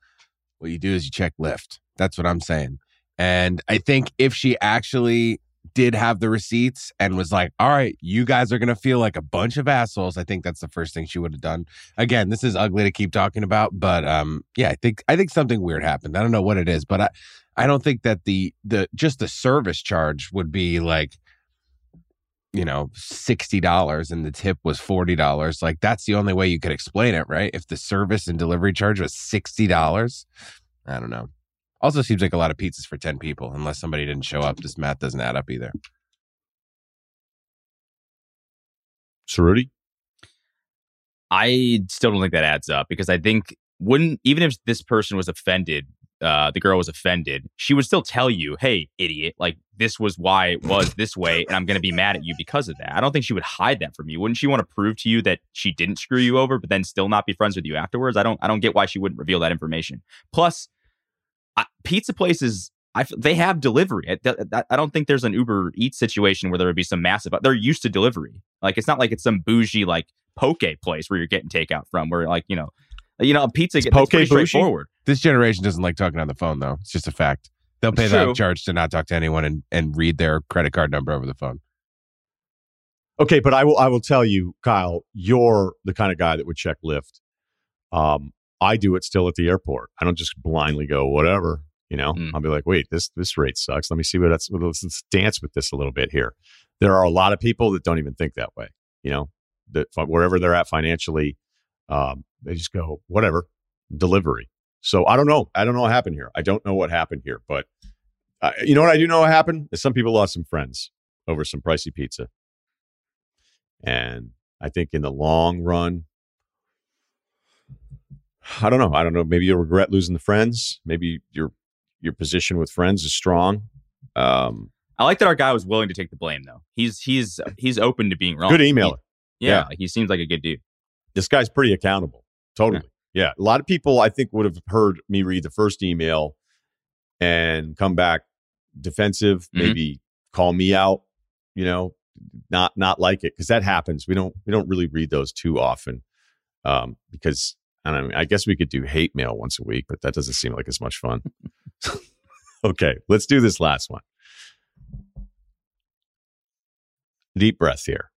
F: What you do is you check Lyft. That's what I'm saying. And I think if she actually did have the receipts and was like, all right, you guys are going to feel like a bunch of assholes. I think that's the first thing she would have done. Again, this is ugly to keep talking about, but um yeah, I think I think something weird happened. I don't know what it is, but I I don't think that the the just the service charge would be like you know, $60 and the tip was $40. Like that's the only way you could explain it, right? If the service and delivery charge was $60, I don't know. Also seems like a lot of pizzas for 10 people, unless somebody didn't show up. This math doesn't add up either.
A: Ceruti?
E: I still don't think that adds up because I think wouldn't even if this person was offended, uh, the girl was offended, she would still tell you, "Hey, idiot! Like this was why it was this way, and I'm going to be mad at you because of that." I don't think she would hide that from you. Wouldn't she want to prove to you that she didn't screw you over, but then still not be friends with you afterwards? I don't. I don't get why she wouldn't reveal that information. Plus, I, pizza places I, they have delivery. I, I, don't think there's an Uber Eats situation where there would be some massive. They're used to delivery. Like it's not like it's some bougie like poke place where you're getting takeout from. Where like you know, you know, a pizza gets poke pretty straightforward.
F: This generation doesn't like talking on the phone though. It's just a fact. They'll pay that charge to not talk to anyone and and read their credit card number over the phone.
A: Okay, but I will I will tell you, Kyle, you're the kind of guy that would check Lyft. Um, I do it still at the airport. I don't just blindly go whatever. You know, mm. I'll be like, wait, this this rate sucks. Let me see what that's. Let's, let's dance with this a little bit here. There are a lot of people that don't even think that way. You know, that wherever they're at financially, um, they just go whatever delivery. So I don't know. I don't know what happened here. I don't know what happened here, but uh, you know what I do know what happened is some people lost some friends over some pricey pizza, and I think in the long run, I don't know. I don't know. Maybe you'll regret losing the friends. Maybe your your position with friends is strong. Um,
E: I like that our guy was willing to take the blame though. He's he's he's open to being wrong.
A: good emailer.
E: He- yeah,
A: Yeah.
E: he seems like a good dude.
A: This guy's pretty accountable. Totally. Yeah. A lot of people I think would have heard me read the first email and come back defensive,
E: Mhm.
A: maybe call me out, you know, not not like it because that happens. We don't we don't really read those too often. Um, because I don't know, I guess we could do hate mail once a week, but that doesn't seem like as much fun. okay, let's do this last one. Deep breath here.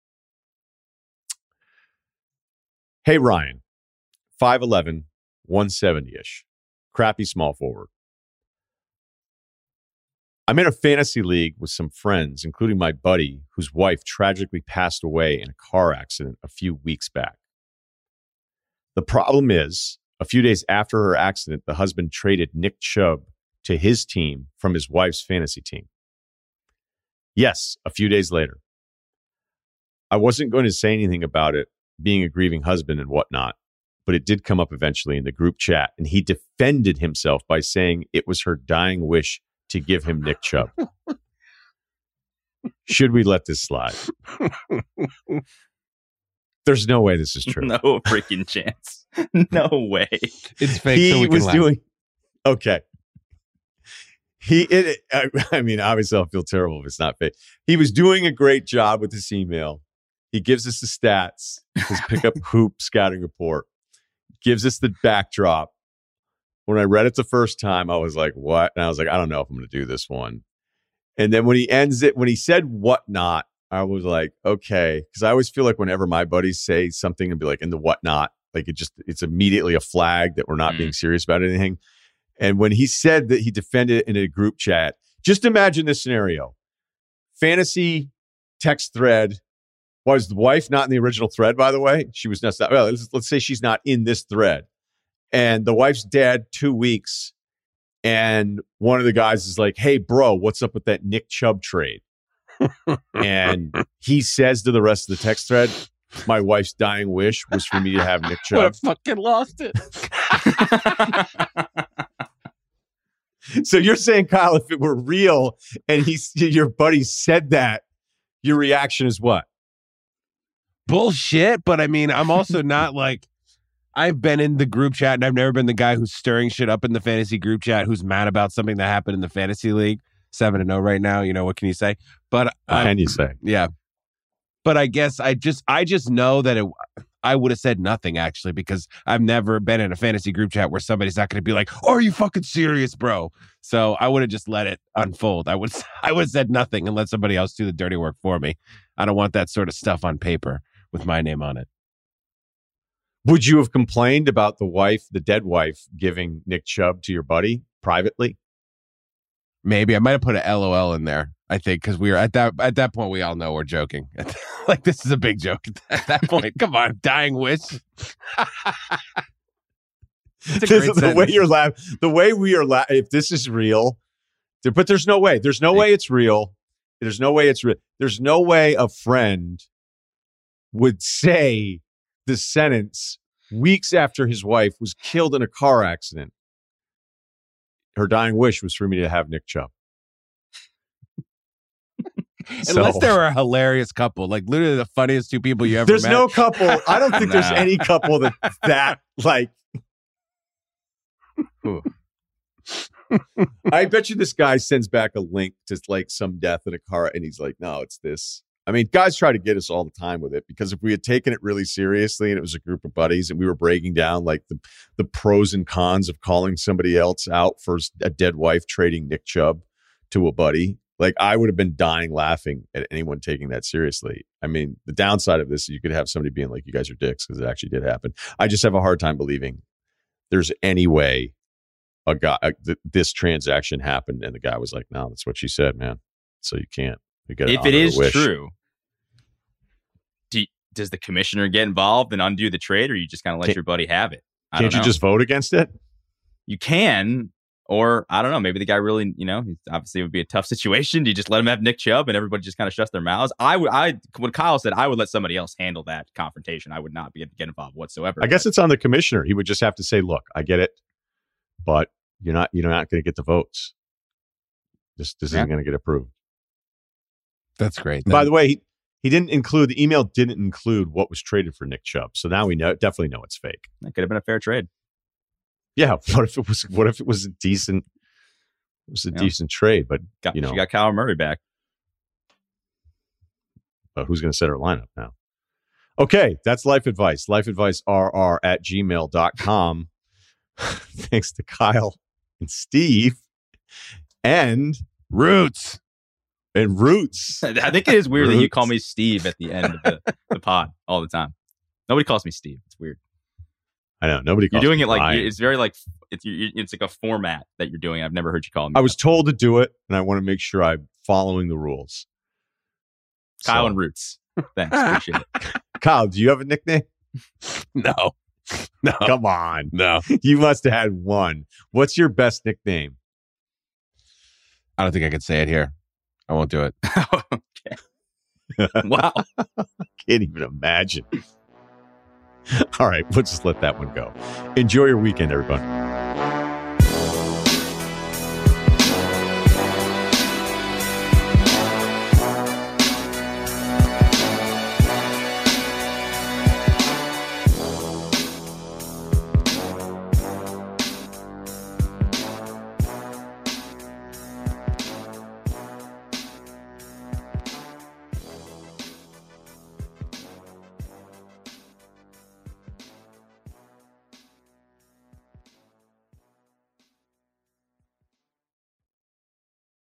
A: Hey, Ryen, 5'11, 170 ish, crappy small forward. I'm in a fantasy league with some friends, including my buddy, whose wife tragically passed away in a car accident a few weeks back. The problem is, a few days after her accident, the husband traded Nick Chubb to his team from his wife's fantasy team. Yes, a few days later. I wasn't going to say anything about it being a grieving husband and whatnot, but it did come up eventually in the group chat, and he defended himself by saying it was her dying wish to give him Nick Chubb. Should we let this slide? There's no way this is true.
E: No freaking chance. No way.
F: It's fake.
A: he
F: so we
A: was
F: laugh.
A: doing okay. He, it, I, I mean, obviously, I'll feel terrible if it's not fake. He was doing a great job with this email. He gives us the stats, his pickup hoop scouting report, gives us the backdrop. When I read it the first time, I was like, "What?" And I was like, "I don't know if I'm going to do this one." And then when he ends it, when he said "whatnot," I was like, "Okay," because I always feel like whenever my buddies say something and be like, "in the whatnot," like it just it's immediately a flag that we're not
E: Mm.
A: being serious about anything. And when he said that he defended it in a group chat, just imagine this scenario: fantasy text thread. Was the wife not in the original thread? By the way, she was not. Well, let's, let's say she's not in this thread, and the wife's dead two weeks, and one of the guys is like, "Hey, bro, what's up with that Nick Chubb trade?" and he says to the rest of the text thread, "My wife's dying wish was for me to have Nick Chubb."
F: have fucking lost it.
A: So you're saying, Kyle, if it were real and he's your buddy said that, your reaction is what?
F: Bullshit. But I mean, I'm also not like I've been in the group chat and I've never been the guy who's stirring shit up in the fantasy group chat who's mad about something that happened in the fantasy league. Seven and zero right now. You know what can you say? But
A: What
F: I'm-
A: can you say?
F: Yeah. But I guess I just I just know that it I would have said nothing actually because I've never been in a fantasy group chat where somebody's not going to be like, "Are you fucking serious, bro?" So I would have just let it unfold. I would I would have said nothing and let somebody else do the dirty work for me. I don't want that sort of stuff on paper with my name on it.
A: Would you have complained about the wife, the dead wife, giving Nick Chubb to your buddy privately?
F: Maybe I might have put a LOL in there. I think because we were at that at that point we all know we're joking. like this is a big joke at that point. Come on, dying wish.
A: This the way you're laughing, the way we are laughing. If this is real, but there's no way. There's no way it's real. There's no way it's real. There's no way a friend would say the sentence weeks after his wife was killed in a car accident. Her dying wish was for me to have Nick Chubb.
F: Unless they were a hilarious couple, like literally the funniest two people you ever met.
A: There's
F: met.
A: no couple. I don't think there's any couple that that like. I bet you this guy sends back a link to like some death in a car, and he's like, "No, it's this." I mean, guys try to get us all the time with it because if we had taken it really seriously and it was a group of buddies and we were breaking down like the the pros and cons of calling somebody else out for a dead wife trading Nick Chubb to a buddy, like I would have been dying laughing at anyone taking that seriously. I mean, the downside of this is you could have somebody being like, "You guys are dicks" because it actually did happen. I just have a hard time believing there's any way a guy uh, th- this transaction happened and the guy was like, "No, that's what she said, man." So you can't.
E: If it is true, do, does the commissioner get involved and undo the trade, or you just kind of let
A: Can't-
E: your buddy have it? I
A: can't you just vote against it?
E: you can, Or I don't know, maybe the guy really, you know, obviously it would be a tough situation. Do you just let him have Nick Chubb and everybody just kind of shuts their mouths? I would, I, what Kyle said, I would let somebody else handle that confrontation. I would not be get involved whatsoever.
A: I guess it's on the commissioner. He would just have to say, "Look, I get it, but you're not you're not going to get the votes. This this
E: Yeah.
A: isn't going to get approved."
F: That's great.
A: By the way, he, he didn't include the email. Didn't include what was traded for Nick Chubb. So now we know definitely know it's fake.
E: that could have been a fair trade.
A: Yeah. What if it was? What if it was a decent? It was a
E: Yeah.
A: decent trade, but
E: Got,
A: You know.
E: she got Kyler Murray back.
A: but who's going to set our lineup now? Okay, that's life advice. Life advice rr at gmail.com. Thanks to Kyle and Steve and
F: Roots.
A: And Roots.
E: I think it is weird that you call me Steve at the end of the, the pod all the time. Nobody calls me Steve. It's weird.
A: I know nobody.
E: You're doing
A: me
E: it like
A: Brian.
E: it's very like it's it's like a format that you're doing. I've never heard you call me.
A: I was told to do it, and I want to make sure I'm following the rules.
E: Kyle
A: So-
E: and Roots. Thanks, appreciate it.
A: Kyle, do you have a nickname?
F: No. No.
A: Come on,
F: No.
A: you must have had one. What's your best nickname?
F: I don't think I can say it here. I won't do it.
E: Wow.
A: Can't even imagine. All right, we'll just let that one go. Enjoy your weekend, everybody.